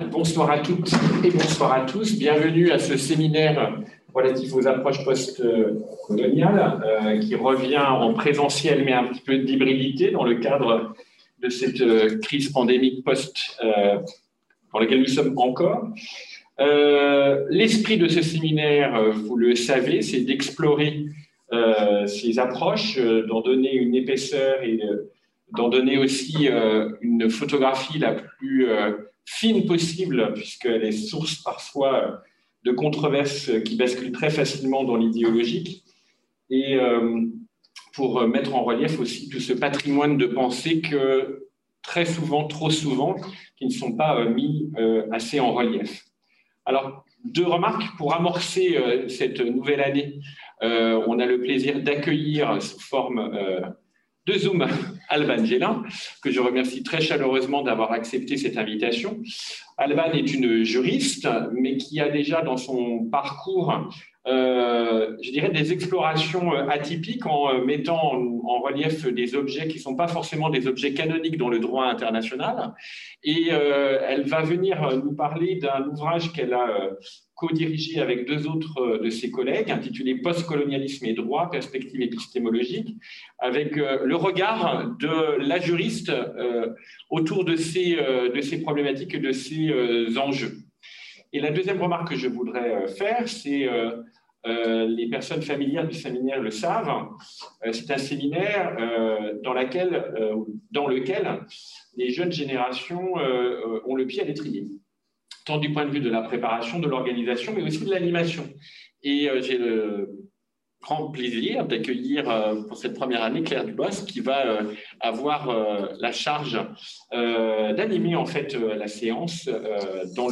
Bonsoir à toutes et bonsoir à tous. Bienvenue à ce séminaire relatif aux approches post-coloniales euh, qui revient en présentiel mais un petit peu d'hybridité dans le cadre de cette euh, crise pandémique post euh, dans laquelle nous sommes encore. L'esprit de ce séminaire, vous le savez, c'est d'explorer ces approches, d'en donner une épaisseur et d'en donner aussi une photographie la plus fine possible, puisqu'elle est source parfois de controverses qui basculent très facilement dans l'idéologique, et euh, pour mettre en relief aussi tout ce patrimoine de pensée que très souvent, trop souvent, qui ne sont pas euh, mis euh, assez en relief. Alors, deux remarques pour amorcer cette nouvelle année. on a le plaisir d'accueillir sous forme de Zoom Alban Gélin, que je remercie très chaleureusement d'avoir accepté cette invitation. Alban est une juriste, mais qui a déjà dans son parcours, euh, je dirais, des explorations atypiques en euh, mettant en relief des objets qui ne sont pas forcément des objets canoniques dans le droit international. Et euh, elle va venir nous parler d'un ouvrage qu'elle a co-dirigé avec deux autres euh, de ses collègues, intitulé Postcolonialisme et droit, perspective épistémologique, avec euh, le regard de la juriste euh, autour de ces, de ces problématiques et de ces enjeux. Et la deuxième remarque que je voudrais faire, c'est les personnes familières du séminaire le savent. c'est un séminaire dans, dans lequel les jeunes générations ont le pied à l'étrier tant du point de vue de la préparation, de l'organisation, mais aussi de l'animation. Et euh, j'ai le grand plaisir d'accueillir euh, pour cette première année Claire Dubos qui va euh, avoir la charge d'animer en fait la séance dans,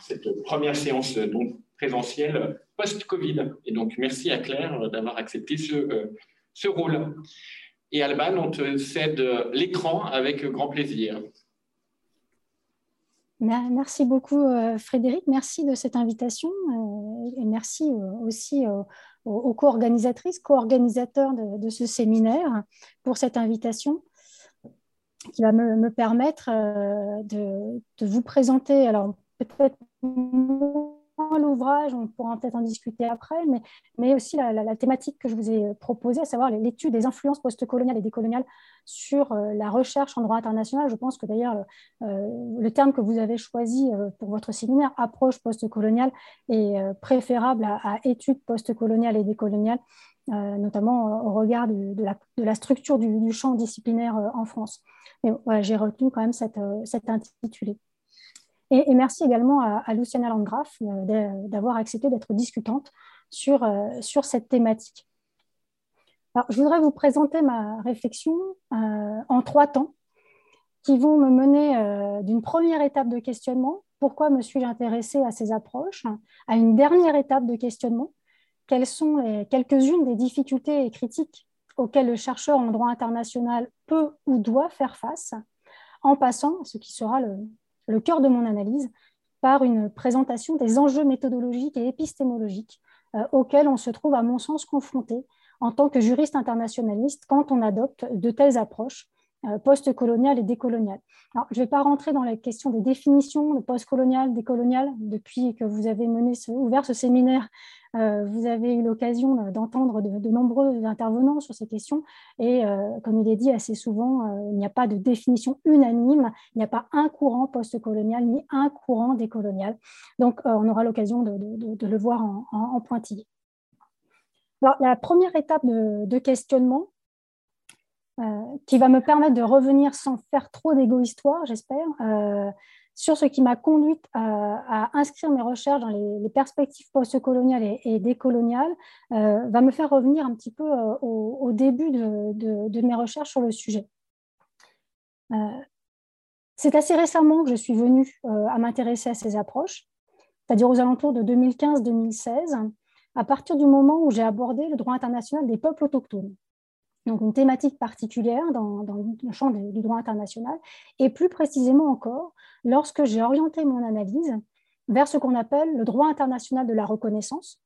cette première séance donc, présentielle post-Covid. Et donc merci à Claire d'avoir accepté ce, ce rôle. Et Alban, on te cède l'écran avec grand plaisir. Merci beaucoup euh, Frédéric, merci de cette invitation euh, et merci euh, aussi aux co-organisatrices, co-organisateurs de, ce séminaire pour cette invitation qui va me, permettre de, de, vous présenter, alors peut-être l'ouvrage, on pourra peut-être en discuter après, mais, mais aussi la, thématique que je vous ai proposée, à savoir l'étude des influences postcoloniales et décoloniales sur euh, la recherche en droit international. Je pense que d'ailleurs, euh, le terme que vous avez choisi euh, pour votre séminaire, approche postcoloniale, est préférable à, études postcoloniales et décoloniales, notamment au regard de, la, structure du, champ disciplinaire en France. Mais voilà, j'ai retenu quand même cette, cet intitulé. Et, merci également à, Luciana Landgraf euh, d'avoir accepté d'être discutante sur, euh, sur cette thématique. Je voudrais vous présenter ma réflexion euh, en trois temps qui vont me mener d'une première étape de questionnement, pourquoi me suis-je intéressée à ces approches, à une dernière étape de questionnement, quelles sont quelques-unes des difficultés et critiques auxquelles le chercheur en droit international peut ou doit faire face, en passant à ce qui sera le, le cœur de mon analyse par une présentation des enjeux méthodologiques et épistémologiques euh, auxquels on se trouve, à mon sens, confronté en tant que juriste internationaliste quand on adopte de telles approches euh, post-coloniales et décoloniales. Alors, je ne vais pas rentrer dans la question des définitions de post-colonial, décolonial. Depuis que vous avez mené ouvert ce séminaire, euh, vous avez eu l'occasion d'entendre de, nombreux intervenants sur ces questions. Et euh, comme il est dit assez souvent, euh, il n'y a pas de définition unanime, il n'y a pas un courant post-colonial ni un courant décolonial. Donc, on aura l'occasion de, le voir en, pointillé. Alors, la première étape de, questionnement, qui va me permettre de revenir sans faire trop d'égo-histoire, j'espère, sur ce qui m'a conduite à, inscrire mes recherches dans les, perspectives postcoloniales et, décoloniales, euh, va me faire revenir un petit peu euh, au, début de, mes recherches sur le sujet. Euh, c'est assez récemment que je suis venue à m'intéresser à ces approches, c'est-à-dire aux alentours de 2015-2016, à partir du moment où j'ai abordé le droit international des peuples autochtones donc une thématique particulière dans, le champ du droit international, et plus précisément encore, lorsque j'ai orienté mon analyse vers ce qu'on appelle le droit international de la reconnaissance,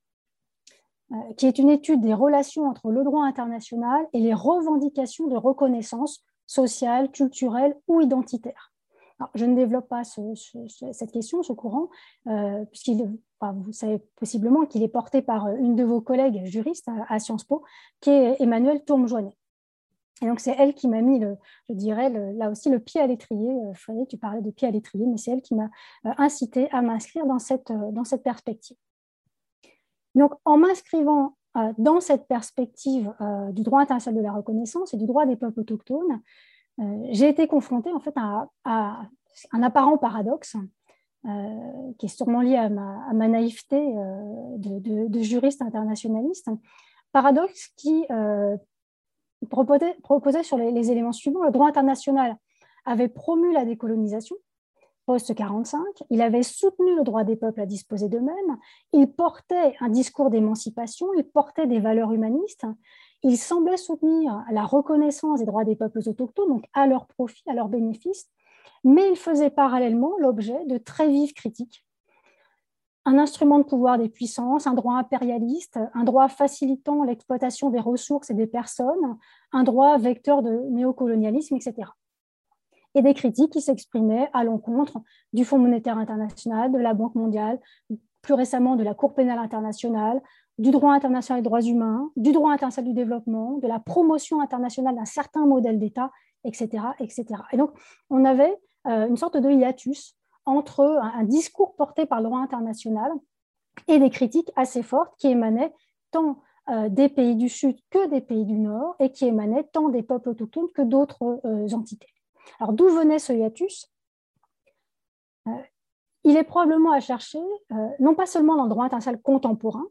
euh, qui est une étude des relations entre le droit international et les revendications de reconnaissance sociale, culturelle ou identitaire. je ne développe pas cette question, ce courant, euh, puisqu'il, vous savez possiblement qu'il est porté par une de vos collègues juristes à, Sciences Po, qui est Emmanuelle Tourme-Joinet. Et donc, c'est elle qui m'a mis, je dirais, là aussi, le pied à l'étrier. Euh, Frédéric, tu parlais de pied à l'étrier, mais c'est elle qui m'a euh, incité à m'inscrire dans cette, dans cette perspective. Donc, en m'inscrivant dans cette perspective du droit international de la reconnaissance et du droit des peuples autochtones, euh, j'ai été confrontée en fait à, un apparent paradoxe euh, qui est sûrement lié à ma, naïveté euh, de, juriste internationaliste. Paradoxe qui proposait, sur les, les, éléments suivants. Le droit international avait promu la décolonisation post-45, il avait soutenu le droit des peuples à disposer d'eux-mêmes, il portait un discours d'émancipation, il portait des valeurs humanistes, il semblait soutenir la reconnaissance des droits des peuples autochtones, donc à leur profit, à leur bénéfice, mais il faisait parallèlement l'objet de très vives critiques. Un instrument de pouvoir des puissances, un droit impérialiste, un droit facilitant l'exploitation des ressources et des personnes, un droit vecteur de néocolonialisme, etc. Et des critiques qui s'exprimaient à l'encontre du Fonds monétaire international, de la Banque mondiale, plus récemment de la Cour pénale internationale, du droit international des droits humains, du droit international du développement, de la promotion internationale d'un certain modèle d'État, etc., etc. Et donc, on avait une sorte de hiatus entre un, discours porté par le droit international et des critiques assez fortes qui émanaient tant euh, des pays du Sud que des pays du Nord et qui émanaient tant des peuples autochtones que d'autres euh, entités. Alors, d'où venait ce hiatus? Il est probablement à chercher, non pas seulement dans le droit international contemporain,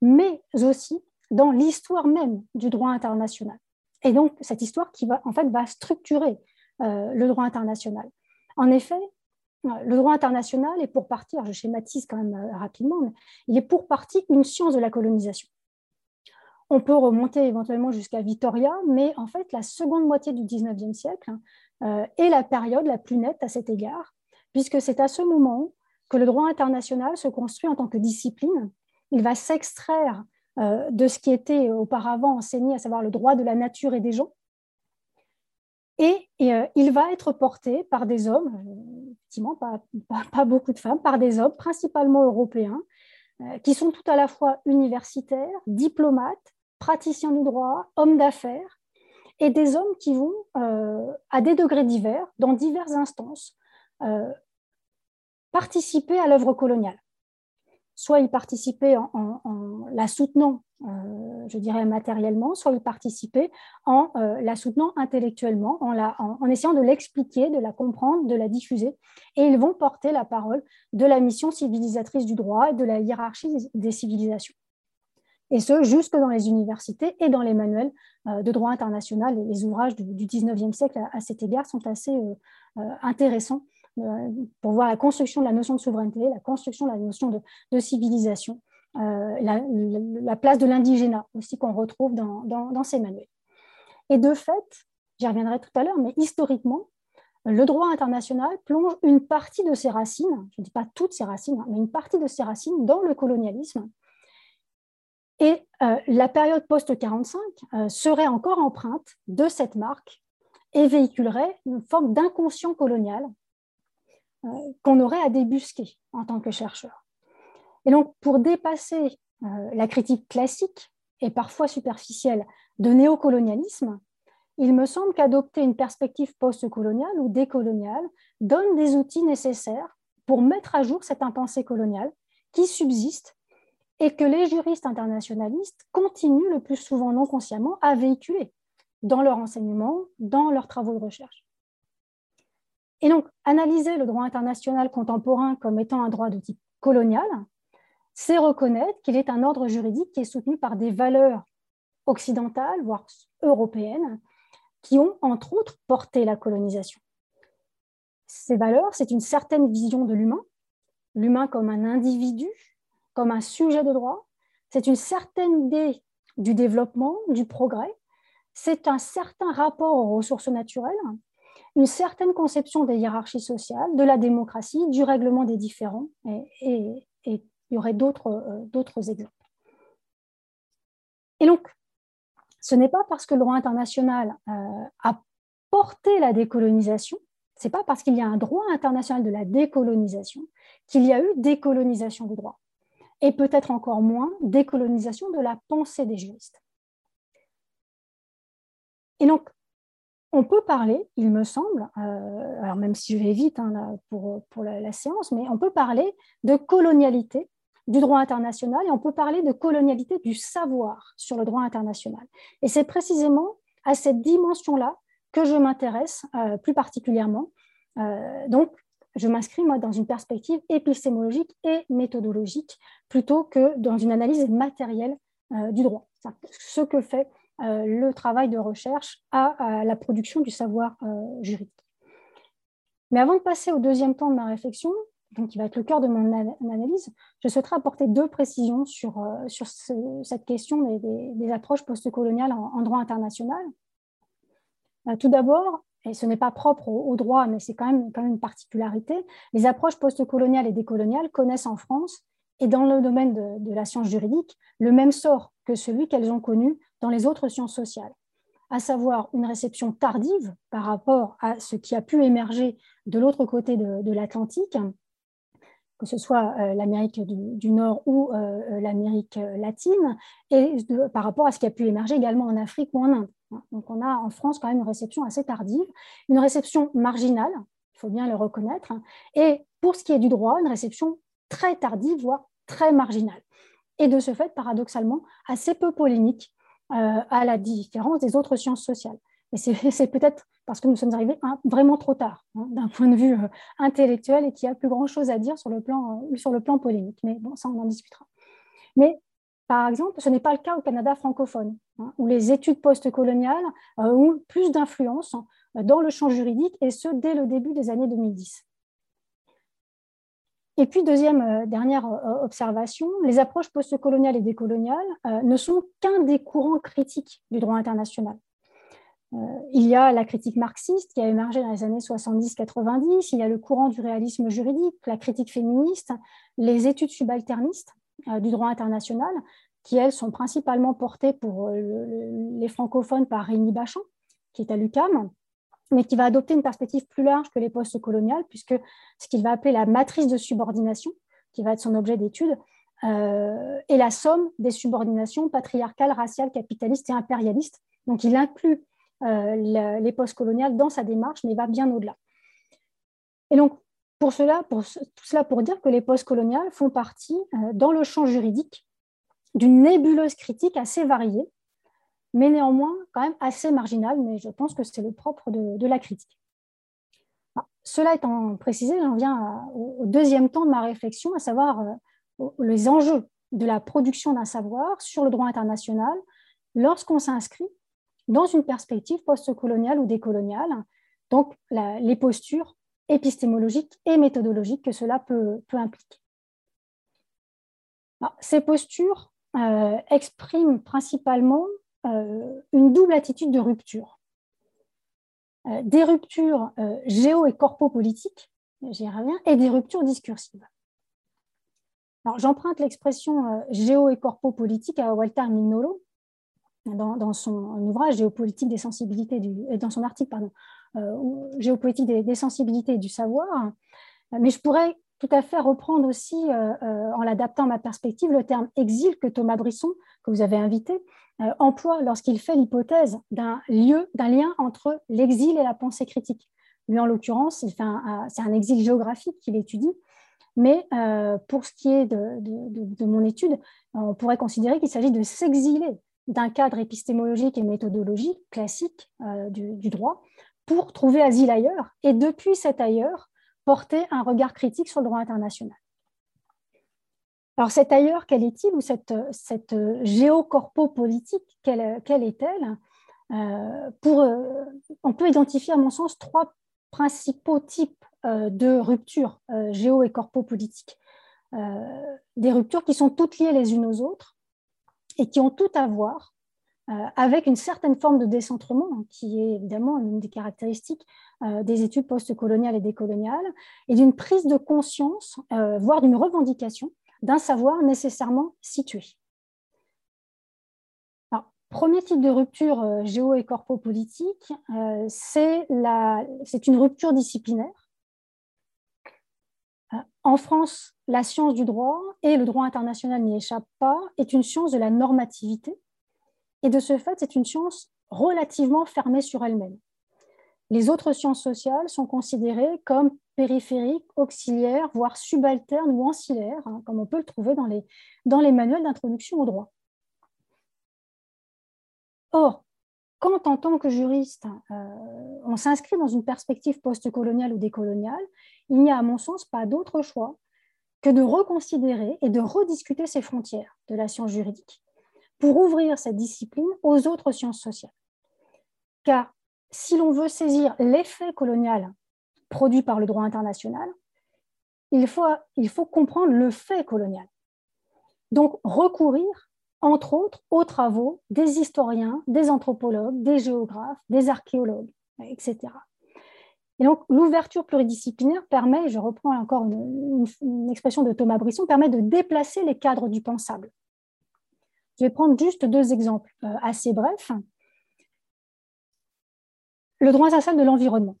mais aussi dans l'histoire même du droit international. Et donc, cette histoire qui va, en fait, structurer euh, le droit international. En effet, euh, le droit international est pour partie, je schématise quand même euh, rapidement, il est pour partie une science de la colonisation. On peut remonter éventuellement jusqu'à Victoria, mais en fait, la seconde moitié du 19e siècle est la période la plus nette à cet égard, puisque c'est à ce moment que le droit international se construit en tant que discipline il va s'extraire euh, de ce qui était auparavant enseigné, à savoir le droit de la nature et des gens. Et, euh, il va être porté par des hommes, effectivement pas, beaucoup de femmes, par des hommes, principalement européens, euh, qui sont tout à la fois universitaires, diplomates, praticiens du droit, hommes d'affaires, et des hommes qui vont, à des degrés divers, dans diverses instances, participer à l'œuvre coloniale soit y participer en, la soutenant, euh, je dirais matériellement, soit y participer en euh, la soutenant intellectuellement, en, essayant de l'expliquer, de la comprendre, de la diffuser. Et ils vont porter la parole de la mission civilisatrice du droit et de la hiérarchie des civilisations. Et ce, jusque dans les universités et dans les manuels euh, de droit international. Les ouvrages du, 19e siècle, à, cet égard, sont assez intéressants pour voir la construction de la notion de souveraineté, la construction de la notion de, civilisation, euh, la, place de l'indigénat aussi qu'on retrouve dans, ces manuels. Et de fait, j'y reviendrai tout à l'heure, mais historiquement, le droit international plonge une partie de ses racines, je ne dis pas toutes ses racines, hein, mais une partie de ses racines dans le colonialisme. Et euh, la période post-45 serait encore empreinte de cette marque et véhiculerait une forme d'inconscient colonial euh, qu'on aurait à débusquer en tant que chercheur. Et donc, pour dépasser euh, la critique classique et parfois superficielle de néocolonialisme, il me semble qu'adopter une perspective post-coloniale ou décoloniale donne des outils nécessaires pour mettre à jour cette impensée coloniale qui subsiste et que les juristes internationalistes continuent le plus souvent non consciemment à véhiculer dans leur enseignement, dans leurs travaux de recherche. Et donc, analyser le droit international contemporain comme étant un droit de type colonial, c'est reconnaître qu'il est un ordre juridique qui est soutenu par des valeurs occidentales, voire européennes, qui ont, entre autres, porté la colonisation. Ces valeurs, c'est une certaine vision de l'humain, l'humain comme un individu, comme un sujet de droit, c'est une certaine idée du développement, du progrès, c'est un certain rapport aux ressources naturelles, une certaine conception des hiérarchies sociales, de la démocratie, du règlement des différends, et, il y aurait euh, d'autres exemples. Et donc, ce n'est pas parce que le droit international euh, a porté la décolonisation, c'est pas parce qu'il y a un droit international de la décolonisation qu'il y a eu décolonisation du droit, et peut-être encore moins décolonisation de la pensée des juristes. Et donc, on peut parler, il me semble, euh, alors même si je vais vite hein, pour, pour la, séance, mais on peut parler de colonialité du droit international et on peut parler de colonialité du savoir sur le droit international. Et c'est précisément à cette dimension-là que je m'intéresse euh, plus particulièrement. Euh, donc, je m'inscris moi dans une perspective épistémologique et méthodologique plutôt que dans une analyse matérielle du droit. Ce que fait le travail de recherche à, la production du savoir euh, juridique. Mais avant de passer au deuxième temps de ma réflexion, donc qui va être le cœur de mon analyse, je souhaiterais apporter deux précisions sur, euh, sur cette question des, approches postcoloniales en, en droit international. tout d'abord, et ce n'est pas propre au, droit, mais c'est quand même, quand même une particularité, les approches postcoloniales et décoloniales connaissent en France et dans le domaine de, la science juridique le même sort que celui qu'elles ont connu dans les autres sciences sociales, à savoir une réception tardive par rapport à ce qui a pu émerger de l'autre côté de, l'Atlantique, que ce soit euh, l'Amérique du, Nord ou euh, l'Amérique latine, et par rapport à ce qui a pu émerger également en Afrique ou en Inde. Donc on a en France quand même une réception assez tardive, une réception marginale, il faut bien le reconnaître, et pour ce qui est du droit, une réception très tardive, voire très marginale. Et de ce fait, paradoxalement, assez peu polémique à la différence des autres sciences sociales. Et c'est peut-être parce que nous sommes arrivés vraiment trop tard, hein, d'un point de vue euh, intellectuel, et qu'il y a plus grand-chose à dire sur le, plan, euh, sur le plan polémique. Mais bon, ça, on en discutera. Mais par exemple, ce n'est pas le cas au Canada francophone, hein, où les études postcoloniales ont plus d'influence dans le champ juridique, et ce, dès le début des années 2010. Et puis, deuxième, euh, dernière euh, observation, les approches postcoloniales et décoloniales euh, ne sont qu'un des courants critiques du droit international. il y a la critique marxiste qui a émergé dans les années 70-90, il y a le courant du réalisme juridique, la critique féministe, les études subalternistes du droit international, qui, elles, sont principalement portées pour les francophones par Rémi Bachand, qui est à l'UCAM, mais qui va adopter une perspective plus large que les postes coloniales, puisque ce qu'il va appeler la matrice de subordination, qui va être son objet d'étude, euh, est la somme des subordinations patriarcales, raciales, capitalistes et impérialistes. Donc il inclut euh, les postes coloniales dans sa démarche, mais va bien au-delà. Et donc, pour cela, pour, tout cela pour dire que les postes coloniales font partie, euh, dans le champ juridique, d'une nébuleuse critique assez variée, mais néanmoins quand même assez marginal, mais je pense que c'est le propre de, la critique. cela étant précisé, j'en viens au, deuxième temps de ma réflexion, à savoir euh, les enjeux de la production d'un savoir sur le droit international lorsqu'on s'inscrit dans une perspective postcoloniale ou décoloniale, donc les postures épistémologiques et méthodologiques que cela peut, impliquer. ces postures euh, expriment principalement une double attitude de rupture. Euh, des ruptures euh, géo- et corpo-politiques, j'y reviens, et des ruptures discursives. Alors, j'emprunte l'expression géo- et corpo-politique à Walter Mignolo dans, son ouvrage Géopolitique des sensibilités du, dans son article pardon, Géopolitique des, des, sensibilités et du savoir. Mais je pourrais tout à fait reprendre aussi, en l'adaptant à ma perspective, le terme exil que Thomas Brisson, que vous avez invité, euh, emploie lorsqu'il fait l'hypothèse d'un lieu, d'un lien entre l'exil et la pensée critique. Lui, en l'occurrence, c'est un exil géographique qu'il étudie, mais euh, pour ce qui est de, mon étude, on pourrait considérer qu'il s'agit de s'exiler d'un cadre épistémologique et méthodologique classique euh, du, droit pour trouver asile ailleurs et depuis cet ailleurs porter un regard critique sur le droit international. Alors cet ailleurs, quel est-il ou cette, cette géocorpo-politique, quelle, est-elle euh, euh, On peut identifier à mon sens trois principaux types euh, de ruptures géo- et corpo-politiques. des ruptures qui sont toutes liées les unes aux autres et qui ont tout à voir avec une certaine forme de décentrement, hein, qui est évidemment une des caractéristiques des études postcoloniales et décoloniales, et d'une prise de conscience, voire d'une revendication d'un savoir nécessairement situé. Premier type de rupture euh, géo- et corpo-politique, euh, c'est une rupture disciplinaire. Euh, en France, la science du droit, et le droit international n'y échappe pas, est une science de la normativité. Et de ce fait, c'est une science relativement fermée sur elle-même. Les autres sciences sociales sont considérées comme périphériques, auxiliaires, voire subalternes ou ancillaires, hein, comme on peut le trouver dans les, dans les manuels d'introduction au droit. Or, quand en tant que juriste, euh, on s'inscrit dans une perspective postcoloniale ou décoloniale, il n'y a à mon sens pas d'autre choix que de reconsidérer et de rediscuter ces frontières de la science juridique pour ouvrir cette discipline aux autres sciences sociales. Car si l'on veut saisir l'effet colonial produit par le droit international, il faut, comprendre le fait colonial. Donc recourir entre autres aux travaux des historiens, des anthropologues, des géographes, des archéologues, etc. Et donc, l'ouverture pluridisciplinaire permet, je reprends encore une, expression de Thomas Brisson, permet de déplacer les cadres du pensable. Je vais prendre juste deux exemples euh, assez brefs. Le droit international de l'environnement.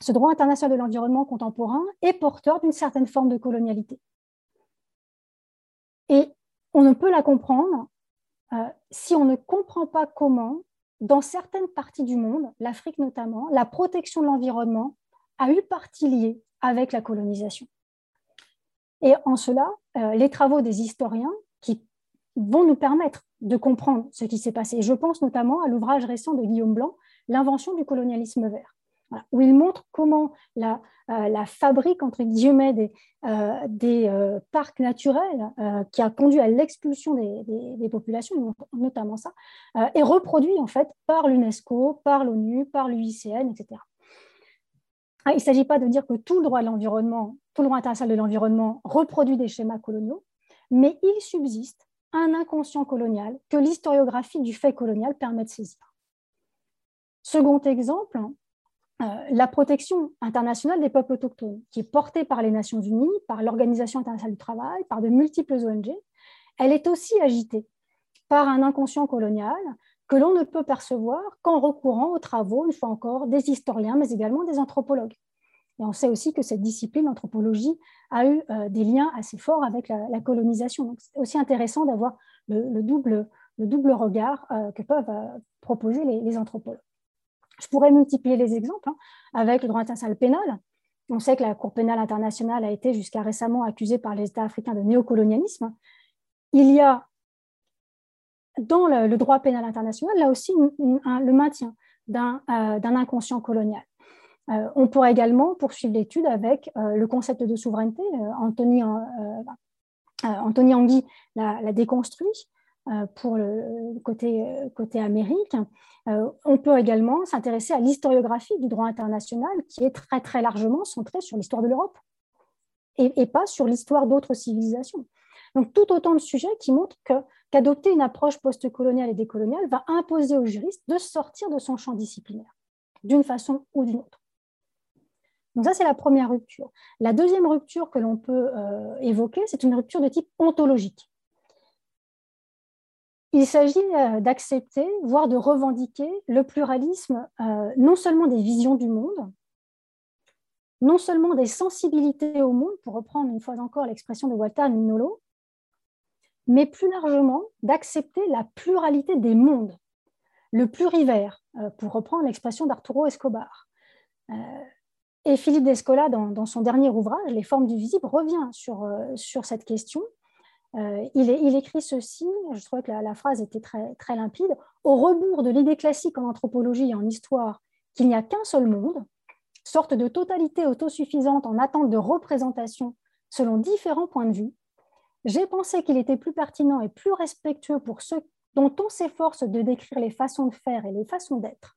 Ce droit international de l'environnement contemporain est porteur d'une certaine forme de colonialité. Et on ne peut la comprendre euh, si on ne comprend pas comment, dans certaines parties du monde, l'Afrique notamment, la protection de l'environnement a eu partie liée avec la colonisation. Et en cela, euh, les travaux des historiens vont nous permettre de comprendre ce qui s'est passé. je pense notamment à l'ouvrage récent de Guillaume Blanc, L'invention du colonialisme vert où il montre comment la, euh, fabrique, entre guillemets, des, euh, euh, parcs naturels qui a conduit à l'expulsion des, populations, notamment ça, est reproduit en fait par l'UNESCO, par l'ONU, par l'UICN, etc. Ah, il ne s'agit pas de dire que tout le droit de l'environnement, tout le droit international de l'environnement reproduit des schémas coloniaux, mais il subsiste un inconscient colonial que l'historiographie du fait colonial permet de saisir. Second exemple, euh, la protection internationale des peuples autochtones, qui est portée par les Nations Unies, par l'Organisation internationale du travail, par de multiples ONG, elle est aussi agitée par un inconscient colonial que l'on ne peut percevoir qu'en recourant aux travaux, une fois encore, des historiens, mais également des anthropologues. Et on sait aussi que cette discipline, l'anthropologie, a eu euh, des liens assez forts avec la, colonisation. c'est aussi intéressant d'avoir le, double, le, double, regard euh, que peuvent proposer les anthropologues. Je pourrais multiplier les exemples hein, avec le droit international pénal. On sait que la Cour pénale internationale a été jusqu'à récemment accusée par les États africains de néocolonialisme. Il y a dans le, droit pénal international, là aussi, le maintien d'un euh, inconscient colonial. Euh, on pourrait également poursuivre l'étude avec euh, le concept de souveraineté. Anthony, Anthony Angui l'a déconstruit. Euh, pour le côté, euh, côté Amérique. Euh, on peut également s'intéresser à l'historiographie du droit international qui est très très largement centrée sur l'histoire de l'Europe et, pas sur l'histoire d'autres civilisations. Donc tout autant de sujets qui montrent qu'adopter une approche postcoloniale et décoloniale va imposer aux juristes de sortir de son champ disciplinaire, d'une façon ou d'une autre. Donc ça, c'est la première rupture. La deuxième rupture que l'on peut évoquer, c'est une rupture de type ontologique. Il s'agit euh, d'accepter, voire de revendiquer le pluralisme euh, non seulement des visions du monde, non seulement des sensibilités au monde, pour reprendre une fois encore l'expression de Walter Mignolo, mais plus largement d'accepter la pluralité des mondes, le plurivers, euh, pour reprendre l'expression d'Arturo Escobar. Et Philippe Descola, dans, son dernier ouvrage, Les formes du visible, revient sur, sur cette question. Euh, il, écrit ceci, je trouvais que la, phrase était très, très limpide, au rebours de l'idée classique en anthropologie et en histoire qu'il n'y a qu'un seul monde, sorte de totalité autosuffisante en attente de représentation selon différents points de vue, j'ai pensé qu'il était plus pertinent et plus respectueux pour ceux dont on s'efforce de décrire les façons de faire et les façons d'être,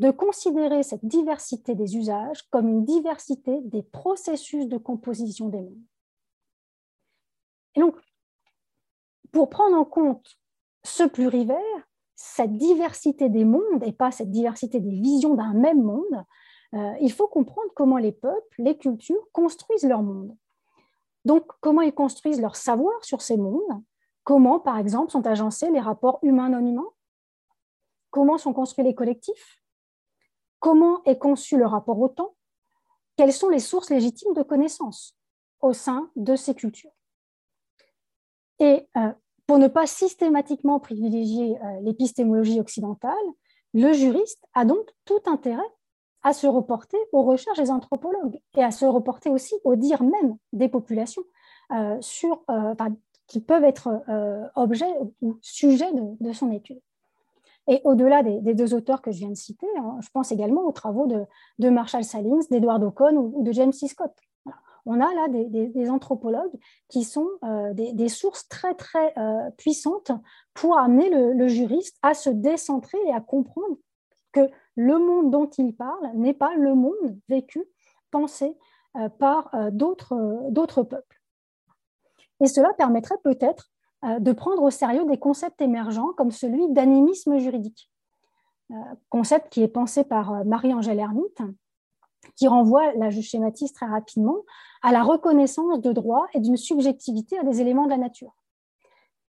de considérer cette diversité des usages comme une diversité des processus de composition des mondes. Et donc, pour prendre en compte ce plurivers, cette diversité des mondes et pas cette diversité des visions d'un même monde, euh, il faut comprendre comment les peuples, les cultures construisent leur monde. Donc, comment ils construisent leur savoir sur ces mondes, comment, par exemple, sont agencés les rapports humains-non humains, comment sont construits les collectifs, comment est conçu le rapport au temps, quelles sont les sources légitimes de connaissances au sein de ces cultures. Et euh, pour ne pas systématiquement privilégier euh, l'épistémologie occidentale, le juriste a donc tout intérêt à se reporter aux recherches des anthropologues et à se reporter aussi au dire même des populations euh, qui peuvent être objet ou sujet de, son étude. Et au-delà des, deux auteurs que je viens de citer, hein, je pense également aux travaux de, Marshall Salins, d'Edward Ocon ou, de James C. Scott on a là des, anthropologues qui sont euh, des, sources très très euh, puissantes pour amener le, juriste à se décentrer et à comprendre que le monde dont il parle n'est pas le monde vécu, pensé euh, par d'autres peuples. Et cela permettrait peut-être de prendre au sérieux des concepts émergents comme celui d'animisme juridique, concept qui est pensé par Marie-Angèle Hermite qui renvoie, là je schématise très rapidement, à la reconnaissance de droits et d'une subjectivité à des éléments de la nature.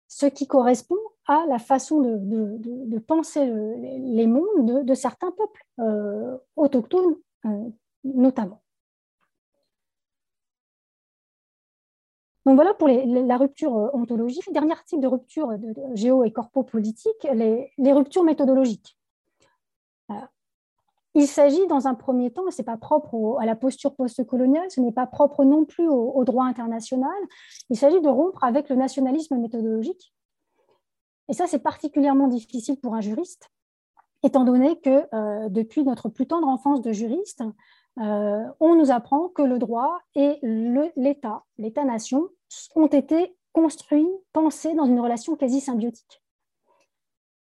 Ce qui correspond à la façon de, penser les mondes de, certains peuples euh, autochtones euh, notamment. Donc voilà pour la rupture ontologique. Dernier type de rupture de, géo- et corpo-politique, les, les, ruptures méthodologiques. Il s'agit dans un premier temps, ce n'est pas propre à la posture postcoloniale, ce n'est pas propre non plus au, droit international, il s'agit de rompre avec le nationalisme méthodologique. Et ça, c'est particulièrement difficile pour un juriste, étant donné que euh, depuis notre plus tendre enfance de juriste, euh, on nous apprend que le droit et l'État, l'État-nation, ont été construits, pensés dans une relation quasi symbiotique.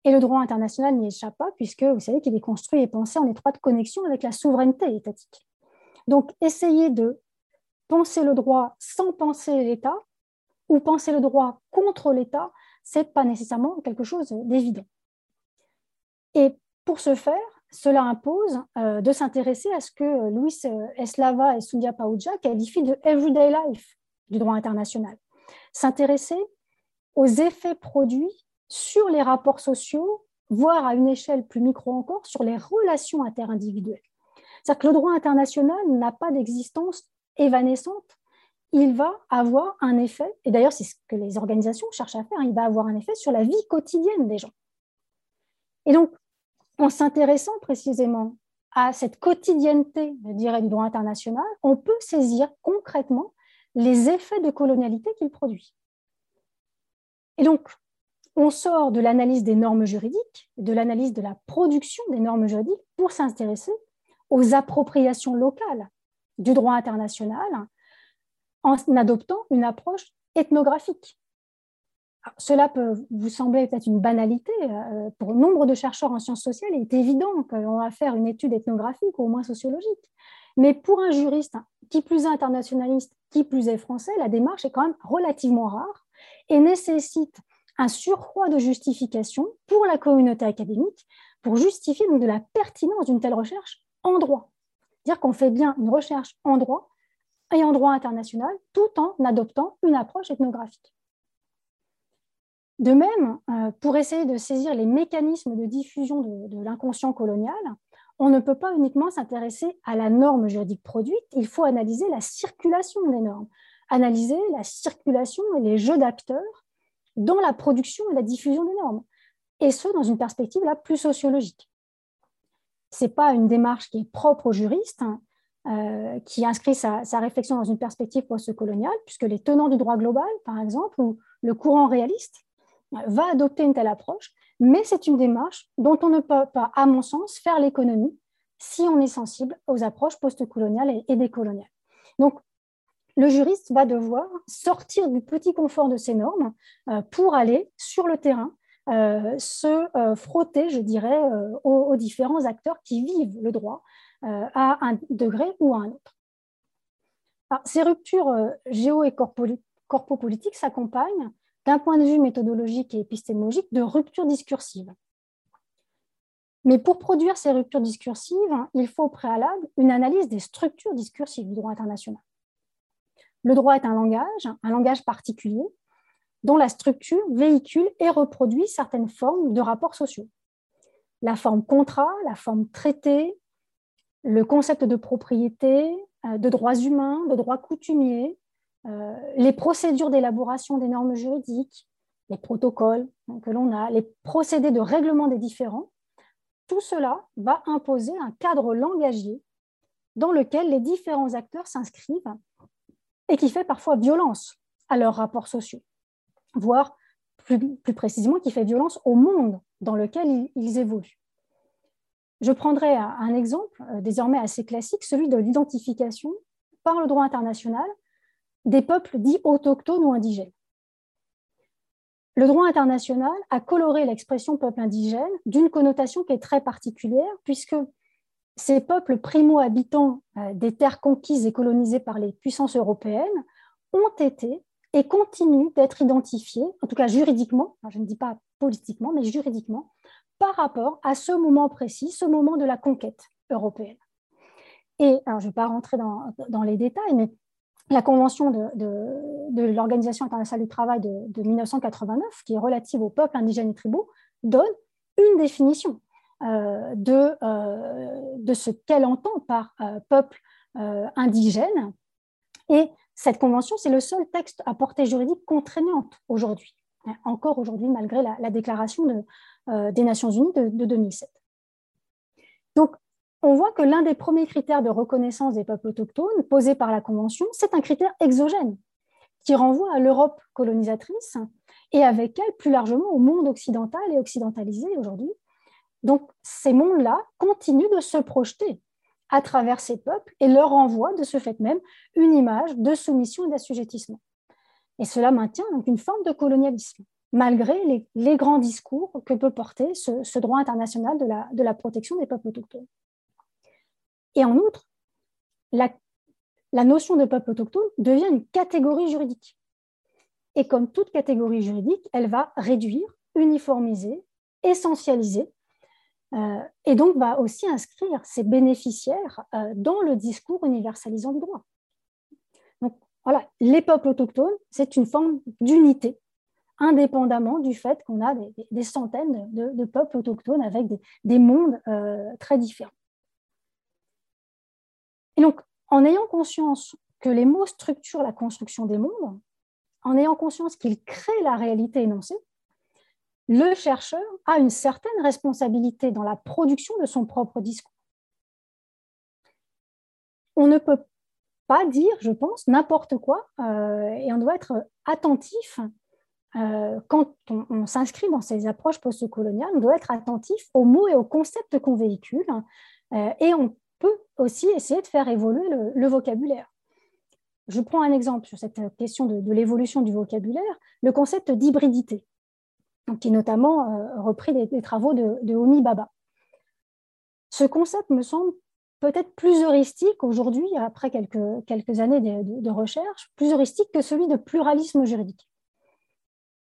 Et le droit international n'y échappe pas, puisque vous savez qu'il est construit et pensé en étroite connexion avec la souveraineté étatique. Donc, essayer de penser le droit sans penser l'État, ou penser le droit contre l'État, ce n'est pas nécessairement quelque chose d'évident. Et pour ce faire, cela impose euh, de s'intéresser à ce que Luis Eslava et Sundia Pauja qualifient de everyday life du droit international. S'intéresser aux effets produits sur les rapports sociaux, voire à une échelle plus micro encore, sur les relations interindividuelles. C'est-à-dire que le droit international n'a pas d'existence évanescente, il va avoir un effet, et d'ailleurs c'est ce que les organisations cherchent à faire, il va avoir un effet sur la vie quotidienne des gens. Et donc, en s'intéressant précisément à cette quotidienneté, je dirais, du droit international, on peut saisir concrètement les effets de colonialité qu'il produit. Et donc, on sort de l'analyse des normes juridiques, de l'analyse de la production des normes juridiques pour s'intéresser aux appropriations locales du droit international en adoptant une approche ethnographique. cela peut vous sembler peut-être une banalité. Euh, pour nombre de chercheurs en sciences sociales, il est évident que l'on va faire une étude ethnographique ou au moins sociologique. Mais pour un juriste, qui plus est internationaliste, qui plus est français, la démarche est quand même relativement rare et nécessite un surcroît de justification pour la communauté académique pour justifier de la pertinence d'une telle recherche en droit. Dire qu'on fait bien une recherche en droit et en droit international tout en adoptant une approche ethnographique. De même, euh, pour essayer de saisir les mécanismes de diffusion de l'inconscient colonial, on ne peut pas uniquement s'intéresser à la norme juridique produite, il faut analyser la circulation des normes, analyser la circulation et les jeux d'acteurs dans la production et la diffusion des normes, et ce, dans une perspective là plus sociologique. Ce n'est pas une démarche qui est propre aux juristes, hein, euh, qui inscrit sa, réflexion dans une perspective postcoloniale, puisque les tenants du droit global, par exemple, ou le courant réaliste, euh, va adopter une telle approche, mais c'est une démarche dont on ne peut pas, à mon sens, faire l'économie si on est sensible aux approches postcoloniales et, décoloniales. Donc, le juriste va devoir sortir du petit confort de ces normes euh, pour aller sur le terrain, euh, se euh, frotter, je dirais, aux, différents acteurs qui vivent le droit à un degré ou à un autre. ces ruptures géo- et corpopolitiques s'accompagnent d'un point de vue méthodologique et épistémologique de ruptures discursives. Mais pour produire ces ruptures discursives, il faut au préalable une analyse des structures discursives du droit international. Le droit est un langage, un langage particulier, dont la structure véhicule et reproduit certaines formes de rapports sociaux. la forme contrat, la forme traité, le concept de propriété, euh, de droits humains, de droits coutumiers, euh, les procédures d'élaboration des normes juridiques, les protocoles que l'on a, les procédés de règlement des différends, tout cela va imposer un cadre langagier dans lequel les différents acteurs s'inscrivent et qui fait parfois violence à leurs rapports sociaux, voire plus, précisément qui fait violence au monde dans lequel ils, évoluent. Je prendrai un exemple euh, désormais assez classique, celui de l'identification par le droit international des peuples dits autochtones ou indigènes. Le droit international a coloré l'expression peuple indigène d'une connotation qui est très particulière, puisque ces peuples primo-habitants euh, des terres conquises et colonisées par les puissances européennes ont été et continuent d'être identifiés, en tout cas juridiquement, je ne dis pas politiquement, mais juridiquement, par rapport à ce moment précis, ce moment de la conquête européenne. Et je ne vais pas rentrer dans, les détails, mais la Convention de, l'Organisation internationale du travail de, de, 1989, qui est relative aux peuples indigènes et tribaux, donne une définition euh, de, euh, de ce qu'elle entend par euh, peuple indigène. Et cette convention, c'est le seul texte à portée juridique contraignante aujourd'hui, hein, encore aujourd'hui, malgré la, déclaration des Nations Unies de, de 2007. Donc, on voit que l'un des premiers critères de reconnaissance des peuples autochtones posés par la Convention, c'est un critère exogène qui renvoie à l'Europe colonisatrice et avec elle plus largement au monde occidental et occidentalisé aujourd'hui, donc, ces mondes-là continuent de se projeter à travers ces peuples et leur envoient de ce fait même une image de soumission et d'assujettissement. Et cela maintient donc une forme de colonialisme, malgré les, grands discours que peut porter ce, droit international de la, de la, protection des peuples autochtones. Et en outre, la, notion de peuple autochtone devient une catégorie juridique. Et comme toute catégorie juridique, elle va réduire, uniformiser, essentialiser euh, et donc va aussi inscrire ses bénéficiaires euh, dans le discours universalisant du droit. Donc voilà, les peuples autochtones, c'est une forme d'unité, indépendamment du fait qu'on a des, centaines de, peuples autochtones avec des, mondes euh, très différents. Donc, en ayant conscience que les mots structurent la construction des mondes, en ayant conscience qu'ils créent la réalité énoncée, le chercheur a une certaine responsabilité dans la production de son propre discours. On ne peut pas dire, je pense, n'importe quoi, euh, et on doit être attentif euh, quand on, s'inscrit dans ces approches postcoloniales, on doit être attentif aux mots et aux concepts qu'on véhicule, euh, et on aussi essayer de faire évoluer le, vocabulaire. Je prends un exemple sur cette question de l'évolution du vocabulaire, le concept d'hybridité qui est notamment euh, repris des, travaux de, de, Homi Baba. Ce concept me semble peut-être plus heuristique aujourd'hui, après quelques, quelques années de, recherche, plus heuristique que celui de pluralisme juridique.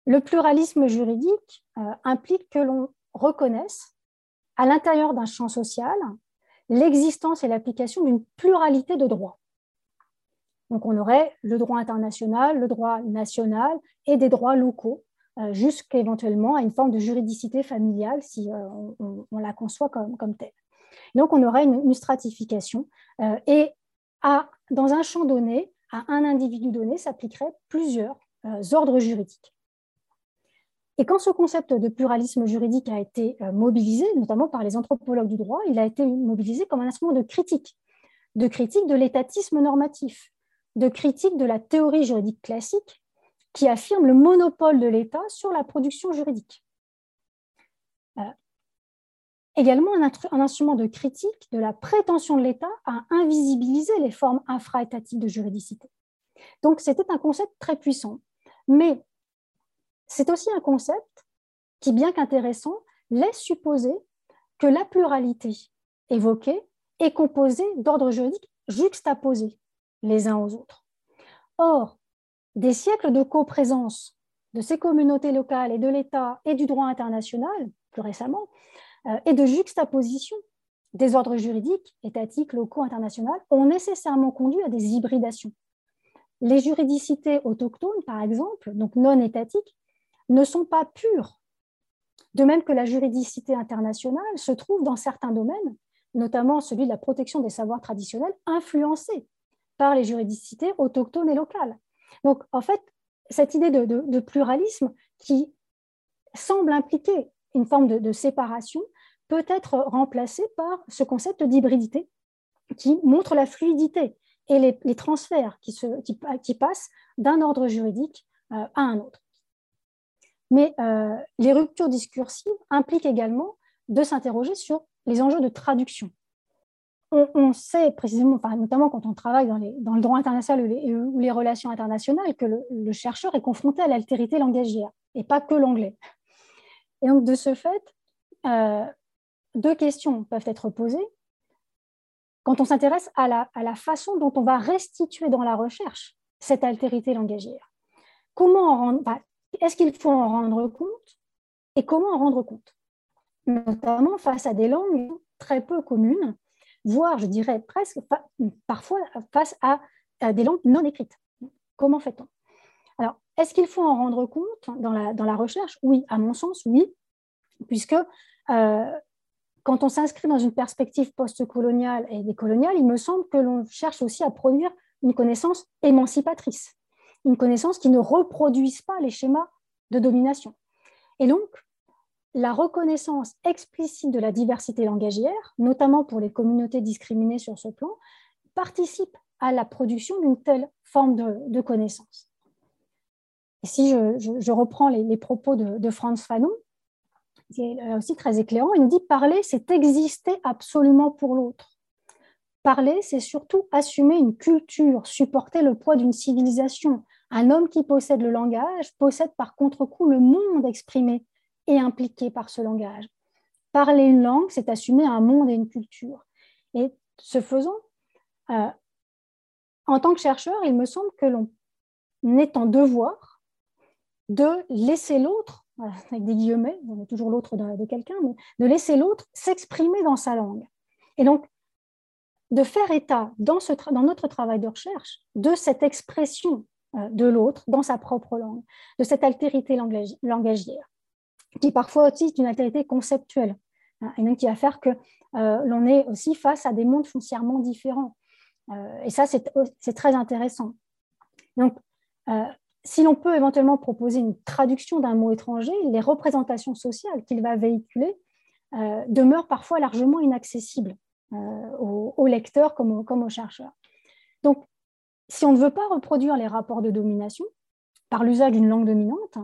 Le pluralisme juridique euh, implique que l'on reconnaisse, à l'intérieur d'un champ social, l'existence et l'application d'une pluralité de droits. Donc on aurait le droit international, le droit national et des droits locaux euh, jusqu'éventuellement à une forme de juridicité familiale si euh, on, la conçoit comme, telle. Donc, on aurait une, stratification euh, et dans un champ donné, à un individu donné, s'appliqueraient plusieurs ordres juridiques. Et quand ce concept de pluralisme juridique a été mobilisé, notamment par les anthropologues du droit, il a été mobilisé comme un instrument de critique, de critique de l'étatisme normatif, de critique de la théorie juridique classique qui affirme le monopole de l'État sur la production juridique. Euh, également un, instrument de critique de la prétention de l'État à invisibiliser les formes infra-étatiques de juridicité. Donc c'était un concept très puissant. Mais c'est aussi un concept qui, bien qu'intéressant, laisse supposer que la pluralité évoquée est composée d'ordres juridiques juxtaposés les uns aux autres. Or, des siècles de coprésence de ces communautés locales et de l'État et du droit international, plus récemment, euh, et de juxtaposition des ordres juridiques, étatiques, locaux, internationaux, ont nécessairement conduit à des hybridations. Les juridicités autochtones, par exemple, donc non étatiques, ne sont pas pures De même que la juridicité internationale se trouve dans certains domaines, notamment celui de la protection des savoirs traditionnels, influencée par les juridicités autochtones et locales. Donc, en fait, cette idée de, pluralisme qui semble impliquer une forme de, séparation peut être remplacée par ce concept d'hybridité qui montre la fluidité et les, transferts qui, passent d'un ordre juridique euh, à un autre. Mais euh, les ruptures discursives impliquent également de s'interroger sur les enjeux de traduction. On, sait précisément, notamment quand on travaille dans, le droit international ou les, relations internationales, que le, chercheur est confronté à l'altérité langagière, et pas que l'anglais. Et donc, de ce fait, euh, deux questions peuvent être posées quand on s'intéresse à la, façon dont on va restituer dans la recherche cette altérité langagière. Comment Est-ce qu'il faut en rendre compte et comment en rendre compte? Notamment face à des langues très peu communes, voire, je dirais presque, parfois face à, des langues non écrites. Comment fait-on? Alors, est-ce qu'il faut en rendre compte dans la, recherche? Oui, à mon sens, oui, puisque euh, quand on s'inscrit dans une perspective post-coloniale et décoloniale, il me semble que l'on cherche aussi à produire une connaissance émancipatrice, une connaissance qui ne reproduise pas les schémas de domination. Et donc, la reconnaissance explicite de la diversité langagière, notamment pour les communautés discriminées sur ce plan, participe à la production d'une telle forme de, connaissance. Et si je, reprends les, propos de, Franz Fanon, c'est aussi très éclairant. Il nous dit parler, c'est exister absolument pour l'autre. Parler, c'est surtout assumer une culture, supporter le poids d'une civilisation. Un homme qui possède le langage possède par contre-coup le monde exprimé et impliqué par ce langage. Parler une langue, c'est assumer un monde et une culture. Et ce faisant, euh, en tant que chercheur, il me semble que l'on est en devoir de laisser l'autre avec des guillemets, on est toujours l'autre de, quelqu'un, mais de laisser l'autre s'exprimer dans sa langue. Et donc, de faire état dans, notre travail de recherche de cette expression de l'autre dans sa propre langue, de cette altérité langagière, qui parfois aussi est une altérité conceptuelle, hein, et donc qui va faire que euh, l'on est aussi face à des mondes foncièrement différents. Euh, et ça, c'est très intéressant. Donc, si l'on peut éventuellement proposer une traduction d'un mot étranger, les représentations sociales qu'il va véhiculer euh, demeurent parfois largement inaccessibles euh, aux, lecteurs comme aux, comme aux, chercheurs. Donc, si on ne veut pas reproduire les rapports de domination par l'usage d'une langue dominante,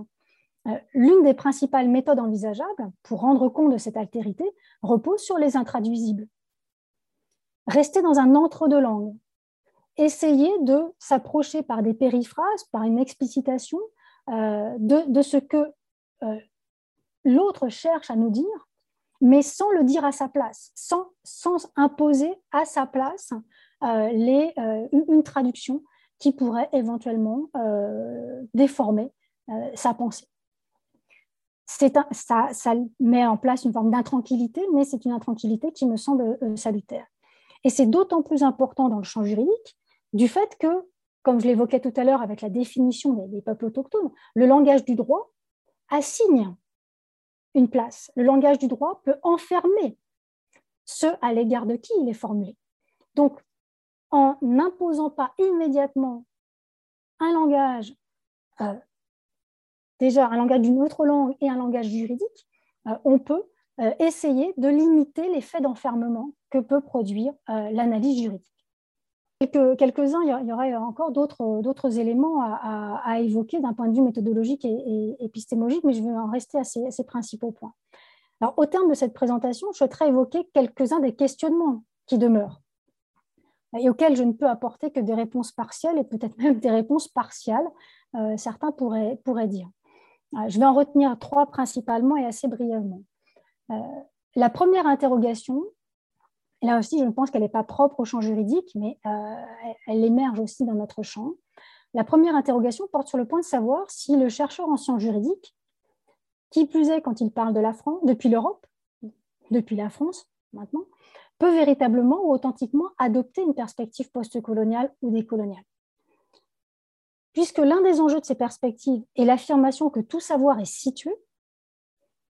euh, l'une des principales méthodes envisageables pour rendre compte de cette altérité repose sur les intraduisibles. Rester dans un entre-deux langues, essayer de s'approcher par des périphrases, par une explicitation euh, de, ce que euh, l'autre cherche à nous dire, mais sans le dire à sa place, sans, sans imposer à sa place les, une traduction qui pourrait éventuellement déformer sa pensée. Un, ça, ça, met en place une forme d'intranquillité, mais c'est une intranquillité qui me semble salutaire. Et c'est d'autant plus important dans le champ juridique du fait que, comme je l'évoquais tout à l'heure avec la définition des, peuples autochtones, le langage du droit assigne une place. Le langage du droit peut enfermer ce à l'égard de qui il est formulé. Donc, en n'imposant pas immédiatement un langage, euh, déjà un langage d'une autre langue et un langage juridique, euh, on peut euh, essayer de limiter l'effet d'enfermement que peut produire l'analyse juridique quelques-uns, il y aurait encore d'autres éléments à, évoquer d'un point de vue méthodologique et, épistémologique, mais je vais en rester à ces, principaux points. Au terme de cette présentation, je souhaiterais évoquer quelques-uns des questionnements qui demeurent et auxquels je ne peux apporter que des réponses partielles et peut-être même des réponses partiales, euh, certains pourraient, pourraient dire. Euh, je vais en retenir trois principalement et assez brièvement. Euh, la première interrogation, là aussi, je pense qu'elle n'est pas propre au champ juridique, mais euh, elle émerge aussi dans notre champ. La première interrogation porte sur le point de savoir si le chercheur en sciences juridiques, qui plus est quand il parle de la France, depuis l'Europe, depuis la France maintenant, peut véritablement ou authentiquement adopter une perspective postcoloniale ou décoloniale. Puisque l'un des enjeux de ces perspectives est l'affirmation que tout savoir est situé,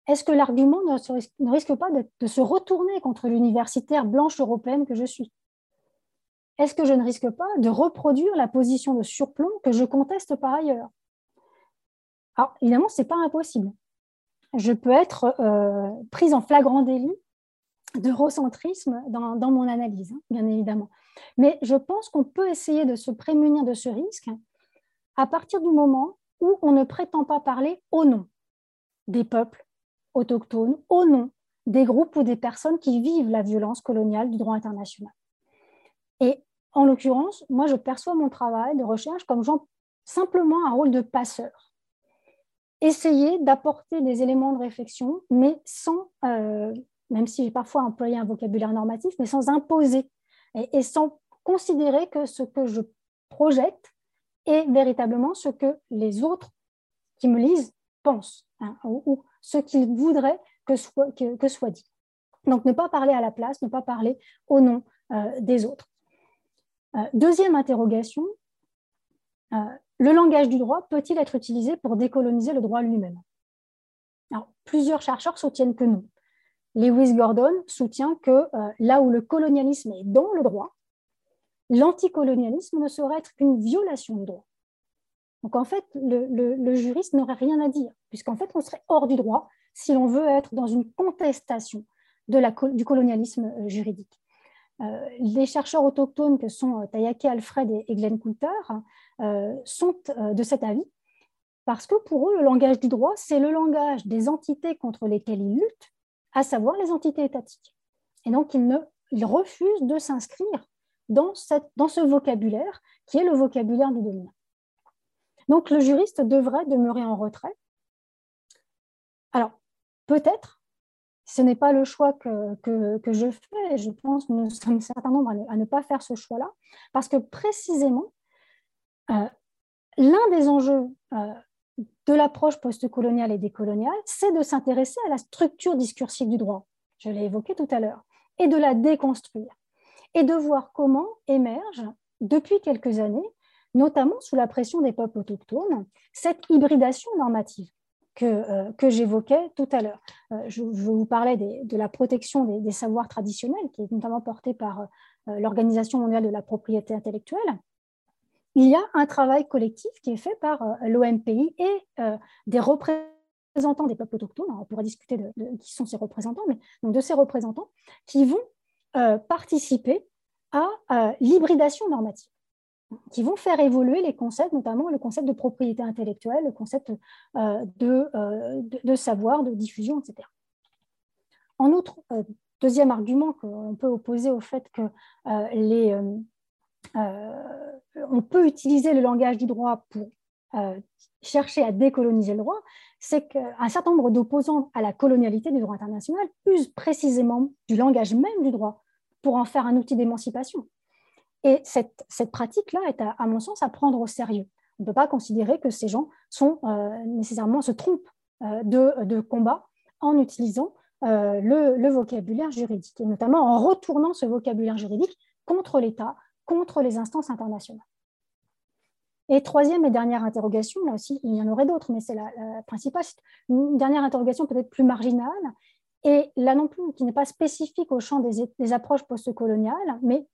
est-ce que l'argument ne, risque pas de, se retourner contre l'universitaire blanche européenne que je suis? Est-ce que je ne risque pas de reproduire la position de surplomb que je conteste par ailleurs? Alors, évidemment, ce n'est pas impossible. Je peux être euh, prise en flagrant délit de recentrisme dans, dans mon analyse, hein, bien évidemment. Mais je pense qu'on peut essayer de se prémunir de ce risque à partir du moment où on ne prétend pas parler au nom des peuples autochtones, au nom des groupes ou des personnes qui vivent la violence coloniale du droit international. Et en l'occurrence, moi, je perçois mon travail de recherche comme simplement un rôle de passeur. Essayer d'apporter des éléments de réflexion, mais sans, euh, même si j'ai parfois employé un vocabulaire normatif, mais sans imposer et, sans considérer que ce que je projette est véritablement ce que les autres qui me lisent pensent hein, ou, ce qu'ils voudraient que soit, que, soit, dit. Donc ne pas parler à la place, ne pas parler au nom euh, des autres. Euh, deuxième interrogation, euh, le langage du droit peut-il être utilisé pour décoloniser le droit lui-même? Plusieurs chercheurs soutiennent que non. Lewis Gordon soutient que là où le colonialisme est dans le droit, l'anticolonialisme ne saurait être qu'une violation du droit. Donc en fait, le, juriste n'aurait rien à dire, puisqu'en fait, on serait hors du droit si l'on veut être dans une contestation de la, du colonialisme euh, juridique. Euh, les chercheurs autochtones que sont euh, Tayake Alfred et, Glenn Coulter sont de cet avis, parce que pour eux, le langage du droit, c'est le langage des entités contre lesquelles ils luttent, à savoir les entités étatiques. Et donc, ils, ne, ils refusent de s'inscrire dans, dans ce vocabulaire qui est le vocabulaire du dominant. Donc le juriste devrait demeurer en retrait. Alors, peut-être, ce n'est pas le choix que, que, je fais, je pense que nous sommes un certain nombre à ne, pas faire ce choix-là, parce que précisément, euh, l'un des enjeux euh, de l'approche postcoloniale et décoloniale, c'est de s'intéresser à la structure discursive du droit, je l'ai évoqué tout à l'heure, et de la déconstruire, et de voir comment émerge, depuis quelques années, notamment sous la pression des peuples autochtones, cette hybridation normative que, euh, que j'évoquais tout à l'heure. Euh, je, vous parlais de la protection des, savoirs traditionnels, qui est notamment portée par euh, l'Organisation mondiale de la propriété intellectuelle. Il y a un travail collectif qui est fait par l'OMPI et des représentants des peuples autochtones, on pourrait discuter de, qui sont ces représentants, mais donc de ces représentants qui vont participer à l'hybridation normative qui vont faire évoluer les concepts, notamment le concept de propriété intellectuelle, le concept euh, euh, de, savoir, de diffusion, etc. En outre, euh, deuxième argument qu'on peut opposer au fait que les, on peut utiliser le langage du droit pour chercher à décoloniser le droit, c'est qu'un certain nombre d'opposants à la colonialité du droit international usent précisément du langage même du droit pour en faire un outil d'émancipation. Et cette, pratique-là est, à, mon sens, à prendre au sérieux. On ne peut pas considérer que ces gens sont euh, nécessairement se trompent euh, de, combat en utilisant euh, le, vocabulaire juridique, et notamment en retournant ce vocabulaire juridique contre l'État, contre les instances internationales. Et troisième et dernière interrogation, là aussi, il y en aurait d'autres, mais c'est la, principale, une dernière interrogation peut-être plus marginale, et là non plus, qui n'est pas spécifique au champ des, approches postcoloniales, mais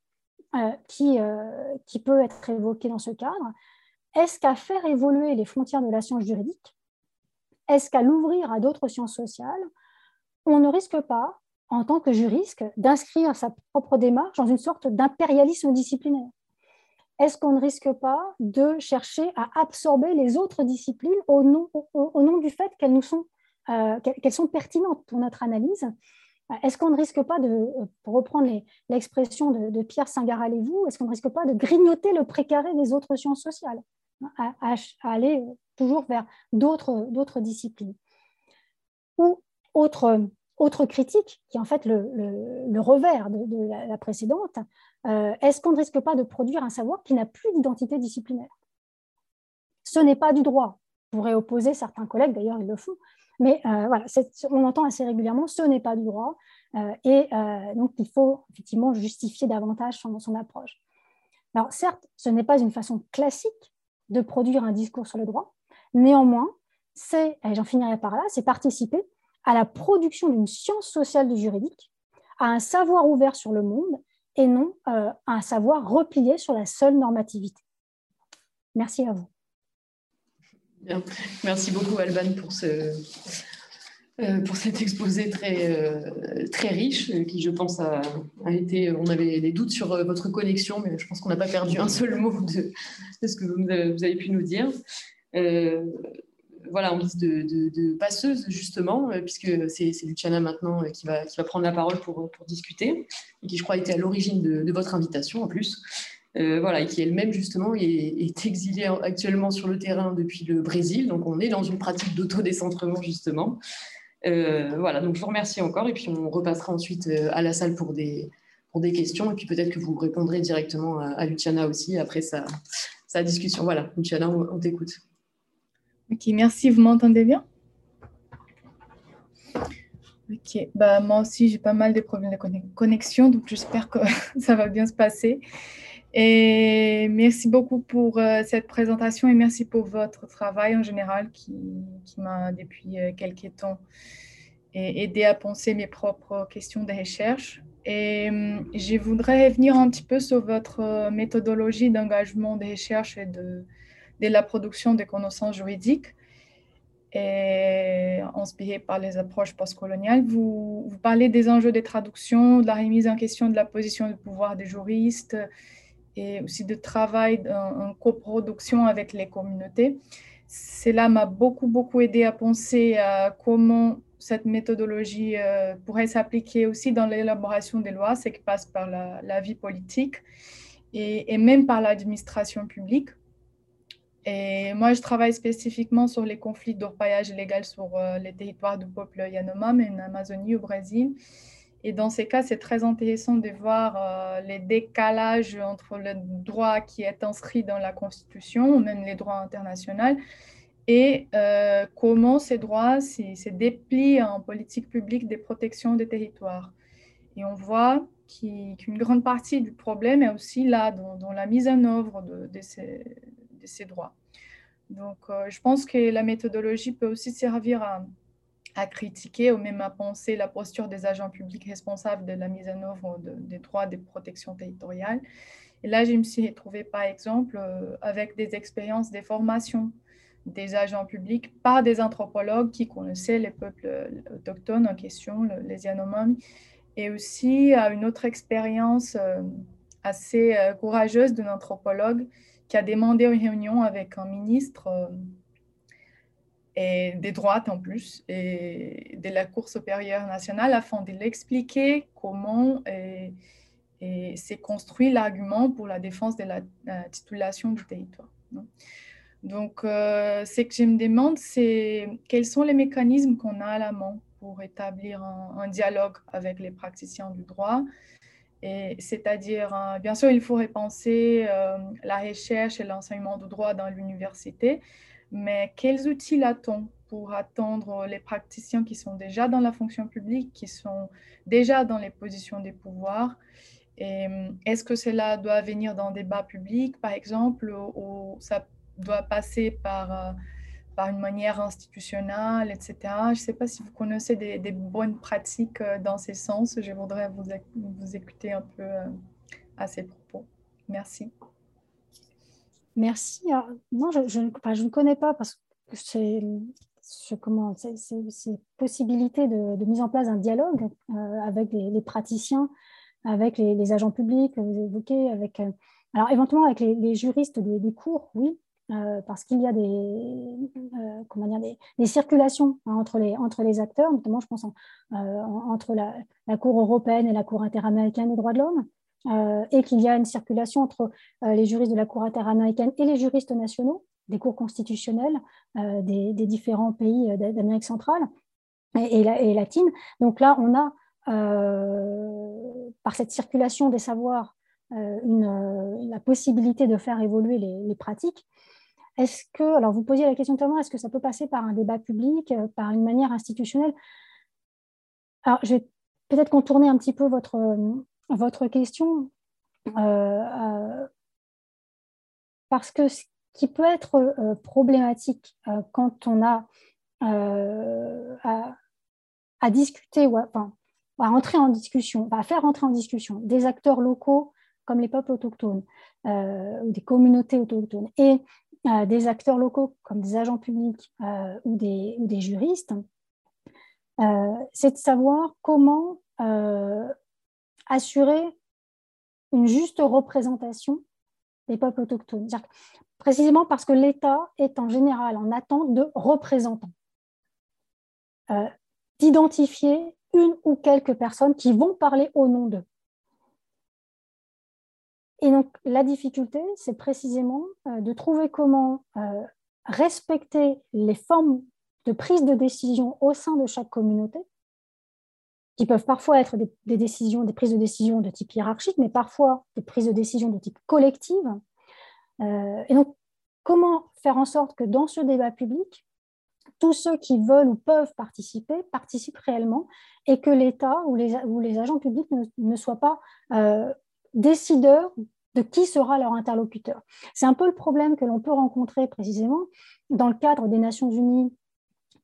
euh, qui, euh, qui peut être évoqué dans ce cadre. Est-ce qu'à faire évoluer les frontières de la science juridique, est-ce qu'à l'ouvrir à d'autres sciences sociales, on ne risque pas, en tant que juriste, d'inscrire sa propre démarche dans une sorte d'impérialisme disciplinaire Est-ce qu'on ne risque pas de chercher à absorber les autres disciplines au nom, du fait qu'elles nous sont, euh, qu'elles sont pertinentes pour notre analyse? Est-ce qu'on ne risque pas de, pour reprendre l'expression de, Pierre Singaral-Lévou, est-ce qu'on ne risque pas de grignoter le précaré des autres sciences sociales, à, aller toujours vers d'autres disciplines? Ou autre, autre critique, qui est en fait le, revers de, la, précédente, euh, est-ce qu'on ne risque pas de produire un savoir qui n'a plus d'identité disciplinaire? Ce n'est pas du droit. Pourrait opposer certains collègues, d'ailleurs ils le font, mais euh, voilà, on entend assez régulièrement, ce n'est pas du droit, euh, et donc il faut effectivement justifier davantage son, son approche. Alors certes, ce n'est pas une façon classique de produire un discours sur le droit, néanmoins, c'est, et j'en finirai par là, c'est participer à la production d'une science sociale du juridique, à un savoir ouvert sur le monde et non à un savoir replié sur la seule normativité. Merci à vous. Merci beaucoup, Alban, pour ce, euh, pour cet exposé très, euh, très riche, euh, qui, je pense, a, été. On avait des doutes sur votre connexion, mais je pense qu'on n'a pas perdu un seul mot de, ce que vous avez, pu nous dire. Voilà, en guise de, passeuse, justement, puisque c'est Luciana maintenant qui va, qui va prendre la parole pour, pour discuter, et qui, je crois, était à l'origine de, votre invitation en plus. voilà, et qui elle-même justement est, exilée actuellement sur le terrain depuis le Brésil. Donc on est dans une pratique d'autodécentrement justement. Euh, voilà, donc je vous remercie encore et puis on repassera ensuite euh, à la salle pour des, questions et puis peut-être que vous répondrez directement à, Luciana aussi après sa discussion. Voilà, Luciana, on, t'écoute. Ok, merci. Vous m'entendez bien? Ok, bah, moi aussi j'ai pas mal de problèmes de connexion, donc j'espère que ça va bien se passer. Et merci beaucoup pour euh, cette présentation et merci pour votre travail en général qui, qui m'a depuis euh, quelques temps aidé à penser mes propres questions de recherche. Et hum, je voudrais revenir un petit peu sur votre euh, méthodologie d'engagement de recherche et de, de la production des connaissances juridiques et inspiré par les approches postcoloniales. Vous, parlez des enjeux des traductions, de la remise en question de la position de pouvoir des juristes, et aussi de travail en, coproduction avec les communautés. Cela m'a beaucoup, beaucoup aidé à penser à comment cette méthodologie euh, pourrait s'appliquer aussi dans l'élaboration des lois, ce qui passe par la, vie politique et même par l'administration publique. Et moi, je travaille spécifiquement sur les conflits d'orpaillage illégal sur euh, les territoires du peuple Yanomami en Amazonie, au Brésil. Et dans ces cas, c'est très intéressant de voir euh, les décalages entre le droit qui est inscrit dans la Constitution, même les droits internationaux, et euh, comment ces droits se déplient en politique publique de protection des territoires. Et on voit qu'une grande partie du problème est aussi là, dans, la mise en œuvre de, ces, de ces, droits. Donc, euh, je pense que la méthodologie peut aussi servir à à critiquer ou même à penser la posture des agents publics responsables de la mise en œuvre des droits de protection territoriale. Et là, je me suis retrouvée, par exemple, euh, avec des expériences des formations des agents publics par des anthropologues qui connaissaient les peuples euh, autochtones en question, les Yanomami, et aussi à une autre expérience assez courageuse d'un anthropologue qui a demandé une réunion avec un ministre et des droites en plus, et de la Cour supérieure nationale afin de l'expliquer comment s'est construit l'argument pour la défense de la, titulation du territoire. Donc, euh, ce que je me demande, c'est quels sont les mécanismes qu'on a à la main pour établir un, dialogue avec les praticiens du droit. C'est-à-dire, euh, bien sûr, il faut repenser euh, la recherche et l'enseignement du droit dans l'université, mais quels outils a-t-on pour attendre les praticiens qui sont déjà dans la fonction publique, qui sont déjà dans les positions des pouvoirs? Est-ce que cela doit venir d'un débat public, par exemple, ou ça doit passer par, euh, par une manière institutionnelle, etc. Je ne sais pas si vous connaissez des, bonnes pratiques euh, dans ces sens. Je voudrais vous, vous écouter un peu euh, à ces propos. Merci. Merci. non, je, ne connais pas parce que c'est comment ces possibilités de, mise en place d'un dialogue euh, avec les, praticiens, avec les, agents publics vous évoquez, avec alors éventuellement avec les, juristes des, cours, oui, euh, parce qu'il y a des, comment dire, des, circulations hein, entre, les, entre les acteurs, notamment je pense entre la, Cour européenne et la Cour interaméricaine des droits de l'homme. Euh, et qu'il y a une circulation entre euh, les juristes de la Cour interaméricaine et les juristes nationaux des cours constitutionnels euh, des, différents pays d'Amérique centrale et, latine. Donc là, on a, par cette circulation des savoirs, la possibilité de faire évoluer les, pratiques. Est-ce que, alors vous posiez la question notamment, est-ce que ça peut passer par un débat public, par une manière institutionnelle? Alors, je vais peut-être contourner un petit peu votre, votre question, euh, euh, parce que ce qui peut être euh, problématique quand on a à discuter ou à, enfin, en discussion, à faire entrer en discussion des acteurs locaux comme les peuples autochtones euh, ou des communautés autochtones et euh, des acteurs locaux comme des agents publics euh, ou, des, ou, des, juristes, c'est de savoir comment assurer une juste représentation des peuples autochtones. Précisément parce que l'État est en général en attente de représentants, d'identifier une ou quelques personnes qui vont parler au nom d'eux. Et donc, la difficulté, c'est précisément euh, de trouver comment euh, respecter les formes de prise de décision au sein de chaque communauté, qui peuvent parfois être des, décisions, des prises de décision de type hiérarchique, mais parfois des prises de décision de type collective. Euh, et donc, comment faire en sorte que dans ce débat public, tous ceux qui veulent ou peuvent participer participent réellement et que l'État ou les, agents publics ne, soient pas décideurs de qui sera leur interlocuteur. C'est un peu le problème que l'on peut rencontrer précisément dans le cadre des Nations Unies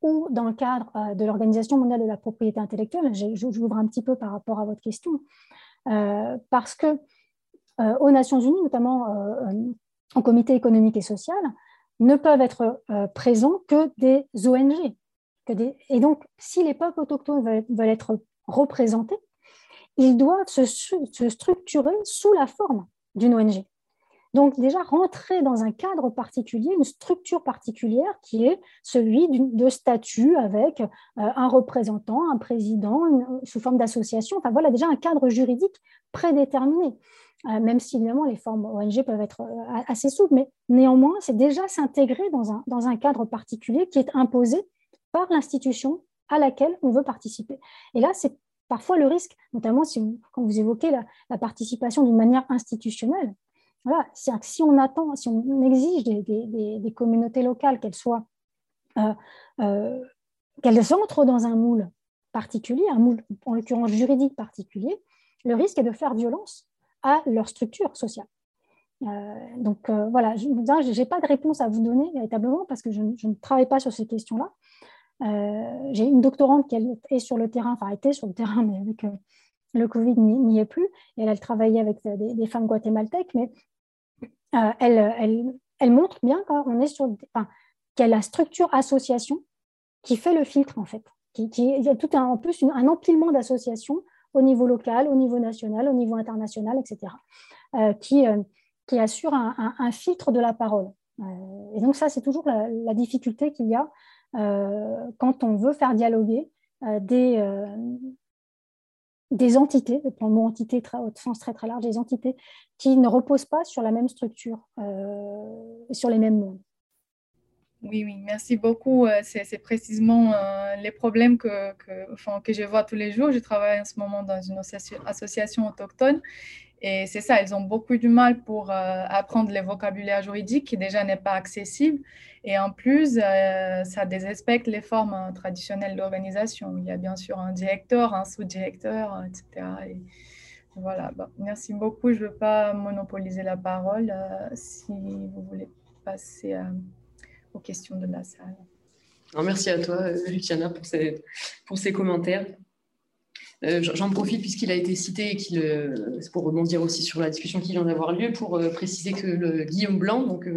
ou dans le cadre euh, de l'Organisation mondiale de la propriété intellectuelle. J'ouvre un petit peu par rapport à votre question. Euh, parce que aux Nations Unies, notamment en comité économique et social, ne peuvent être présents que des ONG, et donc, si les peuples autochtones veulent, être représentés, ils doivent se, structurer sous la forme d'une ONG. Donc déjà, rentrer dans un cadre particulier, une structure particulière qui est celui de statut avec euh, un représentant, un président, sous forme d'association. Enfin voilà, déjà un cadre juridique prédéterminé. Euh, même si évidemment les formes ONG peuvent être euh, assez souples, mais néanmoins, c'est déjà s'intégrer dans un, dans un cadre particulier qui est imposé par l'institution à laquelle on veut participer. Et là, c'est parfois le risque, notamment quand vous évoquez la, participation d'une manière institutionnelle. Voilà, si on attend, si on exige des, communautés locales qu'elles soient, euh, euh, qu'elles entrent dans un moule particulier, un moule en l'occurrence juridique particulier, le risque est de faire violence à leur structure sociale. Euh, donc voilà, je n'ai pas de réponse à vous donner véritablement parce que je ne travaille pas sur ces questions-là. Euh, j'ai une doctorante qui est sur le terrain, enfin était sur le terrain, mais avec euh, le Covid n'y est plus. Et elle, elle travaillait avec euh, des, femmes guatémaltèques, mais elle, elle, montre bien qu'on est sur, qu'il y a la structure association qui fait le filtre en fait. Il y a tout un, en plus un empilement d'associations au niveau local, au niveau national, au niveau international, etc., qui, qui assure un, filtre de la parole. et donc ça, c'est toujours la, difficulté qu'il y a euh, quand on veut faire dialoguer euh, des, euh, des entités, le mot entité très, au sens très très large, des entités qui ne reposent pas sur la même structure, sur les mêmes mondes. Oui, oui, merci beaucoup. C'est précisément les problèmes que, que, enfin, que je vois tous les jours. Je travaille en ce moment dans une association autochtone et c'est ça, ils ont beaucoup de mal pour apprendre le vocabulaire juridique qui déjà n'est pas accessible. Et en plus, euh, ça désinspecte les formes euh, traditionnelles d'organisation. Il y a bien sûr un directeur, un sous-directeur, etc. Et voilà, merci beaucoup. Je ne veux pas monopoliser la parole euh, si vous voulez passer aux questions de la salle. merci à toi, Luciana, pour ces, pour ces commentaires. J'en profite puisqu'il a été cité et c'est pour rebondir aussi sur la discussion qui vient d'avoir lieu, pour préciser que Guillaume Blanc, donc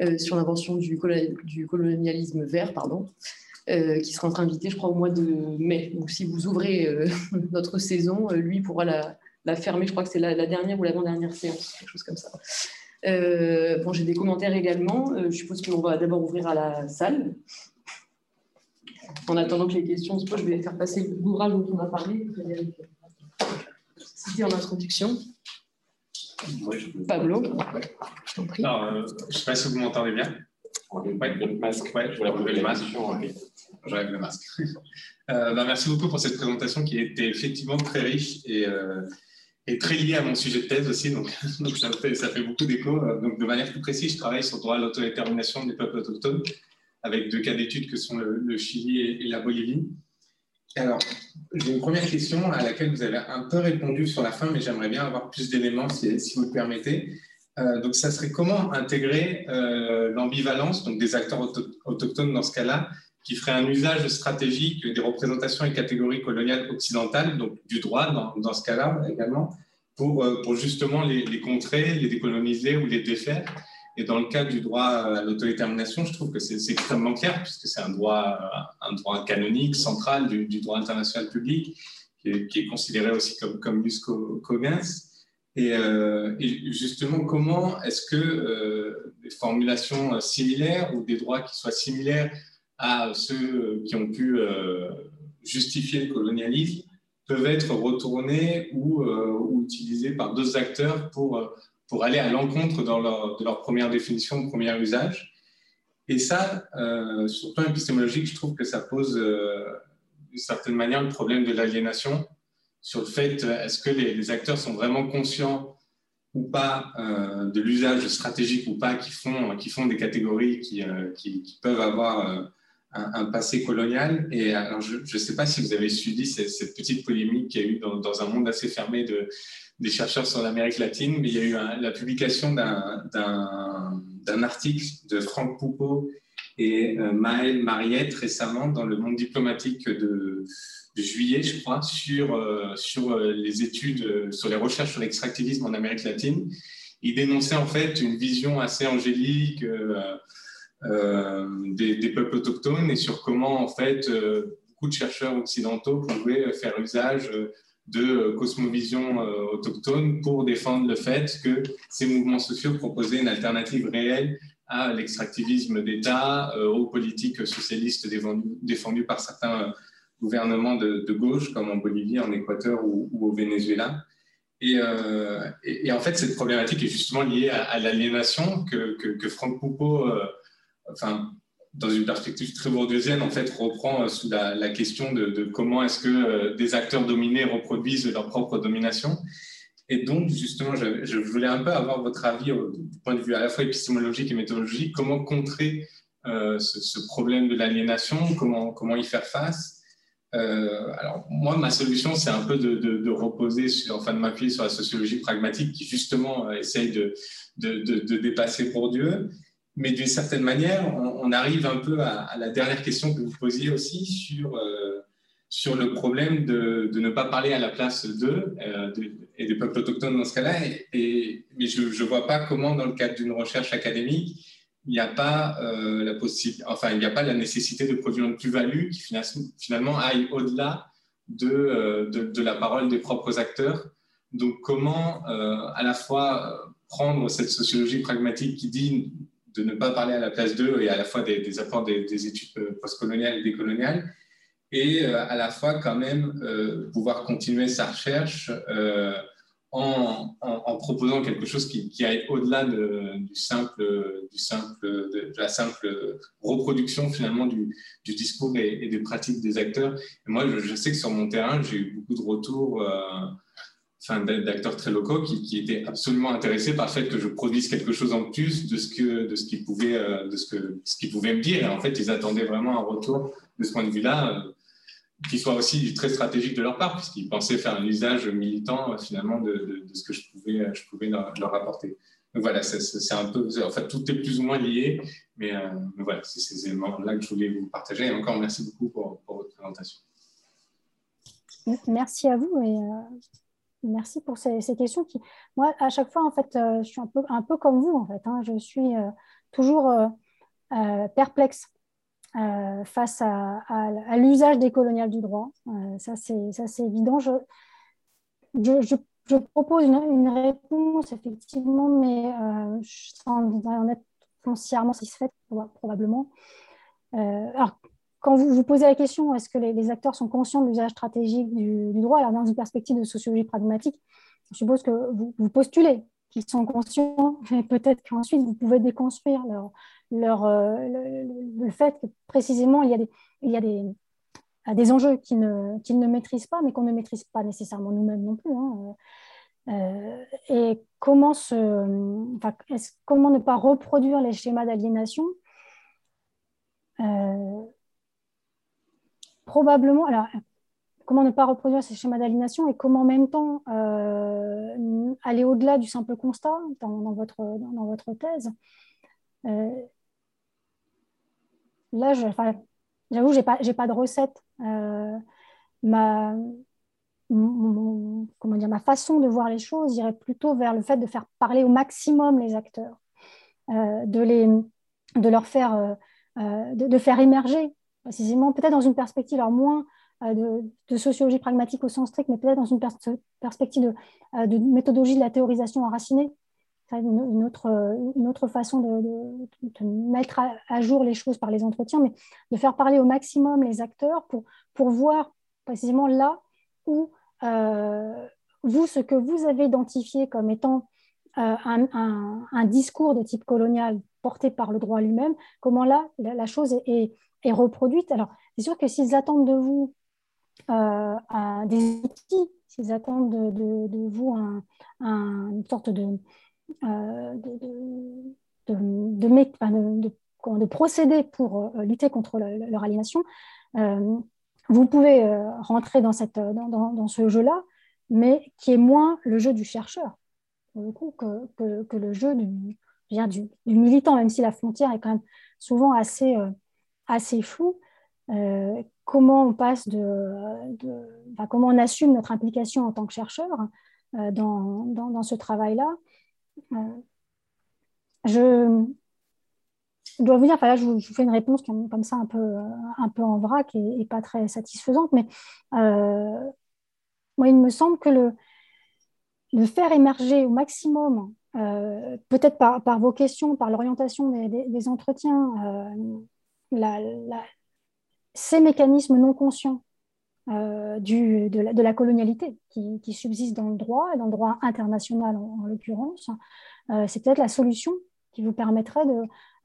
euh, sur l'invention du, colonialisme vert, pardon, euh, qui sera invité, je crois, au mois de mai. Donc, si vous ouvrez euh, notre saison, lui pourra la, fermer. Je crois que c'est la, dernière ou l'avant-dernière séance, quelque chose comme ça. bon, j'ai des commentaires également. je suppose qu'on va d'abord ouvrir à la salle. En attendant que les questions se posent, je vais faire passer l'ouvrage dont on a parlé, cité en introduction. Pablo, je t'en prie. Euh, je ne sais pas si vous m'entendez bien. Ouais, le masque, ouais, je voulais enlever le masque. J'enlève le masque. Euh, bah, merci beaucoup pour cette présentation qui était effectivement très riche et, euh, et, très liée à mon sujet de thèse aussi. Donc, donc ça, fait, ça fait beaucoup d'écho. Donc, de manière plus précise, je travaille sur le droit à l'autodétermination des peuples autochtones avec deux cas d'études que sont le, Chili et la Bolivie. Alors, j'ai une première question à laquelle vous avez un peu répondu sur la fin, mais j'aimerais bien avoir plus d'éléments si, vous le permettez. Euh, donc, ça serait comment intégrer euh, l'ambivalence donc des acteurs autochtones dans ce cas-là, qui ferait un usage stratégique des représentations et catégories coloniales occidentales, donc du droit dans, ce cas-là également, pour, pour justement les, contrer, les décoloniser ou les défaire? Et dans le cas du droit à l'autodétermination, je trouve que c'est extrêmement clair, puisque c'est un droit, un droit canonique, central du, droit international public, qui est, considéré aussi comme, comme jus cogens. Et, euh, et, justement, comment est-ce que euh, des formulations similaires ou des droits qui soient similaires à ceux qui ont pu euh, justifier le colonialisme peuvent être retournés ou, euh, ou utilisés par d'autres acteurs pour, pour aller à l'encontre de leur première définition, de premier usage. Et ça, euh, sur le plan épistémologique, je trouve que ça pose d'une certaine manière le problème de l'aliénation sur le fait est-ce que les, acteurs sont vraiment conscients ou pas euh, de l'usage stratégique ou pas qui font, qui font des catégories qui, euh, peuvent avoir euh, un, passé colonial. Et alors, je ne sais pas si vous avez suivi cette, cette petite polémique qu'il y a eu dans, dans, un monde assez fermé de, des chercheurs sur l'Amérique latine, mais il y a eu la publication d'un article de Franck Poupeau et euh, Maël Mariette récemment dans le monde diplomatique de, juillet, je crois, sur, euh, sur les études, euh, sur les recherches sur l'extractivisme en Amérique latine. Il dénonçait en fait une vision assez angélique euh, des, peuples autochtones et sur comment en fait beaucoup de chercheurs occidentaux pouvaient faire usage de cosmovision autochtone pour défendre le fait que ces mouvements sociaux proposaient une alternative réelle à l'extractivisme d'État, aux politiques socialistes défendues par certains gouvernements de, gauche, comme en Bolivie, en Équateur ou, au Venezuela. Et, euh, en fait, cette problématique est justement liée à, l'aliénation que, Franck Poupeau, euh, enfin, dans une perspective très bourdieusienne, en fait, reprend euh, sous la, question de, comment est-ce que euh, des acteurs dominés reproduisent leur propre domination. Et donc, justement, je, voulais un peu avoir votre avis euh, du point de vue à la fois épistémologique et méthodologique, comment contrer ce, ce, problème de l'aliénation, comment, comment y faire face? Euh, alors, moi, ma solution, c'est un peu de, reposer, sur, enfin de m'appuyer sur la sociologie pragmatique qui, justement, euh, essaye de, de, dépasser pour Dieu. Mais d'une certaine manière, on, arrive un peu à, la dernière question que vous posiez aussi sur, euh, sur le problème de, ne pas parler à la place d'eux euh, et des peuples autochtones dans ce cas-là. Et, mais je ne vois pas comment, dans le cadre d'une recherche académique, il n'y a pas euh, la enfin, a pas la nécessité de produire une plus-value qui finalement aille au-delà de, de, de, la parole des propres acteurs. Donc, comment à la fois prendre cette sociologie pragmatique qui dit de ne pas parler à la place d'eux et à la fois des, apports des, des, études postcoloniales et décoloniales, et à la fois quand même pouvoir continuer sa recherche en, proposant quelque chose qui, qui aille au-delà de, du simple, du simple, de, la simple reproduction finalement du, du discours et, des pratiques des acteurs. Moi, je, sais que sur mon terrain, j'ai eu beaucoup de retours euh, d'acteurs très locaux qui, étaient absolument intéressés par le fait que je produise quelque chose en plus de ce que de ce qu'ils pouvaient euh, de ce que ce qu'ils pouvaient me dire. Et en fait, ils attendaient vraiment un retour de ce point de vue-là. Euh, qui soit aussi très stratégique de leur part, puisqu'ils pensaient faire un usage militant euh, finalement de, ce que je pouvais, je pouvais leur, leur apporter. Donc voilà, c'est un peu, en fait, tout est plus ou moins lié, mais, voilà, c'est ces éléments-là que je voulais vous partager. Et encore, merci beaucoup pour, votre présentation. Merci à vous merci pour ces, questions moi, à chaque fois, en fait, euh, je suis un peu, comme vous, en fait. Hein, je suis euh, toujours euh, perplexe face à, à, à l'usage décolonial du droit. Ça, c'est évident. Je, propose une, une, réponse, effectivement, mais sans en être foncièrement satisfaite, probablement. Alors, quand vous vous posez la question, est-ce que les, acteurs sont conscients de l'usage stratégique du, droit Alors, dans une perspective de sociologie pragmatique, je suppose que vous, postulez qu'ils sont conscients, mais peut-être qu'ensuite, vous pouvez déconstruire leur, leur, euh, le, fait que précisément il y a des, il y a des, des enjeux qu'ils ne, ne maîtrisent pas, mais qu'on ne maîtrise pas nécessairement nous-mêmes non plus. Hein. Euh, et comment, se, comment ne pas reproduire les schémas d'aliénation? Euh, Probablement, alors, comment ne pas reproduire ces schémas d'aliénation et comment en même temps euh, aller au-delà du simple constat dans, votre, dans, votre thèse. Euh, là, je, j'avoue, j'ai pas, pas de recette. ma, comment dire, ma façon de voir les choses irait plutôt vers le fait de faire parler au maximum les acteurs, de, les, de leur faire, de, faire émerger précisément, peut-être dans une perspective, alors moins euh, de, sociologie pragmatique au sens strict, mais peut-être dans une perspective euh, de, méthodologie de la théorisation enracinée. Une, autre, façon de, mettre à, jour les choses par les entretiens, mais de faire parler au maximum les acteurs pour, voir précisément là où euh, vous, ce que vous avez identifié comme étant un, discours de type colonial porté par le droit lui-même, comment là, la, chose est, reproduite. Alors, c'est sûr que s'ils attendent de vous euh, des outils, s'ils attendent de, vous un, une sorte de, euh, pour euh, lutter contre leur aliénation, vous pouvez rentrer dans, ce jeu-là, mais qui est moins le jeu du chercheur, que, que le jeu du, du, du, militant, même si la frontière est quand même souvent assez, assez floue comment on passe de, comment on assume notre implication en tant que chercheur euh, dans, dans, ce travail-là. Euh, je, dois vous dire, enfin là, je vous, fais une réponse comme, ça un peu, euh, un peu en vrac et, pas très satisfaisante, mais moi, il me semble que le, le faire émerger au maximum, peut-être par, vos questions, par l'orientation des, entretiens, la, ces mécanismes non conscients euh, de, la, colonialité qui, qui, subsistent dans le droit, et dans le droit international en, l'occurrence, euh, c'est peut-être la solution qui vous permettrait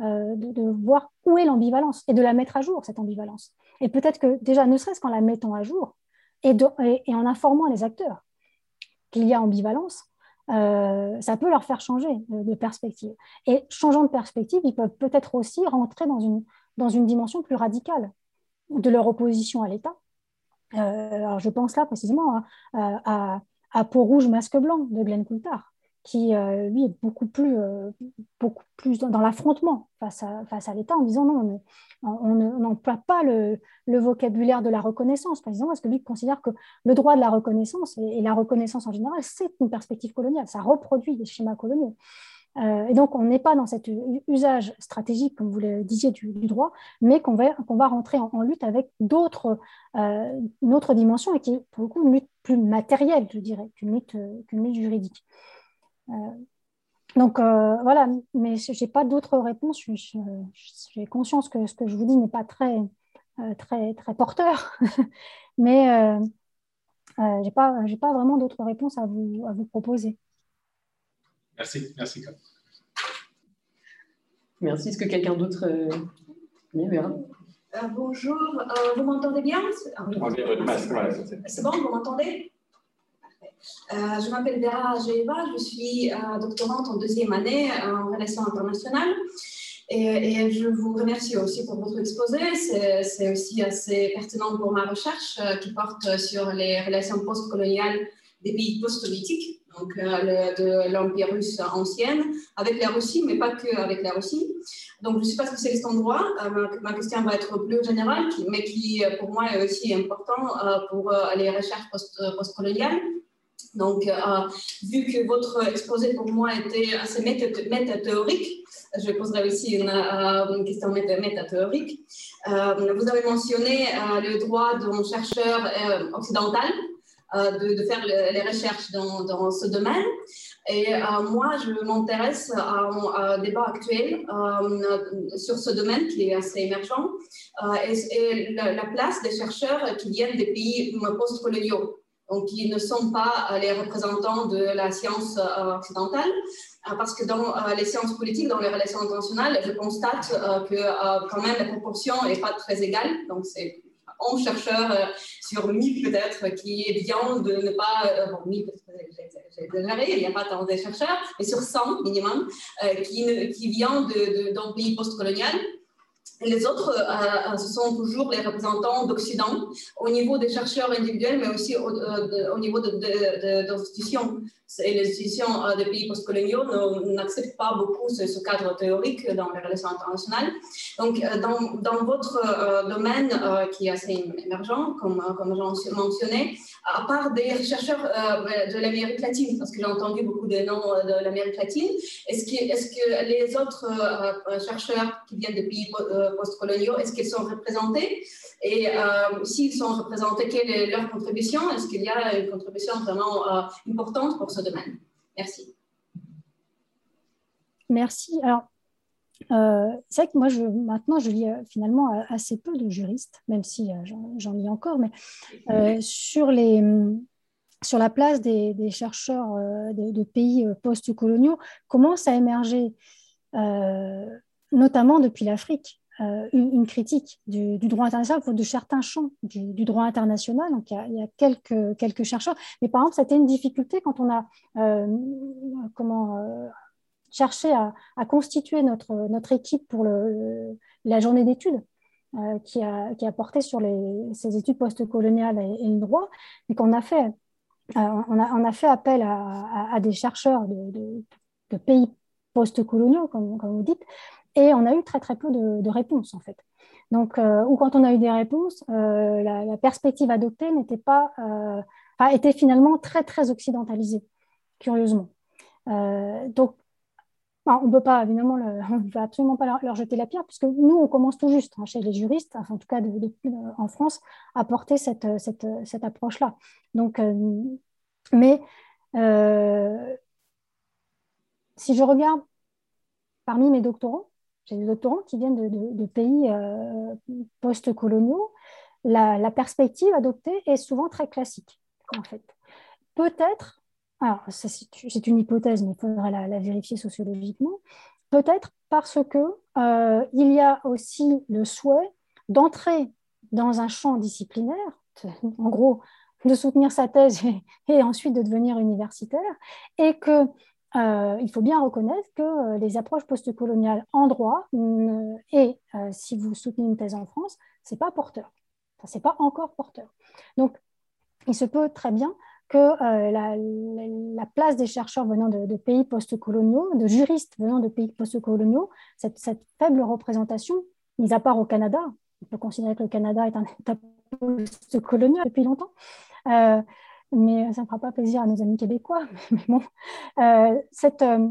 euh, de, de, voir où est l'ambivalence et de la mettre à jour, cette ambivalence. Et peut-être que déjà, ne serait-ce qu'en la mettant à jour et, en informant les acteurs qu'il y a ambivalence, ça peut leur faire changer de, perspective. Et changeant de perspective, ils peuvent peut-être aussi rentrer dans une, dans une dimension plus radicale de leur opposition à l'État. Euh, alors je pense là précisément à, à, Peau rouge, masque blanc de Glenn Coulthard, qui euh, lui est beaucoup plus, euh, beaucoup plus dans, l'affrontement face à, face à l'État en disant non, on n'emploie pas le, vocabulaire de la reconnaissance, précisément parce que lui considère que le droit de la reconnaissance et, la reconnaissance en général, c'est une perspective coloniale, ça reproduit des schémas coloniaux. Euh, et donc, on n'est pas dans cet usage stratégique, comme vous le disiez, du, droit, mais qu'on va, qu'on va rentrer en, lutte avec d'autres, euh, une autre dimension et qui est pour le coup une lutte plus matérielle, je dirais, qu'une lutte, lutte, juridique. Euh, donc voilà, mais je n'ai pas d'autres réponses. J'ai conscience que ce que je vous dis n'est pas très, très, très porteur, mais je n'ai pas, pas vraiment d'autres réponses à vous, à vous proposer. Merci, merci. Merci. Est-ce que quelqu'un d'autre euh... euh, Bonjour, euh, vous m'entendez bien? Ah, C'est bon, vous m'entendez? Euh, je m'appelle Vera Jeva, je suis doctorante en deuxième année en relations internationales. Et, je vous remercie aussi pour votre exposé. C'est aussi assez pertinent pour ma recherche qui porte sur les relations postcoloniales des pays post-soviétiques donc euh, de l'Empire russe ancienne, avec la Russie, mais pas que avec la Russie. Donc, je ne suis pas spécialiste en droit. Euh, ma, question va être plus générale, mais qui, pour moi, est aussi important euh, pour les recherches post-coloniales. Donc, vu que votre exposé pour moi était assez métathéorique, je poserai aussi une, une question métathéorique. vous avez mentionné le droit d'un chercheur occidental euh, de, faire les recherches dans, ce domaine. Et euh, moi, je m'intéresse à, un débat actuel euh, sur ce domaine qui est assez émergent et, la, place des chercheurs qui viennent des pays post-coloniaux donc qui ne sont pas les représentants de la science occidentale, parce que dans les sciences politiques, dans les relations internationales, je constate que quand même la proportion n'est pas très égale, donc c'est 11 chercheurs euh, sur 1000 peut-être qui est bien de ne pas, euh, bon 1000 j'ai exagéré, il n'y a pas tant de chercheurs, mais sur 100 minimum, euh, qui, qui vient d'un pays postcolonial. Les autres, ce sont toujours les représentants d'Occident au niveau des chercheurs individuels, mais aussi au, niveau d'institutions. Et les institutions des pays postcoloniaux n'acceptent pas beaucoup ce, cadre théorique dans les relations internationales. Donc, dans, dans votre domaine qui est assez émergent, comme, comme j'ai mentionné, à part des chercheurs de l'Amérique latine, parce que j'ai entendu beaucoup de noms de l'Amérique latine, est-ce que, est que les autres chercheurs qui viennent des pays postcoloniaux, est-ce qu'ils sont représentés? Et s'ils sont représentés, quelle est leur contribution? Est-ce qu'il y a une contribution vraiment euh, importante pour ce domaine Merci. Merci. Alors, euh, c'est vrai que moi, je, maintenant, je lis euh, finalement assez peu de juristes, même si j'en lis encore, mais sur, les, sur la place des, chercheurs de, pays post-coloniaux commence à émerger, notamment depuis l'Afrique? Euh, une, critique du, droit international, de certains champs du, droit international. Donc, il y a, quelques, chercheurs. Mais par exemple, c'était une difficulté quand on a euh, comment, euh, cherché à, constituer notre, notre équipe pour la journée d'études. qui, a, qui a porté sur ces études postcoloniales et, et le droit, et qu'on a fait, on a, fait appel à, des chercheurs de, pays postcoloniaux, comme vous dites, et on a eu très très peu de, réponses en fait. Donc, euh, ou quand on a eu des réponses, euh, la, perspective adoptée n'était pas, euh, était finalement très très occidentalisée, curieusement. donc, on ne peut pas évidemment, on ne peut absolument pas leur, jeter la pierre, puisque nous on commence tout juste hein, chez les juristes, en tout cas en France, à porter cette, cette, cette approche-là. Donc, mais si je regarde parmi mes doctorants, j'ai des doctorants qui viennent de, pays euh, post-coloniaux. La, perspective adoptée est souvent très classique, en fait. Peut-être, alors c'est une hypothèse, mais il faudrait la, vérifier sociologiquement, peut-être parce que euh, il y a aussi le souhait d'entrer dans un champ disciplinaire, en gros, de soutenir sa thèse et ensuite de devenir universitaire, et que euh, il faut bien reconnaître que euh, les approches postcoloniales en droit, et euh, si vous soutenez une thèse en France, ce n'est pas porteur. Ce n'est pas encore porteur. Donc, il se peut très bien que la, place des chercheurs venant de, pays postcoloniaux, de juristes venant de pays postcoloniaux, cette, cette faible représentation, mis à part au Canada, on peut considérer que le Canada est un État postcolonial depuis longtemps, mais ça ne fera pas plaisir à nos amis québécois. Mais bon, euh, cette, euh,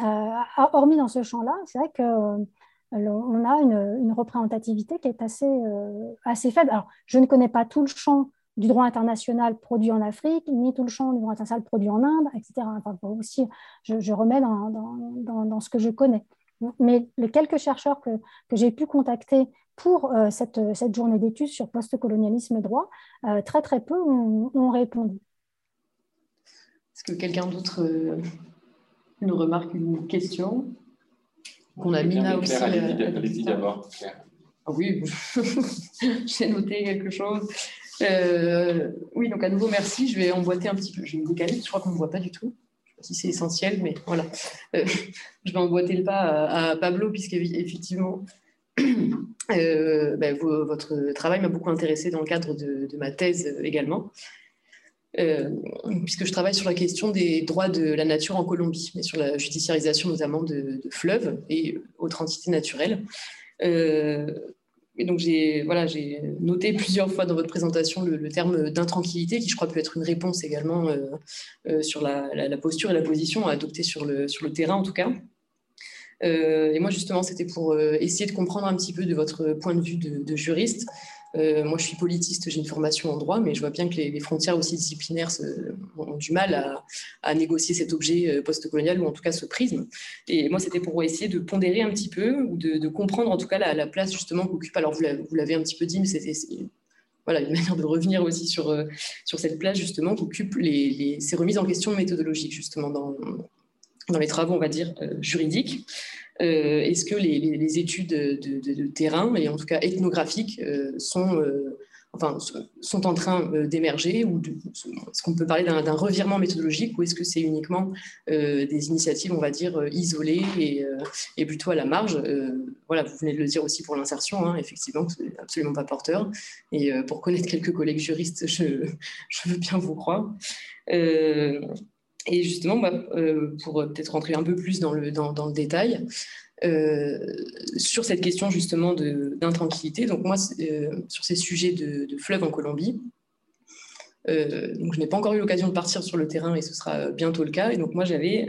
euh, hormis dans ce champ-là, c'est vrai qu'on on a une, représentativité qui est assez, assez faible. Alors, je ne connais pas tout le champ du droit international produit en Afrique, ni tout le champ du droit international produit en Inde, etc. Enfin, je, remets dans, dans, dans, ce que je connais. Mais les quelques chercheurs que, que j'ai pu contacter pour euh, cette, cette, journée d'études sur postcolonialisme et droit, euh, très très peu ont, répondu. Est-ce que quelqu'un d'autre euh, nous remarque une question qu'on a Mina aussi Allez-y d'abord. Ah oui, j'ai noté quelque chose. oui, donc à nouveau, merci. Je vais emboîter un petit peu. Je vais me décaler, je crois qu'on ne me voit pas du tout. Je sais pas si c'est essentiel, mais voilà. je vais emboîter le pas à, à Pablo, puisqu'effectivement, Euh, ben, votre travail m'a beaucoup intéressé dans le cadre de, ma thèse euh, également, euh, puisque je travaille sur la question des droits de la nature en Colombie, mais sur la judiciarisation notamment de, fleuves et autres entités naturelles. et donc j'ai voilà, noté plusieurs fois dans votre présentation le, terme d'intranquillité, qui je crois peut être une réponse également sur la, la, posture et la position à adopter sur le, sur le terrain en tout cas. Euh, et moi, justement, c'était pour euh, essayer de comprendre un petit peu de votre point de vue de, juriste. Euh, moi, je suis politiste, j'ai une formation en droit, mais je vois bien que les, frontières aussi disciplinaires ont du mal à, négocier cet objet postcolonial, ou en tout cas ce prisme. Et moi, c'était pour essayer de pondérer un petit peu, ou de, comprendre en tout cas la, place justement qu'occupe, alors vous l'avez un petit peu dit, mais c'était voilà, une manière de revenir aussi sur, sur cette place justement qu'occupent les, ces remises en question méthodologiques justement dans, dans les travaux, on va dire, euh, juridiques. Euh, est-ce que les, études de, terrain, et en tout cas ethnographiques, euh, sont, enfin, sont en train d'émerger est-ce qu'on peut parler d'un revirement méthodologique ou est-ce que c'est uniquement des initiatives, on va dire, isolées et, plutôt à la marge? Voilà, vous venez de le dire aussi pour l'insertion, hein, effectivement, c'est absolument pas porteur. Et pour connaître quelques collègues juristes, je veux bien vous croire. Et justement, bah, pour peut-être rentrer un peu plus dans le, détail, euh, sur cette question justement d'intranquillité. Donc moi, euh, sur ces sujets de, de fleuves en Colombie, euh, donc je n'ai pas encore eu l'occasion de partir sur le terrain et ce sera bientôt le cas. Et donc moi j'avais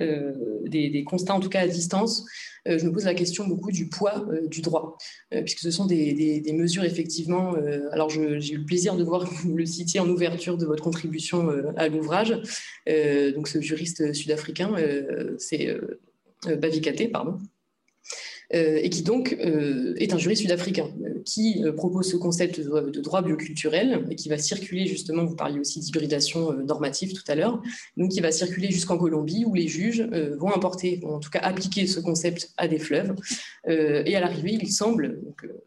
des, constats en tout cas à distance. je me pose la question beaucoup du poids du droit, puisque ce sont des, mesures effectivement. alors j'ai eu le plaisir de voir que vous le citiez en ouverture de votre contribution à l'ouvrage. donc ce juriste sud-africain, c'est Bavikate, pardon. Euh, et qui donc euh, est un juriste sud-africain euh, qui propose ce concept de, droit bioculturel et qui va circuler justement, vous parliez aussi d'hybridation normative tout à l'heure, donc qui va circuler jusqu'en Colombie où les juges vont importer, ou en tout cas appliquer ce concept à des fleuves. et à l'arrivée, il semble,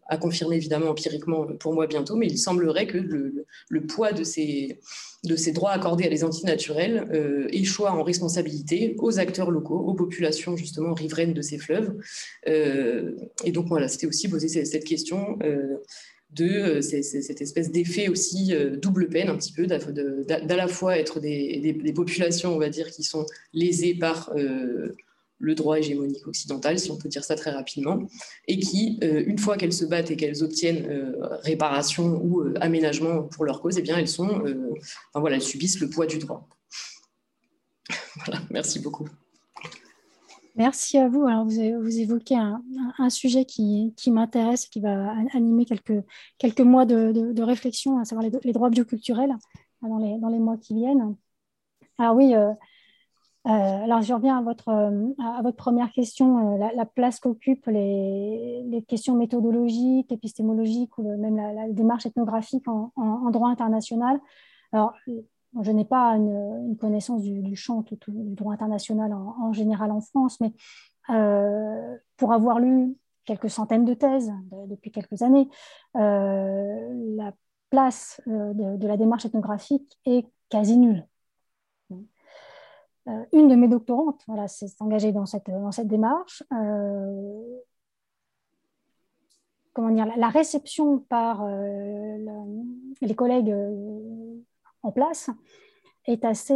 à confirmer évidemment empiriquement pour moi bientôt, mais il semblerait que le poids de ces de ces droits accordés à les antinaturels euh, échoient en responsabilité aux acteurs locaux, aux populations justement riveraines de ces fleuves. Et donc voilà, c'était aussi poser cette question euh, de cette espèce d'effet aussi double peine un petit peu, d'à la fois être des, populations, on va dire, qui sont lésées par le droit hégémonique occidental, si on peut dire ça très rapidement, et qui, euh, une fois qu'elles se battent et qu'elles obtiennent euh, réparation ou euh, aménagement pour leur cause, eh bien, elles sont, enfin, voilà, elles subissent le poids du droit. voilà, merci beaucoup. Merci à vous. Vous, évoquez un, sujet qui, qui m'intéresse, qui va animer quelques, mois de, réflexion, à savoir les, droits bioculturels dans les, dans les mois qui viennent. Alors oui, euh, alors, je reviens à votre, euh, première question, euh, la, place qu'occupent les, questions méthodologiques, épistémologiques ou même la, démarche ethnographique en, droit international. Je n'ai pas une, connaissance du, champ du droit international en, général en France, mais pour avoir lu quelques centaines de thèses depuis quelques années, la place de, de, la démarche ethnographique est quasi nulle. Euh, une de mes doctorantes s'est engagée dans cette, démarche. Euh, comment dire, la réception par euh, les collègues en place est assez,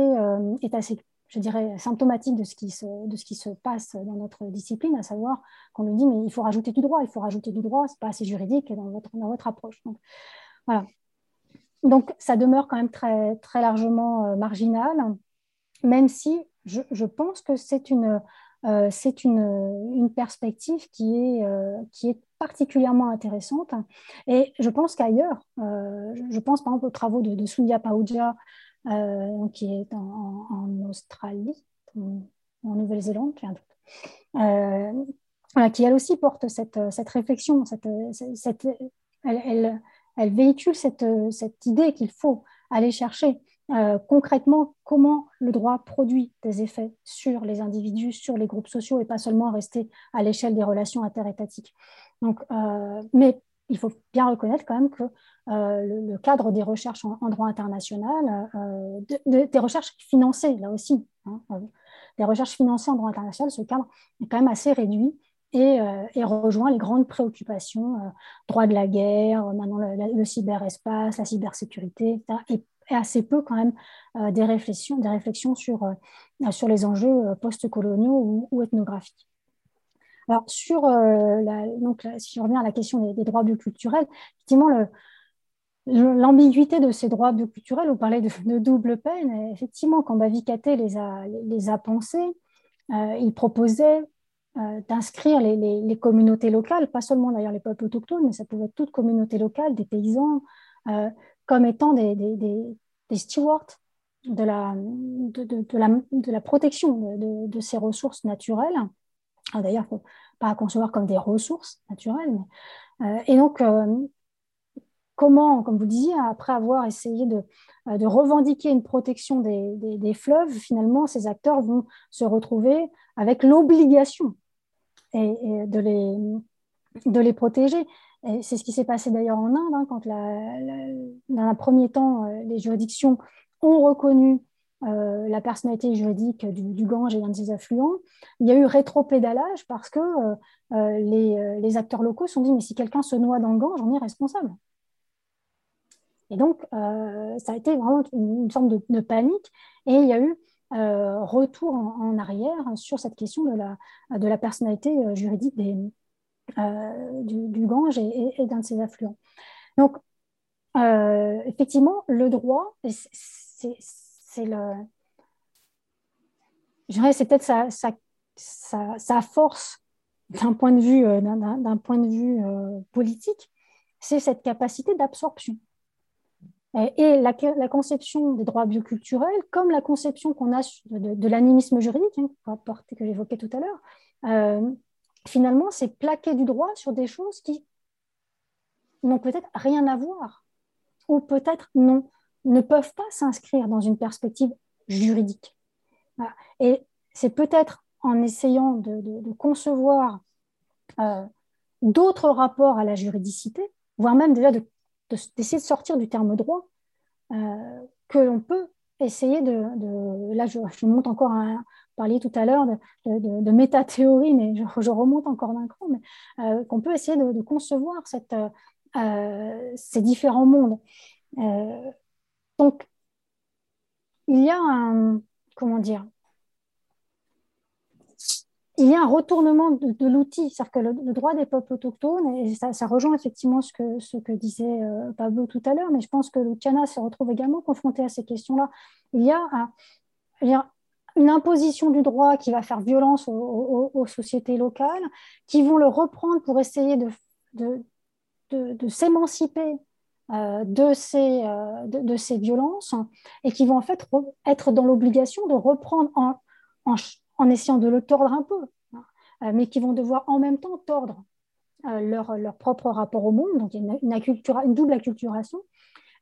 est assez, je dirais, symptomatique de ce, qui se, de ce qui se passe dans notre discipline, à savoir qu'on nous dit mais il faut rajouter du droit, il faut rajouter du droit, c'est pas assez juridique dans votre, dans votre approche. Donc, voilà. Donc ça demeure quand même très, très largement marginal même si je, pense que c'est une, euh, une, une, perspective qui est, euh, qui est particulièrement intéressante. Et je pense qu'ailleurs, euh, je pense par exemple aux travaux de, de Sundia Paoudia, qui est en, Australie, en, Nouvelle-Zélande, qui elle aussi porte cette, cette réflexion, cette, cette, elle, elle, elle, véhicule cette, cette idée qu'il faut aller chercher euh, concrètement comment le droit produit des effets sur les individus, sur les groupes sociaux et pas seulement rester à l'échelle des relations interétatiques. Donc, euh, mais il faut bien reconnaître quand même que euh, le, cadre des recherches en, droit international, des recherches financées là aussi, hein, des recherches financées en droit international, ce cadre est quand même assez réduit et, rejoint les grandes préoccupations, droit de la guerre, maintenant le, cyberespace, la cybersécurité, et et assez peu quand même euh, des réflexions, des réflexions sur, euh, sur les enjeux euh, post-coloniaux ou, ethnographiques. Alors, sur la, donc, si je reviens à la question des, droits bioculturels, effectivement, l'ambiguïté de ces droits bioculturels, vous parlez de, double peine, effectivement, quand Bavikate les a, les a pensés, il proposait d'inscrire les, les, communautés locales, pas seulement d'ailleurs les peuples autochtones, mais ça pouvait être toute communauté locale, des paysans, comme étant des, stewards de la, protection de, ces ressources naturelles. D'ailleurs, pas concevoir comme des ressources naturelles. Euh, et donc, euh, comment, comme vous disiez, après avoir essayé de, euh, revendiquer une protection des, fleuves, finalement, ces acteurs vont se retrouver avec l'obligation et, de les protéger. C'est ce qui s'est passé d'ailleurs en Inde, hein, quand dans un premier temps, euh, les juridictions ont reconnu euh, la personnalité juridique du, Gange et d'un de ses affluents. Il y a eu rétropédalage parce que euh, les, acteurs locaux se sont dit mais si quelqu'un se noie dans le Gange, on est responsable. Et donc, ça a été vraiment une, sorte de, panique. Et il y a eu retour en, arrière sur cette question de la personnalité juridique des, du, Gange et, d'un de ses affluents. Donc, effectivement, le droit, c'est le c'est peut-être sa, force d'un point de vue, euh, point de vue euh, politique, c'est cette capacité d'absorption. Et, la, conception des droits bioculturels, comme la conception qu'on a de, l'animisme juridique, hein, que j'évoquais tout à l'heure, euh, finalement, c'est plaquer du droit sur des choses qui n'ont peut-être rien à voir, ou peut-être ne peuvent pas s'inscrire dans une perspective juridique. Et c'est peut-être en essayant de, concevoir euh, d'autres rapports à la juridicité, voire même déjà d'essayer de, sortir du terme droit, euh, que l'on peut essayer de, là je, monte encore à parler tout à l'heure de, métathéorie, mais je, remonte encore d'un cran, mais euh, qu'on peut essayer de, concevoir cette, ces différents mondes. donc, il y a un, comment dire, il y a un retournement de, l'outil, c'est-à-dire que le, droit des peuples autochtones, et ça, rejoint effectivement ce que, disait euh, Pablo tout à l'heure, mais je pense que Luciana se retrouve également confronté à ces questions-là. Il, y a une imposition du droit qui va faire violence aux, sociétés locales, qui vont le reprendre pour essayer de, s'émanciper euh, de, ces, euh, de, ces violences, et qui vont en fait être dans l'obligation de reprendre en, en, en essayant de le tordre un peu, hein, euh, mais qui vont devoir en même temps tordre euh, leur, leur, propre rapport au monde. Donc une, double acculturation.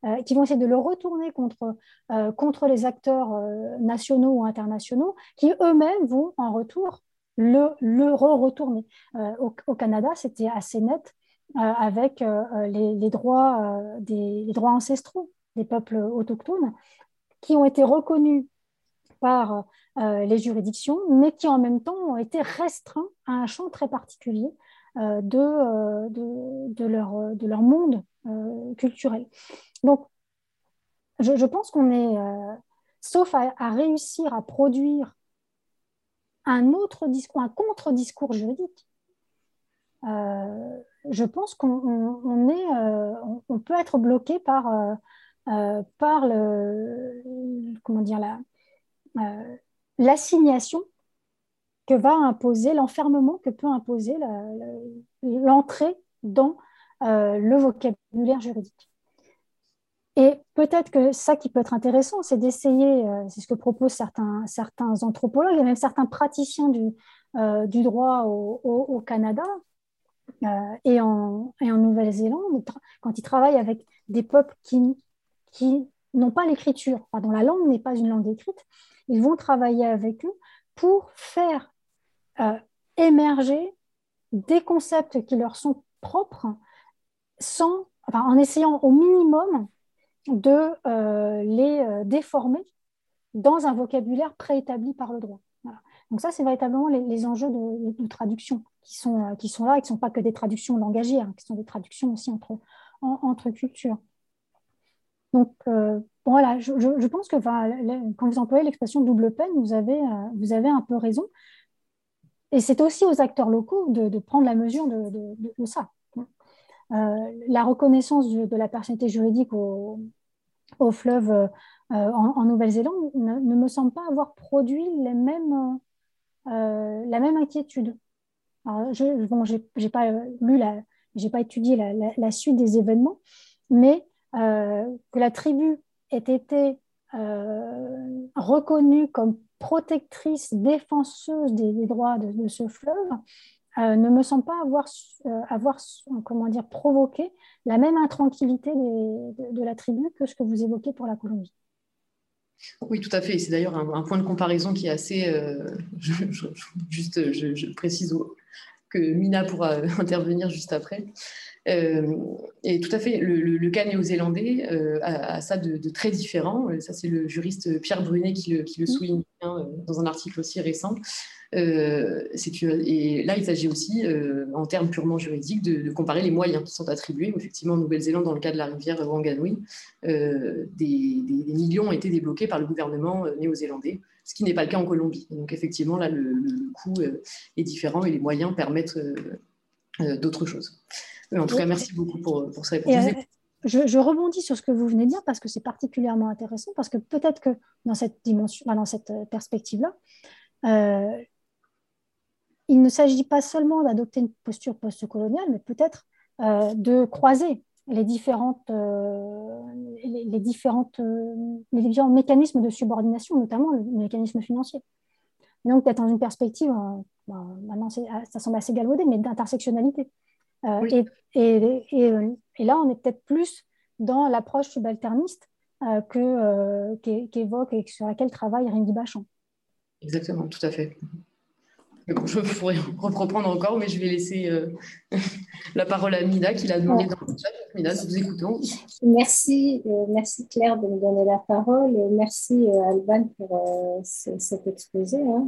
Euh, qui vont essayer de le retourner contre, contre les acteurs nationaux ou internationaux, qui eux-mêmes vont en retour le, le re-retourner. Au, Canada, c'était assez net avec les, droits, des, les droits ancestraux des peuples autochtones, qui ont été reconnus par les juridictions, mais qui en même temps ont été restreints à un champ très particulier euh, de, euh, de, de, leur, de leur monde culturel. Donc, je, je pense qu'on est, sauf à, réussir à produire un autre discours, un contre-discours juridique, je pense qu'on est, on, peut être bloqué par, par le, comment dire, la, l'assignation que va imposer, l'enfermement que peut imposer l'entrée dans euh, le vocabulaire juridique. Et peut-être que ça qui peut être intéressant, c'est d'essayer, euh, c'est ce que proposent certains, certains anthropologues et même certains praticiens du, euh, du droit au, Canada et en, et en Nouvelle-Zélande, quand ils travaillent avec des peuples qui, qui n'ont pas l'écriture, dont la langue n'est pas une langue écrite, ils vont travailler avec eux pour faire euh, émerger des concepts qui leur sont propres sans, en essayant au minimum de euh, les euh, déformer dans un vocabulaire préétabli par le droit. Donc ça, c'est véritablement les, enjeux de, traduction qui sont, qui sont là et qui ne sont pas que des traductions langagières, hein, qui sont des traductions aussi entre, entre cultures. Donc, voilà, je, pense que quand vous employez l'expression double peine, vous avez, euh, vous avez un peu raison. Et c'est aussi aux acteurs locaux de, prendre la mesure de, ça. Euh, la reconnaissance de, la personnalité juridique au, fleuve euh, en, Nouvelle-Zélande ne, me semble pas avoir produit la même inquiétude. je bon, j'ai pas pas étudié la, la, suite des événements, mais que la tribu ait été euh, reconnue comme protectrice, défenseuse des, droits de, ce fleuve, euh, ne me semble pas avoir, euh, provoqué la même intranquillité de, la tribu que ce que vous évoquez pour la Colombie. Oui, tout à fait. C'est d'ailleurs un, point de comparaison qui est assez. juste, je, précise que Mina pourra intervenir juste après. Euh, et tout à fait, le, cas néo-zélandais euh, a, ça de, très différent. Euh, ça, c'est le juriste Pierre Brunet qui le, souligne dans un article aussi récent. et là, il s'agit aussi, en termes purement juridiques, de, comparer les moyens qui sont attribués. Effectivement, en Nouvelle-Zélande, dans le cas de la rivière Wanganui, des, des, millions ont été débloqués par le gouvernement néo-zélandais, ce qui n'est pas le cas en Colombie. Donc effectivement, là, le, coût est différent et les moyens permettent d'autres choses. En tout cas, merci beaucoup pour, pour cette réponse je, rebondis sur ce que vous venez de dire parce que c'est particulièrement intéressant, parce que peut-être que dans cette dimension, dans cette perspective-là, euh, il ne s'agit pas seulement d'adopter une posture post-coloniale, mais peut-être euh, de croiser les, différentes, euh, les, différentes, les différents mécanismes de subordination, notamment le mécanisme financier. donc, peut-être dans une perspective, maintenant ça semble assez galvaudé, mais d'intersectionnalité. Et, et, et, là, on est peut-être plus dans l'approche subalterniste euh, euh qu'évoque et sur laquelle travaille Rindy Bachand. Exactement, tout à fait. je pourrais reprendre encore, mais je vais laisser euh, la parole à Mina qui l'a demandé dans le chat. Mina, nous vous écoutons. Merci, euh, merci Claire de me donner la parole. Merci Alban pour cet exposé. Hein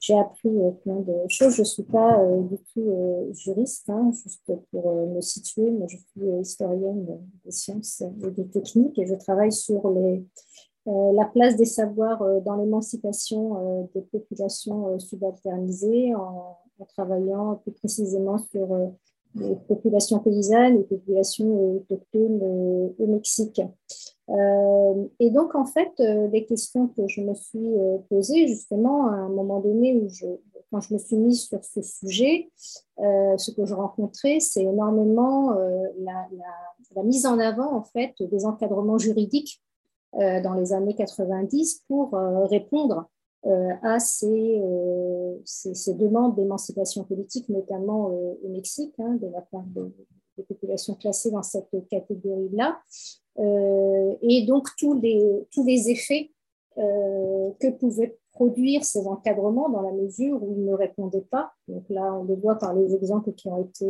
j'ai appris euh, plein de choses. Je ne suis pas euh, du tout euh, juriste, hein, juste pour me situer, mais je suis historienne des sciences et des techniques et je travaille sur la place des savoirs dans l'émancipation des populations subalternisées en, en, travaillant plus précisément sur les populations paysannes, les populations autochtones au Mexique. Euh, et donc, en fait, euh, les questions que je me suis euh, posées, justement, à un moment donné où quand je me suis mise sur ce sujet, ce que je rencontrais, c'est énormément la, mise en avant, en fait, des encadrements juridiques dans les années 90 pour répondre à ces demandes d'émancipation politique, notamment au Mexique, hein, de la part des populations classées dans cette catégorie-là. Euh, et donc tous les, tous les effets euh, que pouvaient produire ces encadrements dans la mesure où ils ne répondaient pas. Donc là, on le voit par les exemples qui ont été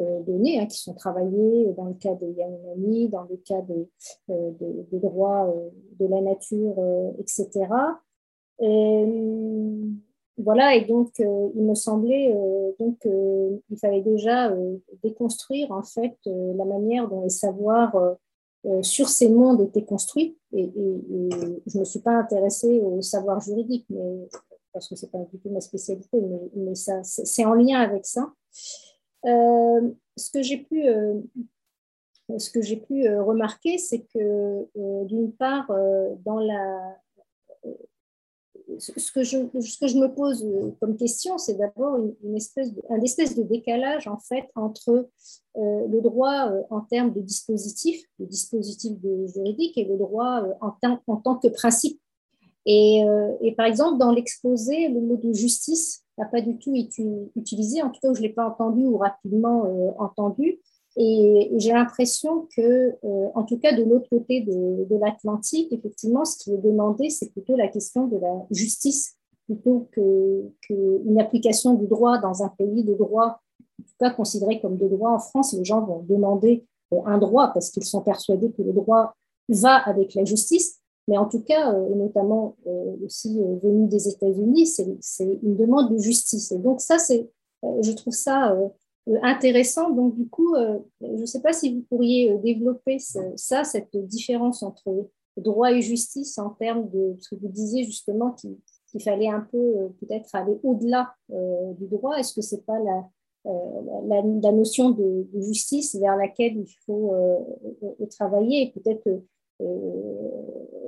euh, donnés, hein, qui sont travaillés dans le cas des Yanomami, dans le cas des, droits de la nature, etc. Et, voilà, et donc il me semblait donc il fallait déjà déconstruire en fait la manière dont les savoirs sur ces mondes étaient construits. Et, je ne me suis pas intéressée au savoir juridique, mais, parce que ce n'est pas du tout ma spécialité, mais, ça, c'est en lien avec ça. Euh, ce que j'ai pu, euh, ce que j'ai pu remarquer, c'est que d'une part, dans la, ce que, je, me pose euh, comme question, c'est d'abord une, espèce de, un espèce de décalage en fait entre euh, le droit euh, en termes de dispositif, de dispositif juridique, et le droit en, en, tant que principe. Et, et par exemple, dans l'exposé, le mot de justice n'a pas du tout été utilisé, en tout cas, je ne l'ai pas entendu ou rapidement entendu. Et, j'ai l'impression que, euh, en tout cas de l'autre côté de, l'Atlantique, effectivement, ce qui est demandé, c'est plutôt la question de la justice, plutôt qu'une application du droit dans un pays de droit, en tout cas considéré comme de droit en France. Les gens vont demander euh, un droit parce qu'ils sont persuadés que le droit va avec la justice. Mais en tout cas, euh, et notamment aussi venu des États-Unis, c'est une demande de justice. Et donc ça, c'est, je trouve ça intéressant. Donc, du coup, euh, je ne sais pas si vous pourriez euh, développer ça, cette différence entre droit et justice en termes de ce que vous disiez justement qu'il fallait un peu peut-être aller au-delà du droit. Est-ce que ce n'est pas la, la, notion de, justice vers laquelle il faut travailler et peut-être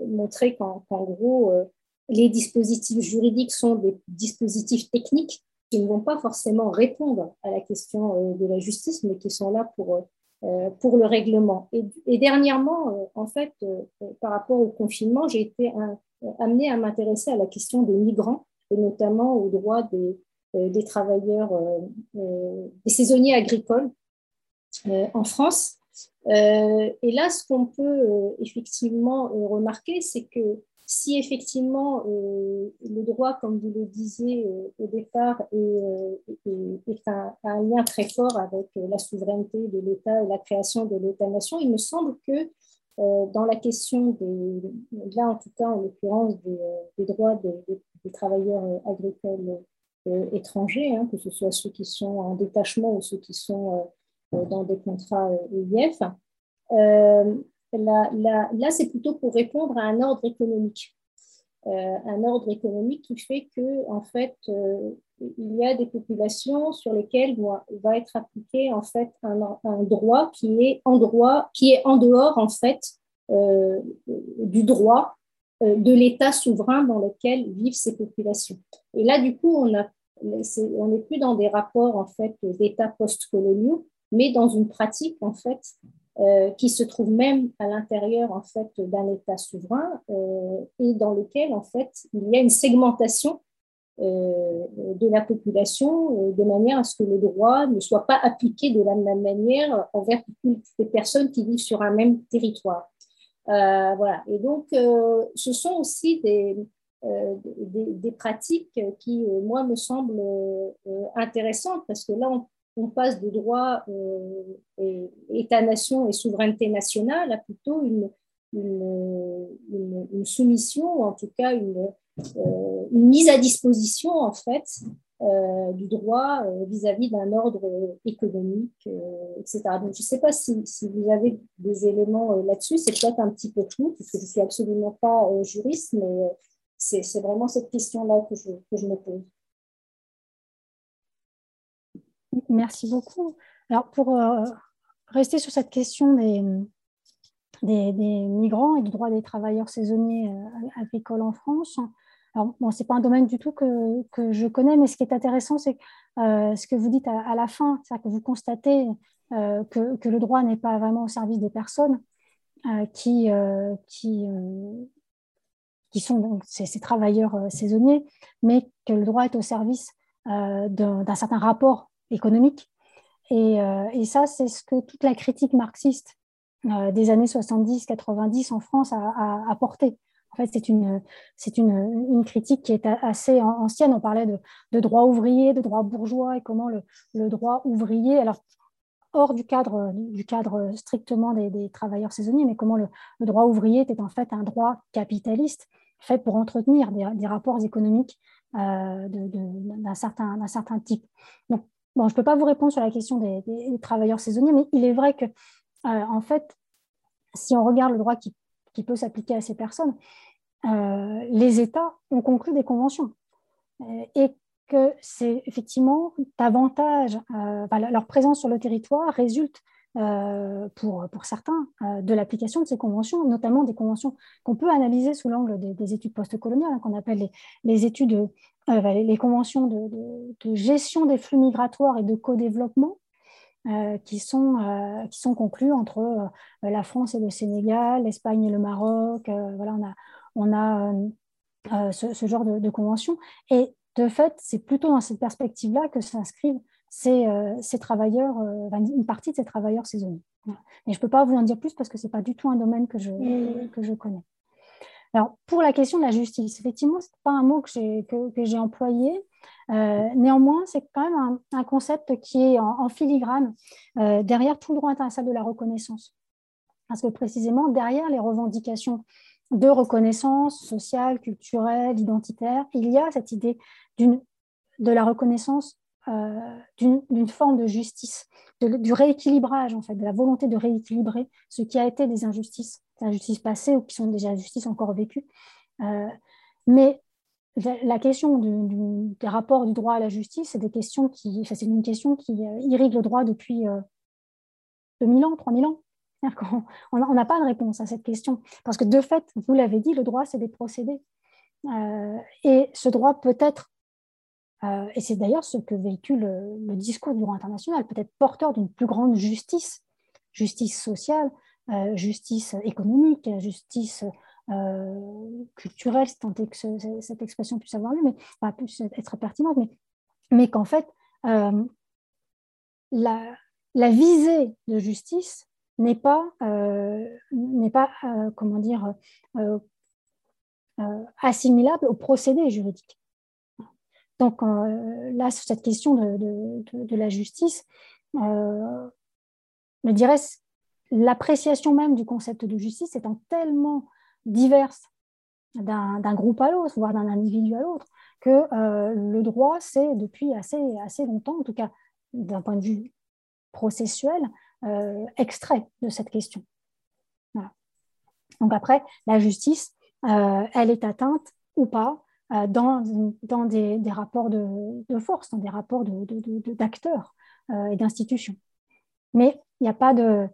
montrer qu'en gros, les dispositifs juridiques sont des dispositifs techniques qui ne vont pas forcément répondre à la question euh, de la justice, mais qui sont là pour, euh, pour le règlement. Et, dernièrement, euh, en fait, par rapport au confinement, j'ai été amenée à m'intéresser à la question des migrants, et notamment aux droits des, des travailleurs, des saisonniers agricoles en France. et là, ce qu'on peut effectivement remarquer, c'est que si effectivement euh, le droit, comme vous le disiez euh, au départ, est, euh, un, lien très fort avec la souveraineté de l'État et la création de l'État-nation, il me semble que dans la question des, là en tout cas en l'occurrence des, droits des, travailleurs agricoles étrangers, hein, que ce soit ceux qui sont en détachement ou ceux qui sont dans des contrats Là, c'est plutôt pour répondre à un ordre économique. un ordre économique qui fait que, en fait, il y a des populations sur lesquelles va, être appliqué en fait un, droit qui est en droit, qui est en dehors en fait euh, du droit euh, de l'État souverain dans lequel vivent ces populations. Et là, du coup, on n'est plus dans des rapports en fait d'États post-coloniaux, mais dans une pratique en fait euh, qui se trouve même à l'intérieur en fait d'un État souverain et dans lequel en fait il y a une segmentation euh, de la population euh, de manière à ce que le droit ne soit pas appliqué de la même manière envers toutes les personnes qui vivent sur un même territoire. Euh, voilà. Et donc, ce sont aussi des, des, pratiques qui, moi, me semblent intéressantes parce que là, on, passe de droit État-nation et souveraineté nationale à plutôt une, une, soumission, ou en tout cas une, euh, mise à disposition, en fait, euh, du droit euh, vis-à-vis d'un ordre économique, etc. Donc, je ne sais pas si, vous avez des éléments là-dessus. C'est peut-être un petit peu flou, parce que je ne suis absolument pas juriste, mais c'est vraiment cette question-là que je me pose. Merci beaucoup. Alors, pour rester sur cette question des, des, migrants et du droit des travailleurs saisonniers agricoles en France, alors, bon, ce n'est pas un domaine du tout que, que, je connais, mais ce qui est intéressant, c'est euh, ce que vous dites à, la fin, c'est que vous constatez euh, que, que, le droit n'est pas vraiment au service des personnes euh, qui, qui, qui sont donc ces, travailleurs saisonniers, mais que le droit est au service d'un certain rapport économique. Et, et ça, c'est ce que toute la critique marxiste des années 70-90 en France a, apporté. En fait, c'est une, une, une, critique qui est assez ancienne. On parlait de, de droit ouvrier, de droit bourgeois et comment le, le, droit ouvrier, alors hors du cadre, du cadre strictement des, des travailleurs saisonniers, mais comment le, le, droit ouvrier était en fait un droit capitaliste fait pour entretenir des, des rapports économiques euh, d'un certain, certain type. Donc, je ne peux pas vous répondre sur la question des, travailleurs saisonniers, mais il est vrai que, euh, en fait, si on regarde le droit qui peut s'appliquer à ces personnes, euh, les États ont conclu des conventions. Euh, et que c'est effectivement davantage, leur présence sur le territoire résulte pour, pour certains de l'application de ces conventions, notamment des conventions qu'on peut analyser sous l'angle des, études postcoloniales, hein, qu'on appelle les, études, les, conventions de, gestion des flux migratoires et de co-développement, euh, qui, sont, euh, qui sont conclus entre euh, la France et le Sénégal, l'Espagne et le Maroc. voilà, on a, on a ce, genre de, de, convention. Et de fait, c'est plutôt dans cette perspective-là que s'inscrivent ces, ces, travailleurs, une partie de ces travailleurs saisonniers. Et je ne peux pas vous en dire plus parce que ce n'est pas du tout un domaine que je, que je connais. Alors, pour la question de la justice, effectivement, ce n'est pas un mot que j'ai que, que employé. Euh, néanmoins, c'est quand même un, concept qui est en, filigrane euh, derrière tout le droit international de la reconnaissance. Parce que précisément, derrière les revendications de reconnaissance sociale, culturelle, identitaire, il y a cette idée de la reconnaissance euh, d'une forme de justice, du rééquilibrage, en fait, de la volonté de rééquilibrer ce qui a été des injustices, des injustices passées ou qui sont des injustices encore vécues. mais la question des rapports du droit à la justice, c'est des une question qui euh, irrigue le droit depuis 2000 euh, ans, 3000 ans. On n'a pas de réponse à cette question. Parce que de fait, vous l'avez dit, le droit, c'est des procédés. Euh, et ce droit peut être, et c'est d'ailleurs ce que véhicule le, discours du droit international, peut être porteur d'une plus grande justice, justice sociale, justice économique, justice euh, culturelle, tant que cette expression puisse avoir lieu, mais pas puisse être pertinente, mais, qu'en fait, euh, la, la, visée de justice n'est pas, euh, n'est pas comment dire, assimilable au procédé juridique. Donc là, sur cette question de, la justice, je dirais l'appréciation même du concept de justice étant tellement diverses d'un groupe à l'autre, voire d'un individu à l'autre, que le droit, c'est depuis assez, assez longtemps, en tout cas d'un point de vue processuel, extrait de cette question. Donc après, la justice, elle est atteinte ou pas dans, dans des, rapports de, force, dans des rapports d'acteurs et d'institutions. Mais il n'y a pas de,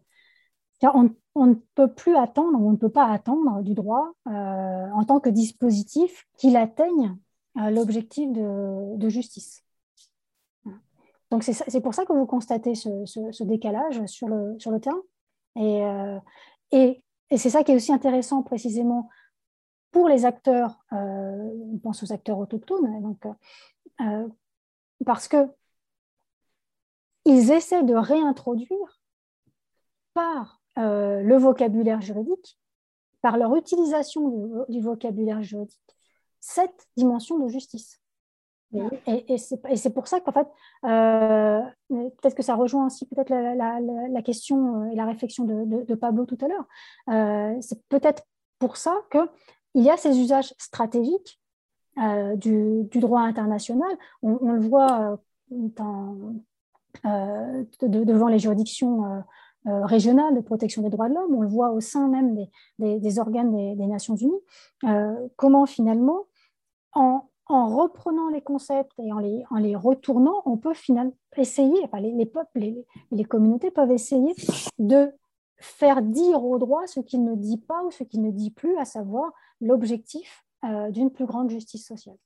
on, ne peut plus attendre, on ne peut pas attendre du droit euh, en tant que dispositif qu'il atteigne euh, l'objectif de, justice. Donc c'est pour ça que vous constatez ce, décalage sur le, terrain. Euh, et, c'est ça qui est aussi intéressant précisément pour les acteurs, on pense aux acteurs autochtones, donc, parce que ils essaient de réintroduire par euh, le vocabulaire juridique, par leur utilisation du, vocabulaire juridique, cette dimension de justice. Et, et, c'est pour ça qu'en fait, euh, peut-être que ça rejoint aussi peut-être la, question euh, et la réflexion de, Pablo tout à l'heure. c'est peut-être pour ça qu'il y a ces usages stratégiques du, droit international. On, le voit devant les juridictions euh, régionale de protection des droits de l'homme, on le voit au sein même des, organes des, Nations Unies, euh, comment finalement, en, reprenant les concepts et en les, en les retournant, on peut finalement essayer, enfin les, peuples, les, les, communautés peuvent essayer de faire dire au droit ce qu'il ne dit pas ou ce qu'il ne dit plus, à savoir l'objectif euh, d'une plus grande justice sociale.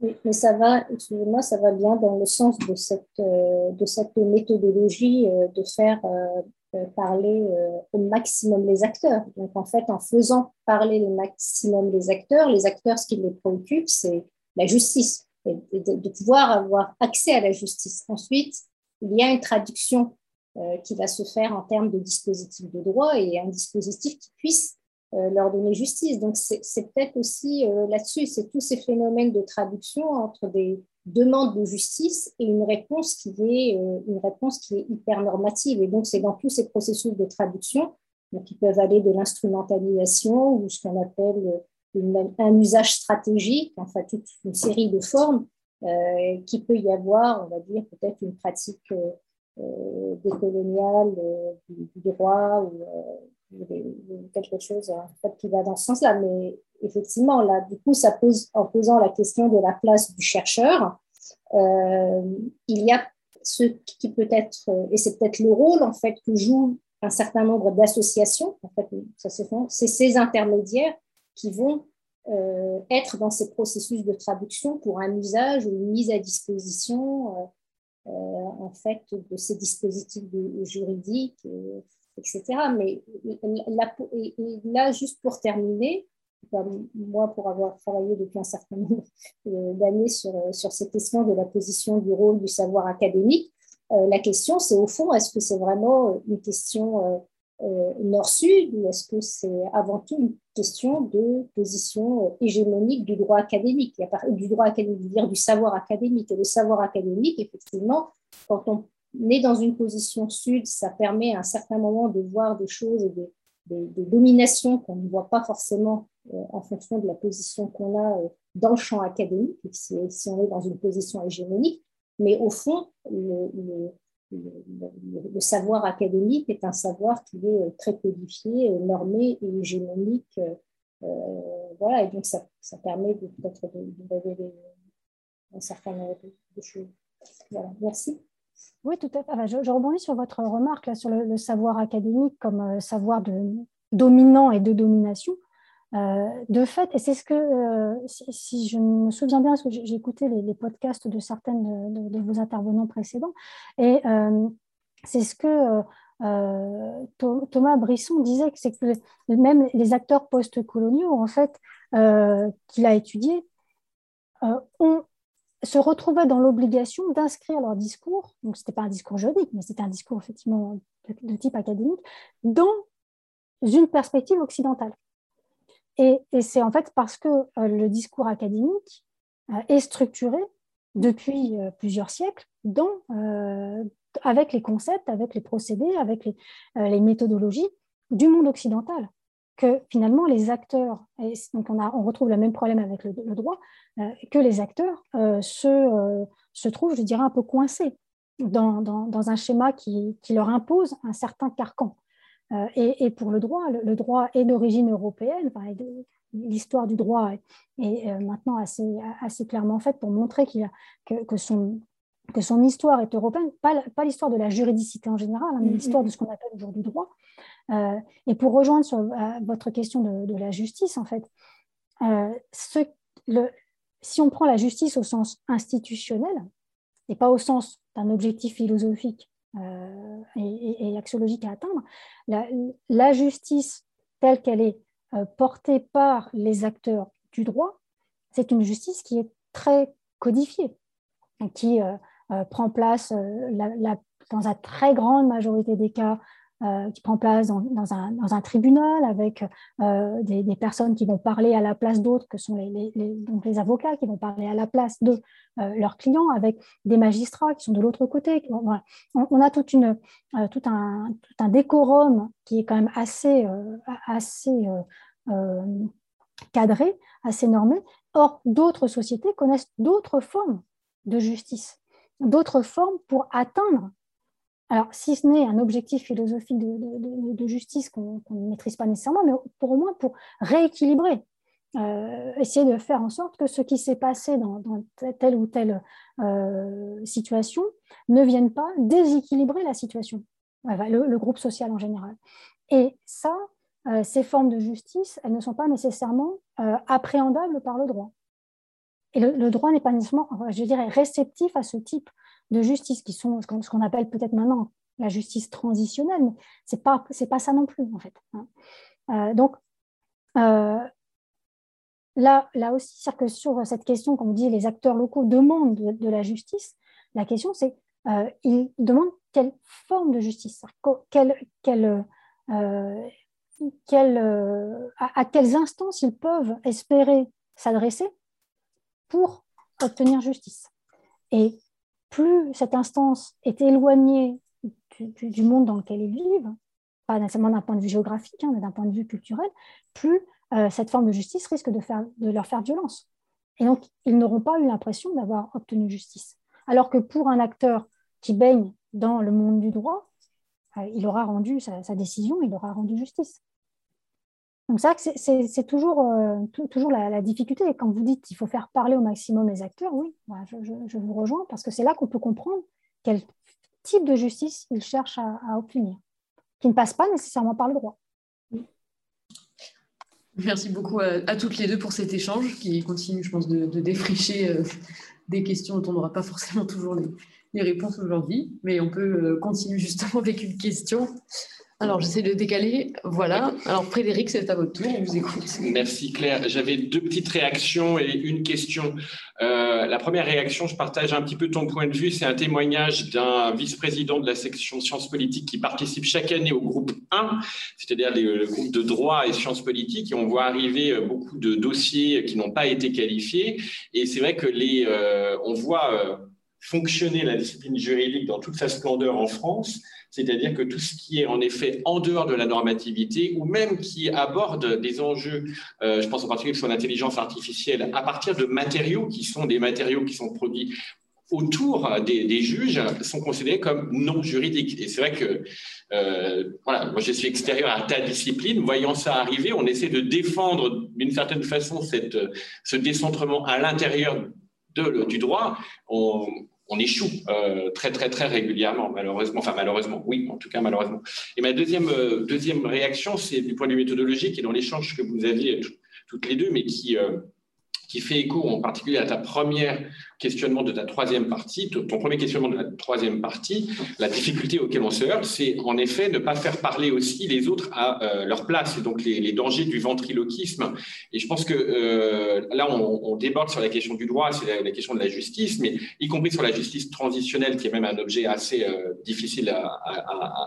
Oui, mais ça va, excusez-moi, ça va bien dans le sens de cette, euh, de cette méthodologie euh, de faire parler au maximum les acteurs. Donc, en fait, en faisant parler le maximum les acteurs, les acteurs, ce qui les préoccupe, c'est la justice, de, pouvoir avoir accès à la justice. Ensuite, il y a une traduction qui va se faire en termes de dispositif de droit et un dispositif qui puisse euh, leur donner justice. Donc c'est peut-être aussi euh, là-dessus, c'est tous ces phénomènes de traduction entre des demandes de justice et une réponse qui est euh, une réponse qui est hyper normative. Et donc c'est dans tous ces processus de traduction qui peuvent aller de l'instrumentalisation ou ce qu'on appelle un usage stratégique, enfin toute une série de formes qui peut y avoir, on va dire peut-être une pratique décoloniale du, droit ou quelque chose qui va dans ce sens-là. Mais effectivement, là, du coup, ça pose, en posant la question de la place du chercheur, euh, il y a ce qui peut être, et c'est peut-être le rôle en fait que jouent un certain nombre d'associations, en fait, c'est ces intermédiaires qui vont euh, être dans ces processus de traduction pour un usage ou une mise à disposition euh, en fait de ces dispositifs juridiques etc. Mais là, juste pour terminer, moi, pour avoir travaillé depuis un certain nombre d'années sur, sur ces questions de la position du rôle du savoir académique, euh, la question, c'est au fond, est-ce que c'est vraiment une question euh, euh, nord-sud ou est-ce que c'est avant tout une question de position hégémonique du droit académique, du droit académique, dire du savoir académique. Et le savoir académique, effectivement, quand on né dans une position sud, ça permet à un certain moment de voir des choses et des, dominations qu'on ne voit pas forcément euh, en fonction de la position qu'on a euh, dans le champ académique, si, on est dans une position hégémonique. Mais au fond, le, savoir académique est un savoir qui est euh, très codifié, normé et hégémonique. voilà, et donc ça, permet peut-être de, révéler un certain nombre de choses. Merci. Oui, tout à fait. je, rebondis sur votre remarque là, sur le, savoir académique comme euh, savoir de, dominant et de domination. Euh, de fait, et c'est ce que, euh, si, je me souviens bien, parce que j'ai écouté les, podcasts de certaines de, vos intervenants précédents, et c'est ce que Thomas Brisson disait, c'est que même les acteurs post-coloniaux, en fait, qu'il a étudiés, se retrouvaient dans l'obligation d'inscrire leur discours, donc ce n'était pas un discours juridique, mais c'était un discours effectivement de, type académique, dans une perspective occidentale. Et, c'est en fait parce que euh, le discours académique euh, est structuré depuis euh, plusieurs siècles avec les concepts, avec les procédés, avec les, méthodologies du monde occidental que finalement les acteurs, et donc on, retrouve le même problème avec le, droit, que les acteurs se, trouvent, je dirais, un peu coincés dans, un schéma qui, leur impose un certain carcan. Et, et, pour le droit, le, droit est d'origine européenne, l'histoire du droit est, maintenant assez, assez clairement faite pour montrer que, que, son, que son histoire est européenne, pas, pas l'histoire de la juridicité en général, hein, mais mm-hmm. l'histoire de ce qu'on appelle aujourd'hui droit. Euh, et pour rejoindre sur euh, votre question de, la justice, en fait, euh, ce, le, si on prend la justice au sens institutionnel, et pas au sens d'un objectif philosophique et, axiologique à atteindre, la, justice telle qu'elle est portée par les acteurs du droit, c'est une justice qui est très codifiée, qui prend place la, dans la très grande majorité des cas euh, qui prend place dans, un, tribunal avec euh, des, personnes qui vont parler à la place d'autres, que sont les, avocats qui vont parler à la place de euh, leurs clients, avec des magistrats qui sont de l'autre côté. On, a toute une, tout, un, un décorum qui est quand même assez, assez cadré, assez normé. Or, d'autres sociétés connaissent d'autres formes de justice, d'autres formes pour atteindre alors, si ce n'est un objectif philosophique de, justice qu'on ne maîtrise pas nécessairement, mais pour au moins pour rééquilibrer, euh, essayer de faire en sorte que ce qui s'est passé dans, telle ou telle euh, situation ne vienne pas déséquilibrer la situation, le, groupe social en général. Et ça, euh, ces formes de justice, elles ne sont pas nécessairement appréhendables par le droit. Et le, le droit n'est pas nécessairement, je dirais, réceptif à ce type de justice, qui sont ce qu'on appelle peut-être maintenant la justice transitionnelle, mais ce n'est pas, pas ça non plus, en fait. Hein. Euh, donc, euh, là, là aussi, c'est que sur cette question, comme dit, les acteurs locaux demandent de, la justice, la question, c'est euh, ils demandent quelle forme de justice, quelle, à, à, quelles instances ils peuvent espérer s'adresser pour obtenir justice. Et plus cette instance est éloignée du, monde dans lequel ils vivent, pas nécessairement d'un point de vue géographique, hein, mais d'un point de vue culturel, plus euh, cette forme de justice risque de, leur faire violence. Et donc, ils n'auront pas eu l'impression d'avoir obtenu justice. Alors que pour un acteur qui baigne dans le monde du droit, euh, il aura rendu sa, décision, il aura rendu justice. Donc c'est toujours, euh, toujours la, difficulté. Et quand vous dites qu'il faut faire parler au maximum les acteurs, oui, je, vous rejoins, parce que c'est là qu'on peut comprendre quel type de justice ils cherchent à, obtenir, qui ne passe pas nécessairement par le droit. Merci beaucoup à, toutes les deux pour cet échange qui continue, je pense, de, défricher euh, des questions dont on n'aura pas forcément toujours les, les réponses aujourd'hui, mais on peut euh, continuer justement avec une question alors, j'essaie de décaler. Voilà. Alors, Frédéric, c'est à votre tour. On vous écoute. Merci, Claire. J'avais deux petites réactions et une question. Euh, la première réaction, je partage un petit peu ton point de vue. C'est un témoignage d'un vice-président de la section sciences politiques qui participe chaque année au groupe 1, c'est-à-dire le groupe de droit et sciences politiques. Et on voit arriver euh, beaucoup de dossiers qui n'ont pas été qualifiés. Et c'est vrai que les, euh, on voit fonctionner la discipline juridique dans toute sa splendeur en France c'est-à-dire que tout ce qui est en effet en dehors de la normativité ou même qui aborde des enjeux, euh, je pense en particulier sur l'intelligence artificielle, à partir de matériaux qui sont des matériaux qui sont produits autour des, juges sont considérés comme non juridiques. Et c'est vrai que, euh, voilà, moi je suis extérieur à ta discipline, voyant ça arriver, on essaie de défendre d'une certaine façon cette, ce décentrement à l'intérieur du droit. On échoue euh, très très très régulièrement, malheureusement. Enfin malheureusement, oui, en tout cas malheureusement. Et ma deuxième euh, deuxième réaction, c'est du point de vue méthodologique et dans l'échange que vous aviez toutes les deux, mais qui euh, qui fait écho en particulier à ta première questionnement de ta troisième partie, ton premier questionnement de la troisième partie, la difficulté auquel on se heurte, c'est en effet ne pas faire parler aussi les autres à euh, leur place, et donc les, dangers du ventriloquisme. Et je pense que euh, là, on, déborde sur la question du droit, c'est la, question de la justice, mais y compris sur la justice transitionnelle, qui est même un objet assez euh, difficile à,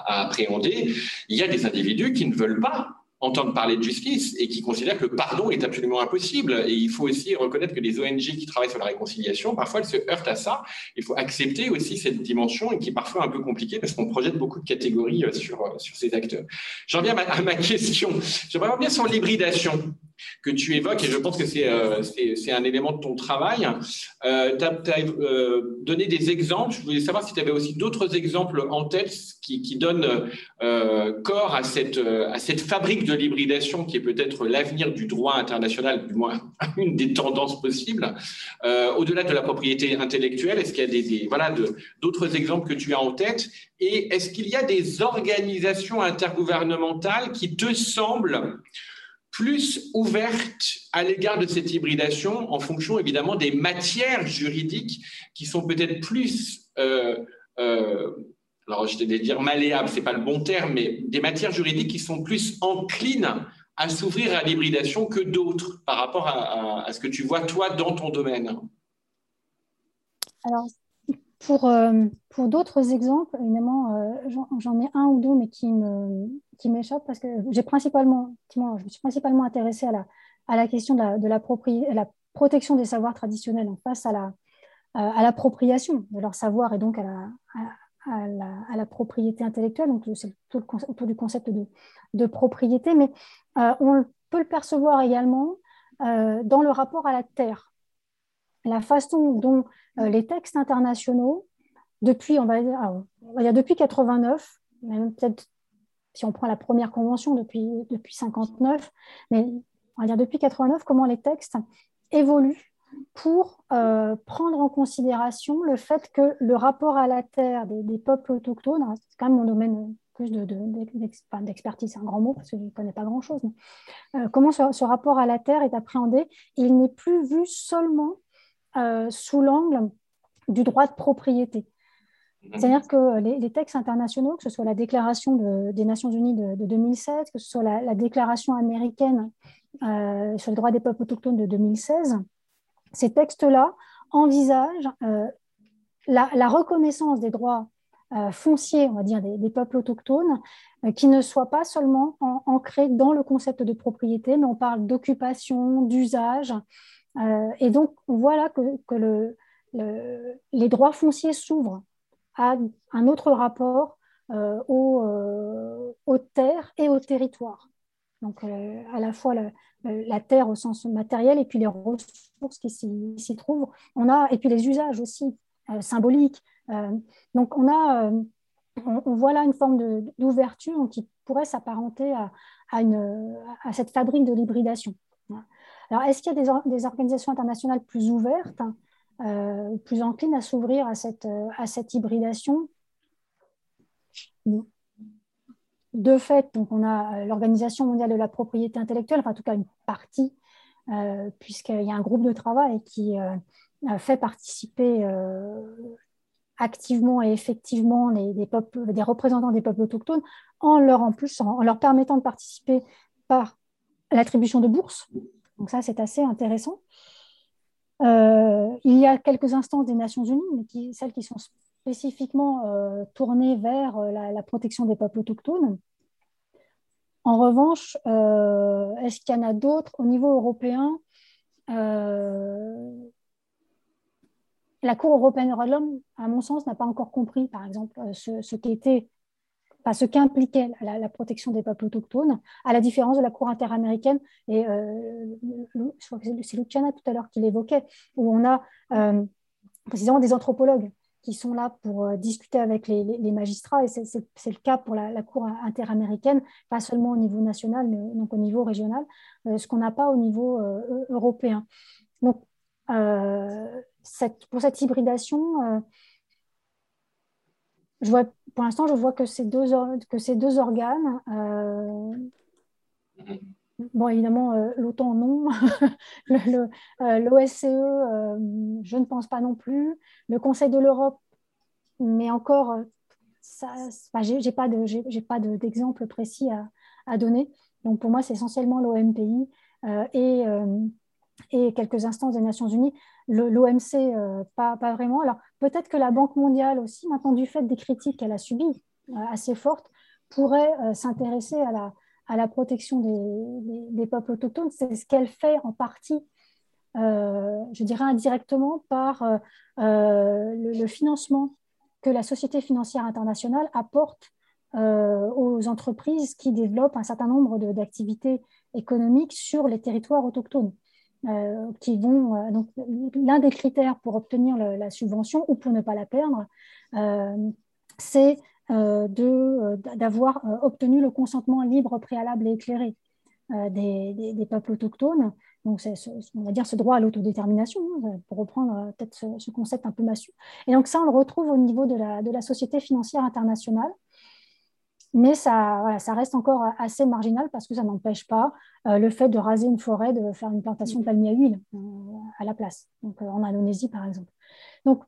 à appréhender, il y a des individus qui ne veulent pas entendent parler de justice et qui considèrent que le pardon est absolument impossible. Et il faut aussi reconnaître que les ONG qui travaillent sur la réconciliation, parfois, elles se heurtent à ça. Il faut accepter aussi cette dimension et qui est parfois un peu compliquée parce qu'on projette beaucoup de catégories sur, sur ces acteurs. J'en viens à ma, question. J'aimerais revenir sur l'hybridation que tu évoques, et je pense que c'est euh, un élément de ton travail. Euh, tu as, euh, donné des exemples. Je voulais savoir si tu avais aussi d'autres exemples en tête qui, donnent corps à cette, fabrique de l'hybridation qui est peut-être l'avenir du droit international, du moins une des tendances possibles. Au-delà de la propriété intellectuelle, est-ce qu'il y a d'autres exemples que tu as en tête? Et est-ce qu'il y a des organisations intergouvernementales qui te semblent plus ouverte à l'égard de cette hybridation en fonction évidemment des matières juridiques qui sont peut-être plus, euh, euh, alors je vais dire malléables, c'est pas le bon terme, mais des matières juridiques qui sont plus enclines à s'ouvrir à l'hybridation que d'autres par rapport à, ce que tu vois toi dans ton domaine. Alors pour, euh, pour d'autres exemples, évidemment, j'en ai un ou deux, mais qui me qui m'échappent parce que j'ai principalement, je me suis principalement intéressée à la, à la question de la, de la, protection des savoirs traditionnels en face à la à de leur savoir et donc à la, à, la, propriété intellectuelle. Donc, c'est tout le autour du concept de, de propriété, mais euh, on peut le percevoir également dans le rapport à la terre. La façon dont euh, les textes internationaux, depuis, on va dire, ah, depuis 89, même peut-être si on prend la première convention depuis, depuis 59, mais on va dire depuis 89, comment les textes évoluent pour euh, prendre en considération le fait que le rapport à la terre des, peuples autochtones, hein, c'est quand même mon domaine plus d'expertise, de, c'est un grand mot parce que je ne connais pas grand-chose, euh, comment ce, rapport à la terre est appréhendé, il n'est plus vu seulement euh, sous l'angle du droit de propriété. Mhm. C'est-à-dire que les, textes internationaux, que ce soit la Déclaration des Nations Unies de, 2007, que ce soit la, Déclaration américaine euh, sur les droits des peuples autochtones de 2016, ces textes-là envisagent euh, la, reconnaissance des droits fonciers, on va dire, des, peuples autochtones, qui ne soient pas seulement ancrés dans le concept de propriété, mais on parle d'occupation, d'usage, euh, et donc, on voit là que, le, les droits fonciers s'ouvrent à un autre rapport euh, euh, aux, terres et aux territoires. Donc, à la fois la, terre au sens matériel et puis les ressources qui s'y trouvent. On a, et puis les usages aussi symboliques. donc, on a on, voit là une forme d'ouverture qui pourrait s'apparenter à, à, à, cette fabrique de l'hybridation. Alors, est-ce qu'il y a des, organisations internationales plus ouvertes, euh, plus enclines à s'ouvrir à cette, euh, à cette hybridation De fait, donc on a euh, l'Organisation mondiale de la propriété intellectuelle, enfin en tout cas une partie, puisqu'il y a un groupe de travail qui fait participer activement et effectivement des, des représentants des peuples autochtones en leur, en plus, en leur permettant de participer par l'attribution de bourses donc ça, c'est assez intéressant. Euh, il y a quelques instances des Nations Unies, mais celles qui sont spécifiquement euh, tournées vers euh, la, protection des peuples autochtones. En revanche, est-ce qu'il y en a d'autres au niveau européen La Cour européenne des droits de l'homme, à mon sens, n'a pas encore compris, par exemple, ce, ce qu'était ce qu'impliquait la, protection des peuples autochtones, à la différence de la Cour interaméricaine, et euh, c'est Luciana tout à l'heure qui l'évoquait, où on a euh, précisément des anthropologues qui sont là pour euh, discuter avec les, magistrats, et c'est le cas pour la, Cour interaméricaine, pas seulement au niveau national, mais donc au niveau régional, ce qu'on n'a pas au niveau européen. Donc, pour cette hybridation, pour l'instant, je vois que ces deux, organes, euh, bon, évidemment, euh, l'OTAN, non, l'OSCE, euh, je ne pense pas non plus, le Conseil de l'Europe, mais encore, je n'ai pas d'exemple précis à, donner. Donc, pour moi, c'est essentiellement l'OMPI et quelques instances des Nations Unies. L'OMC, pas, vraiment. Peut-être que la Banque mondiale aussi, maintenant du fait des critiques qu'elle a subies euh, assez fortes, pourrait euh, s'intéresser à la, à la protection des, peuples autochtones, c'est ce qu'elle fait en partie, je dirais indirectement, par le, financement que la Société financière internationale apporte aux entreprises qui développent un certain nombre d'activités économiques sur les territoires autochtones. Euh, qui vont. Euh, donc, l'un des critères pour obtenir la subvention ou pour ne pas la perdre, euh, c'est d'avoir obtenu le consentement libre, préalable et éclairé des, peuples autochtones. Donc, c'est, on va dire ce droit à l'autodétermination, hein, pour reprendre peut-être ce, concept un peu massu. Et donc, ça, on le retrouve au niveau de la, de la Société financière internationale mais ça, reste encore assez marginal parce que ça n'empêche pas euh, le fait de raser une forêt, de faire une plantation de palmiers à huile euh, à la place, euh, en Indonésie par exemple. Donc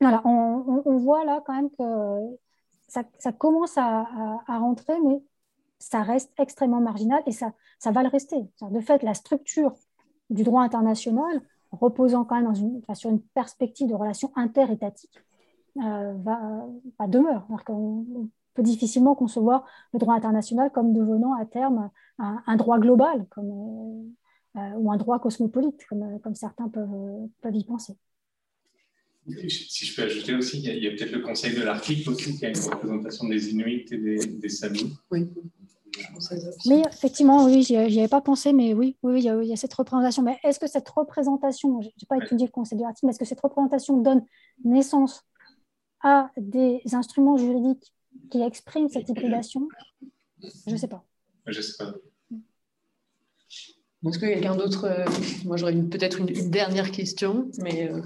voilà, on, voit là quand même que ça, commence à, rentrer, mais ça reste extrêmement marginal et ça, va le rester. De fait, la structure du droit international, reposant quand même dans une, sur une perspective de relations interétatiques, va demeure peut difficilement concevoir le droit international comme devenant à terme un, droit global comme, euh, euh, ou un droit cosmopolite, comme, comme certains peuvent, peuvent, y penser. Si je peux ajouter aussi, il y a, peut-être le Conseil de l'Arctique aussi qui a une représentation des Inuits et des, des Samis. Oui. Mais effectivement, oui, j'y avais pas pensé, mais oui, oui, il y, a, il y a cette représentation. Mais est-ce que cette représentation, je n'ai pas étudié le Conseil de l'Arctique, mais est-ce que cette représentation donne naissance à des instruments juridiques qui exprime cette hybridation Je ne sais pas. Je ne sais pas. Est-ce que quelqu'un d'autre euh, Moi, j'aurais peut-être une, dernière question, mais euh,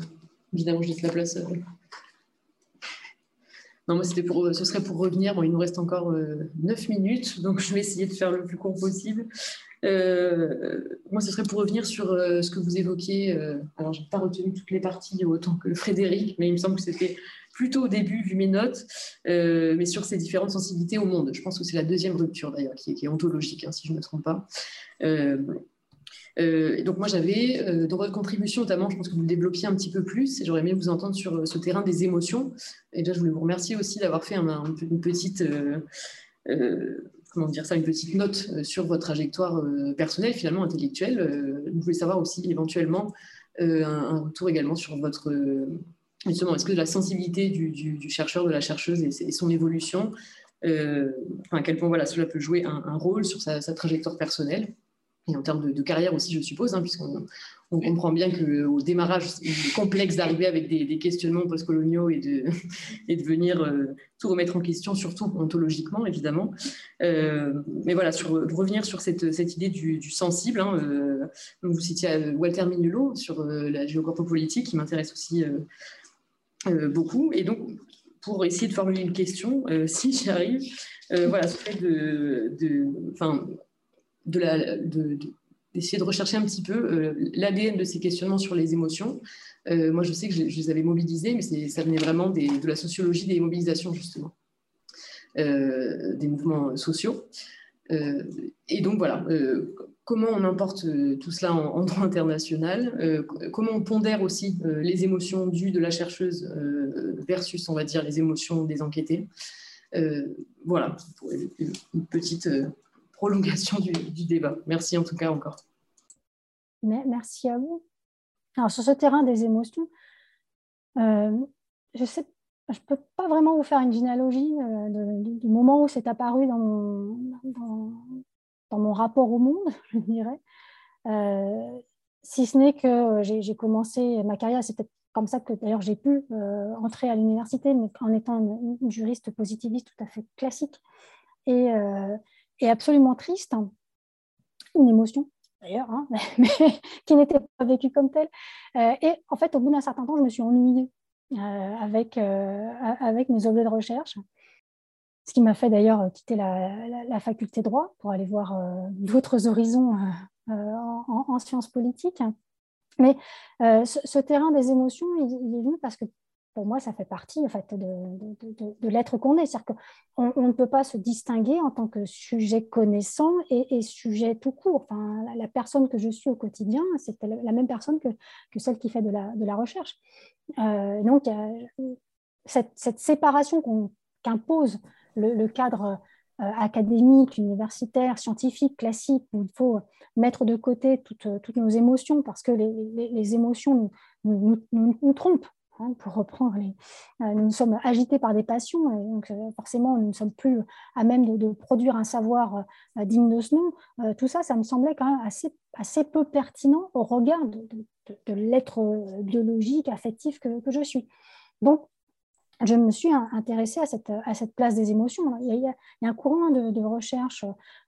évidemment, je laisse la place. Euh. Non, moi, c'était pour, ce serait pour revenir. Bon, il nous reste encore 9 minutes, donc je vais essayer de faire le plus court possible. Moi, ce serait pour revenir sur ce que vous évoquiez. alors, je n'ai pas retenu toutes les parties autant que Frédéric, mais il me semble que c'était plutôt au début, vu mes notes, euh, mais sur ces différentes sensibilités au monde. Je pense que c'est la deuxième rupture d'ailleurs, qui, est ontologique, hein, si je ne me trompe pas. Euh, euh, donc moi j'avais, dans votre contribution notamment, je pense que vous le développiez un petit peu plus, et j'aurais aimé vous entendre sur ce terrain des émotions. Et déjà je voulais vous remercier aussi d'avoir fait une petite... comment dire ça, une petite note sur votre trajectoire personnelle, finalement intellectuelle. Vous voulez savoir aussi éventuellement un, retour également sur votre justement, est-ce que la sensibilité du, chercheur, de la chercheuse et, son évolution, euh, à quel point voilà, cela peut jouer un, rôle sur sa, trajectoire personnelle? Et en termes de, carrière aussi, je suppose, hein, puisqu'on on comprend bien qu'au démarrage, il est complexe d'arriver avec des, questionnements postcoloniaux et de, et de venir euh, tout remettre en question, surtout ontologiquement, évidemment. Euh, mais voilà, sur, revenir sur cette, cette idée du, sensible, hein, vous citiez Walter Minulo sur la géographie qui m'intéresse aussi euh, beaucoup. Et donc, pour essayer de formuler une question, euh, si j'y arrive, euh, voilà, ce fait de, de, d'essayer de rechercher un petit peu l'ADN de ces questionnements sur les émotions. moi, je sais que je, les avais mobilisés, mais ça venait vraiment de la sociologie des mobilisations, justement, des mouvements sociaux. et donc, voilà, comment on importe euh, tout cela en, droit international, euh, comment on pondère aussi euh, les émotions dues de la chercheuse versus, on va dire, les émotions des enquêtés. voilà, une petite prolongation du, débat. Merci en tout cas encore. Merci à vous. Alors, sur ce terrain des émotions, je sais je peux pas vraiment vous faire une généalogie du moment où c'est apparu dans dans, dans mon rapport au monde, je dirais. Euh, si ce n'est que j'ai commencé ma carrière, c'est peut-être comme ça que d'ailleurs j'ai pu euh, entrer à l'université, mais en étant une, juriste positiviste tout à fait classique et, euh, et absolument triste, hein. une émotion d'ailleurs, hein, mais, qui n'était pas vécue comme telle. et en fait, au bout d'un certain temps, je me suis ennuyée avec, avec mes objets de recherche ce qui m'a fait d'ailleurs quitter la, faculté droit pour aller voir euh, d'autres horizons euh, euh, en, sciences politiques. Mais ce, terrain des émotions, il, est venu parce que pour moi, ça fait partie en fait, de, l'être qu'on est. C'est-à-dire qu'on on ne peut pas se distinguer en tant que sujet connaissant et, sujet tout court. Enfin, la, personne que je suis au quotidien, c'est la même personne que, celle qui fait de la, recherche. donc, cette, cette séparation qu'impose le, cadre académique, universitaire, scientifique, classique, où il faut mettre de côté toutes, toutes nos émotions parce que les, émotions nous, nous, trompent. Hein, pour reprendre, les, nous sommes agités par des passions et donc forcément nous ne sommes plus à même de, produire un savoir digne de ce nom. tout ça, ça me semblait quand même assez, assez peu pertinent au regard de, l'être biologique, affectif que, je suis. Donc, je me suis intéressée à cette, à cette place des émotions. Il y a, un courant de, recherche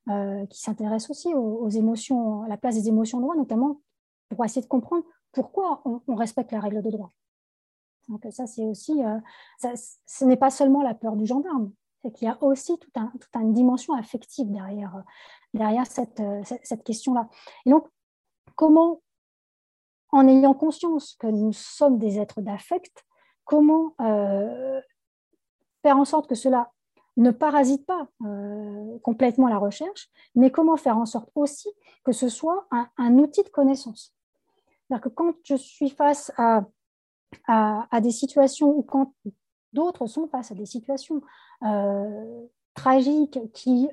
euh, qui s'intéresse aussi aux, émotions, à la place des émotions de droit, notamment pour essayer de comprendre pourquoi on, respecte la règle de droit. Donc ça, c'est aussi, euh, ce n'est pas seulement la peur du gendarme, c'est qu'il y a aussi toute, un, une dimension affective derrière, derrière cette, cette, cette question-là. Et donc, comment, en ayant conscience que nous sommes des êtres d'affect, comment euh, faire en sorte que cela ne parasite pas euh, complètement la recherche, mais comment faire en sorte aussi que ce soit un, outil de connaissance. C'est-à-dire que quand je suis face à, à, des situations ou quand d'autres sont face à des situations euh, tragiques qui,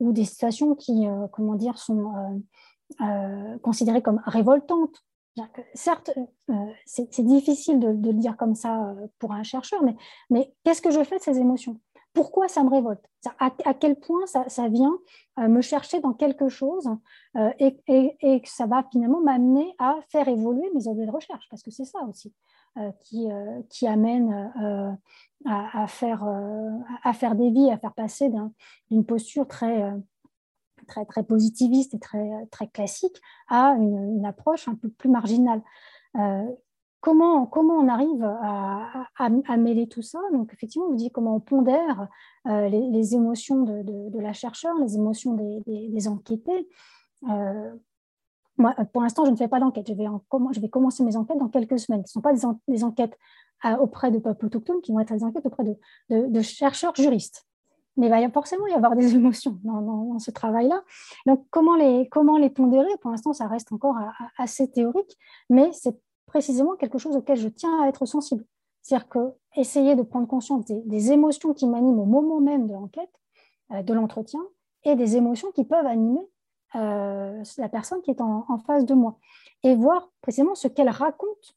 ou des situations qui, comment dire, sont considérées comme révoltantes. Certes, euh, c'est difficile de, le dire comme ça euh, pour un chercheur, mais, mais qu'est-ce que je fais de ces émotions? Pourquoi ça me révolte? À, quel point ça, vient euh, me chercher dans quelque chose et, et, ça va finalement m'amener à faire évoluer mes objets de recherche Parce que c'est ça aussi qui, qui, amène à, faire, des vies, à faire passer d'une posture très positiviste et très, classique à une, approche un peu plus marginale. Euh, comment, comment on arrive à, à, mêler tout ça? Donc, effectivement, vous dites comment on pondère euh, les, émotions de, de, la chercheur, les émotions des, des, enquêtés. Euh, moi, pour l'instant, je ne fais pas d'enquête. Je vais, je vais commencer mes enquêtes dans quelques semaines. Ce ne sont pas des, enquêtes auprès de peuples autochtones qui vont être des enquêtes auprès de, de chercheurs juristes mais il va forcément y avoir des émotions dans, ce travail-là. Donc, comment les, comment les pondérer? Pour l'instant, ça reste encore assez théorique, mais c'est précisément quelque chose auquel je tiens à être sensible. C'est-à-dire que essayer de prendre conscience des, émotions qui m'animent au moment même de l'enquête, euh, de l'entretien, et des émotions qui peuvent animer euh, la personne qui est en, face de moi, et voir précisément ce qu'elle raconte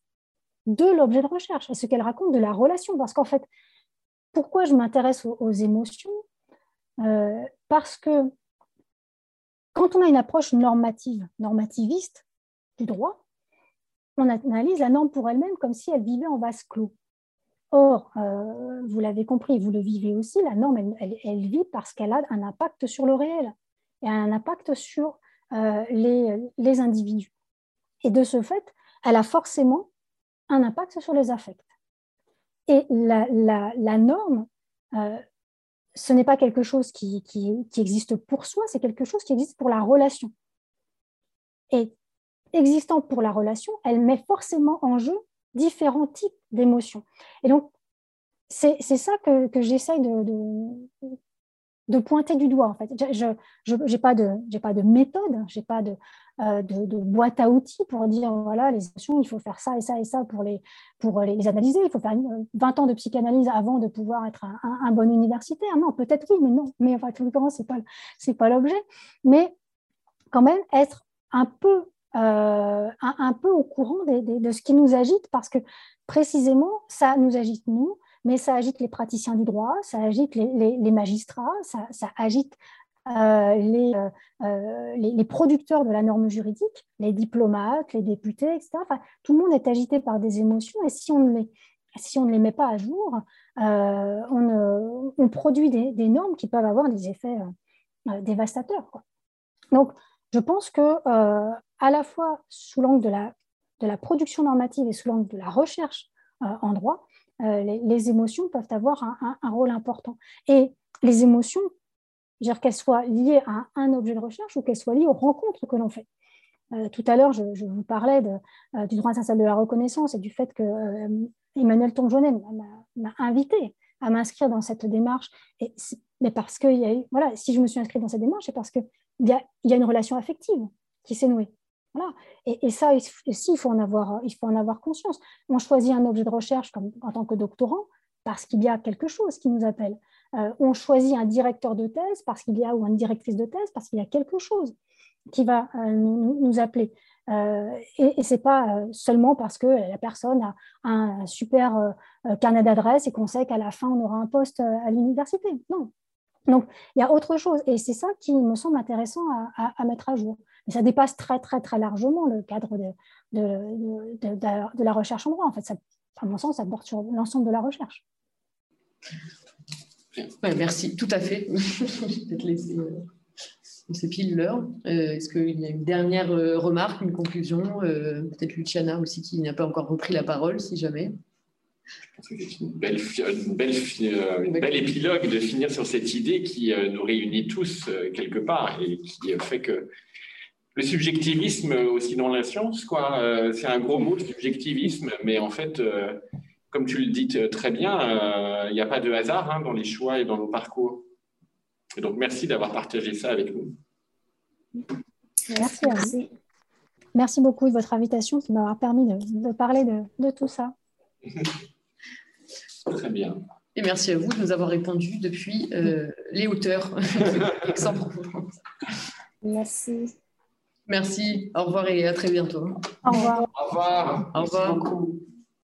de l'objet de recherche, ce qu'elle raconte de la relation, parce qu'en fait, pourquoi je m'intéresse aux, émotions? Euh, Parce que quand on a une approche normative, normativiste du droit, on analyse la norme pour elle-même comme si elle vivait en vase clos. Or, euh, vous l'avez compris, vous le vivez aussi, la norme, elle, vit parce qu'elle a un impact sur le réel et un impact sur euh, les, les, individus. Et de ce fait, elle a forcément un impact sur les affects. Et la, norme, euh, ce n'est pas quelque chose qui, existe pour soi, c'est quelque chose qui existe pour la relation. Et existant pour la relation, elle met forcément en jeu différents types d'émotions. Et donc, c'est ça que, que j'essaye de, de pointer du doigt. En fait. Je n'ai pas, de, pas de méthode, je n'ai pas euh, de, de, boîte à outils pour dire, voilà, les émotions, il faut faire ça et ça et ça pour les, pour les analyser. Il faut faire 20 ans de psychanalyse avant de pouvoir être un, bon universitaire. Non, peut-être oui, mais non. Mais enfin, tout ce n'est pas, pas l'objet. Mais quand même, être un peu, euh, un, peu au courant de ce qui nous agite parce que précisément, ça nous agite nous mais ça agite les praticiens du droit, ça agite les, magistrats, ça, agite euh, euh, les, les, producteurs de la norme juridique, les diplomates, les députés, etc. Tout le monde est agité par des émotions et si on ne les, si on ne les met pas à jour, on, produit des, normes qui peuvent avoir des effets dévastateurs. Donc, je pense que à la fois sous l'angle de la, de la production normative et sous l'angle de la recherche en droit, euh, les, émotions peuvent avoir un, rôle important. Et les émotions, qu'elles soient liées à un, objet de recherche ou qu'elles soient liées aux rencontres que l'on fait. Euh, tout à l'heure, je, vous parlais euh, du droit international de la reconnaissance et du fait que Emmanuel Tongenet m'a invité à m'inscrire dans cette démarche. Mais parce que, voilà, si je me suis inscrite dans cette démarche, c'est parce qu'il y y a une relation affective qui s'est nouée. Et, ça aussi, il faut, en avoir, il faut en avoir conscience. On choisit un objet de recherche en tant que doctorant parce qu'il y a quelque chose qui nous appelle. on choisit un directeur de thèse parce qu'il y a ou une directrice de thèse parce qu'il y a quelque chose qui va nous, appeler. et, et ce n'est pas seulement parce que la personne a un super carnet d'adresses et qu'on sait qu'à la fin, on aura un poste à l'université. Non. Donc, il y a autre chose. Et c'est ça qui me semble intéressant à, mettre à jour. Mais ça dépasse très, très, très largement le cadre de, de, la recherche en droit. En fait, ça, à mon sens, ça porte sur l'ensemble de la recherche. merci, tout à fait. peut-être laisser c'est pile l'heure. Euh, est-ce qu'il y a une dernière euh, remarque, une conclusion euh, Peut-être Luciana aussi qui n'a pas encore repris la parole, si jamais? C'est une belle, une, belle, une belle épilogue de finir sur cette idée qui nous réunit tous quelque part et qui fait que le subjectivisme aussi dans la science, quoi, c'est un gros mot, le subjectivisme, mais en fait, comme tu le dis très bien, il n'y a pas de hasard hein, dans les choix et dans nos parcours. Et donc, merci d'avoir partagé ça avec nous. Merci à vous. Merci beaucoup de votre invitation qui m'a permis de, parler de, tout ça. Très bien. Et merci à vous de nous avoir répondu depuis euh, les hauteurs Merci. Merci. Au revoir et à très bientôt. Au revoir. Au revoir. Au revoir.